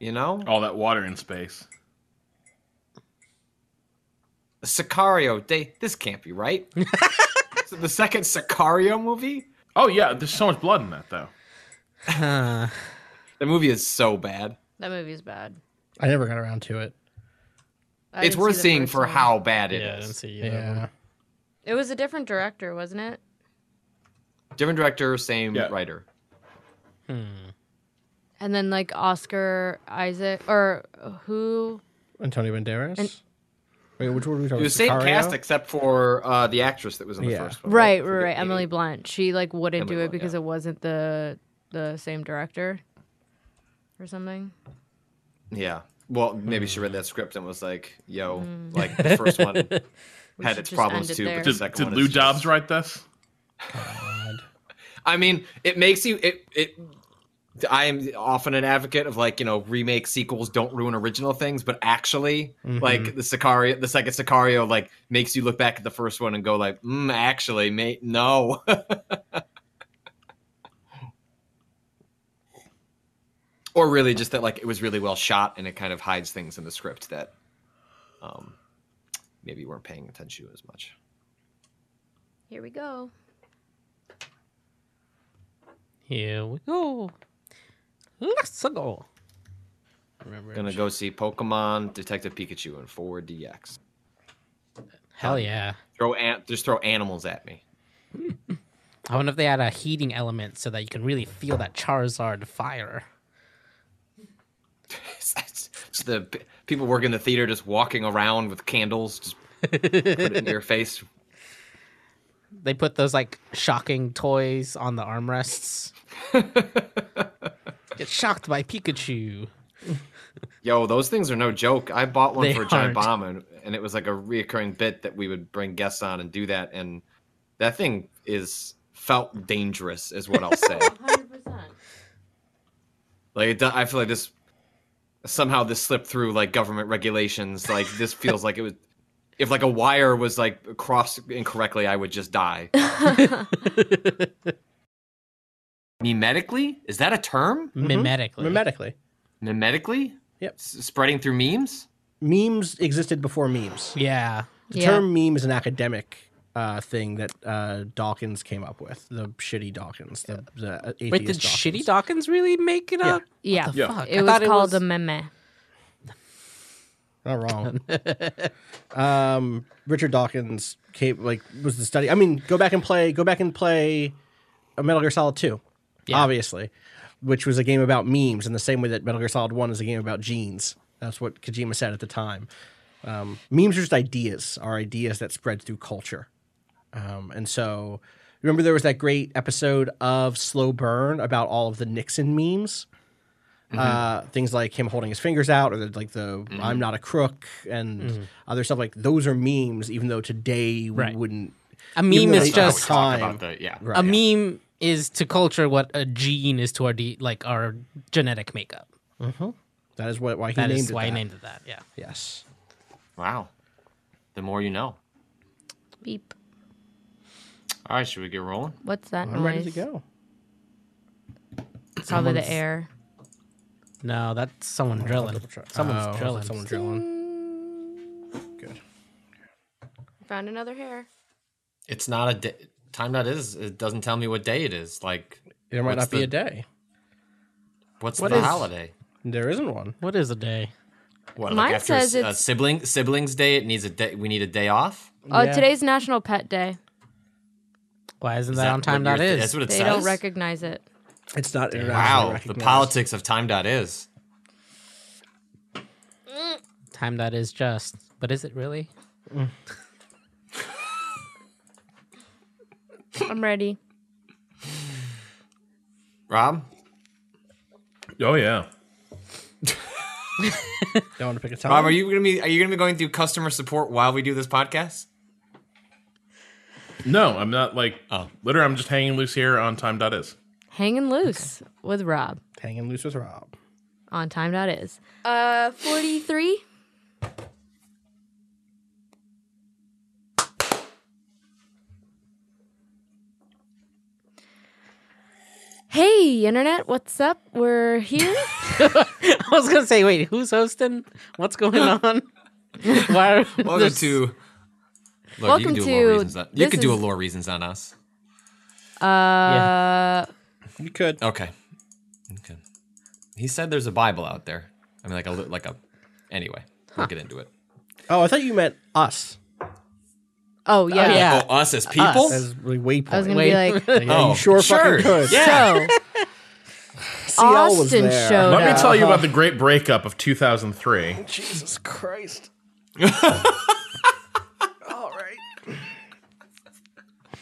You know, All that water in space. Sicario. They. This can't be right. The second Sicario movie. Oh yeah, there's so much blood in that though. The movie is so bad. That movie's bad. I never got around to it. I it's worth see seeing for one. how bad it is. yeah, I didn't see you. Yeah. It was a different director, wasn't it? Different director, same Yeah. writer. Hmm. And then like Oscar Isaac or who? Antonio Banderas. Wait, which one were we It talking was the same Sicario? cast except for uh, the actress that was in the Yeah. first one. Right, right, right. Emily. Blunt. She like wouldn't Emily do it Blunt, because yeah. it wasn't the the same director or something. Yeah. Well, maybe she read that script and was like, "Yo, like the first one had its problems it too, there. but the Did, second did one Lou is just- Jobs write this? God. I mean, it makes you it it. I am often an advocate of like you know remake sequels don't ruin original things, but actually like the Sicario, the second Sicario like makes you look back at the first one and go like, mm, actually, mate, no. or really just that like it was really well shot and it kind of hides things in the script that um maybe you weren't paying attention to as much. Here we go. Here we go. Let's go. Remember, Gonna go see Pokemon Detective Pikachu and 4DX. hell yeah. Throw an- just throw animals at me. I wonder if they had a heating element so that you can really feel that Charizard fire. Just the p- people working the theater just walking around with candles, just put it in your face. They put those like shocking toys on the armrests. Get shocked by Pikachu. Yo, those things are no joke. I bought one They for a giant aren't. bomb, and, and it was like a reoccurring bit that we would bring guests on and do that. And that thing is felt dangerous, is what I'll say. 100%. like it, I feel like this somehow this slipped through like government regulations. Like this feels like it was. If like a wire was like crossed incorrectly, I would just die. Memetically? Is that a term? Mm-hmm. Mimetically. Mimetically. Memetically? Yep. S- spreading through memes? Memes existed before memes. Yeah. The Yeah. term meme is an academic uh, thing that uh, Dawkins came up with. The shitty Dawkins. The, the atheist Wait, did Dawkins. Shitty Dawkins really make it up? Yeah. Yeah. Fuck. It I was thought called was- a meme. Not wrong. um, Richard Dawkins came like was the study. I mean, go back and play. Go back and play a Metal Gear Solid Two, Yeah. obviously, which was a game about memes in the same way that Metal Gear Solid One is a game about genes. That's what Kojima said at the time. Um, memes are just ideas, are ideas that spread through culture. Um, and so, remember there was that great episode of Slow Burn about all of the Nixon memes. Uh, things like him holding his fingers out, or the, like the "I'm not a crook" and other stuff like those are memes. Even though today we Right. wouldn't. A meme is just talk Talk Time. about the yeah. Right. a meme is to culture what a gene is to our de- like our genetic makeup. That is what why he That named is it why that. he named it that. Yeah. Yes. Wow. The more you know. Beep. All right, should we get rolling? What's that I'm noise? ready to go. It's probably the air. No, that's someone drilling. Someone's Oh, drilling. Someone drilling. Good. Found another hair. It's not a day. Time dot is. It doesn't tell me what day it is. Like There might What's not be the- a day. what's What the is- holiday? There isn't one. What is a day? What Mine like after says s- uh, it's- sibling siblings day? It needs a day. We need a day off. Oh, Yeah. today's National Pet Day. Why isn't Is that, on what time? you're is. That's what it They says. don't recognize it. It's not internationally Wow, the recognized. politics of time dot is. time that is just. But is it really? I'm ready. Rob, Oh yeah. Don't want to pick a time. Rob, are you gonna be? Are you gonna be going through customer support while we do this podcast? No, I'm not like Oh. literally I'm just hanging loose here on time.is. Hanging loose with Rob hanging loose with Rob? on time dot is. Uh, 43. Hey, internet, what's up? We're here. I was gonna say, wait, who's hosting? What's going on? Why? Are Welcome there's- to. Look, Welcome you can do to- a lore reasons. On, you this can do a lore reasons on us. Uh, You could. Okay. Okay. He said there's a Bible out there. I mean, like a like a. Anyway, we'll get into it. Oh, I thought you meant us. oh, yeah. yeah. Oh, us as people. As really waypoint. I was going to Wait. be like, yeah, Oh, you sure, sure. fucking could. Yeah. so, Austin showed Let me tell you about the great breakup of 2003. Jesus Christ.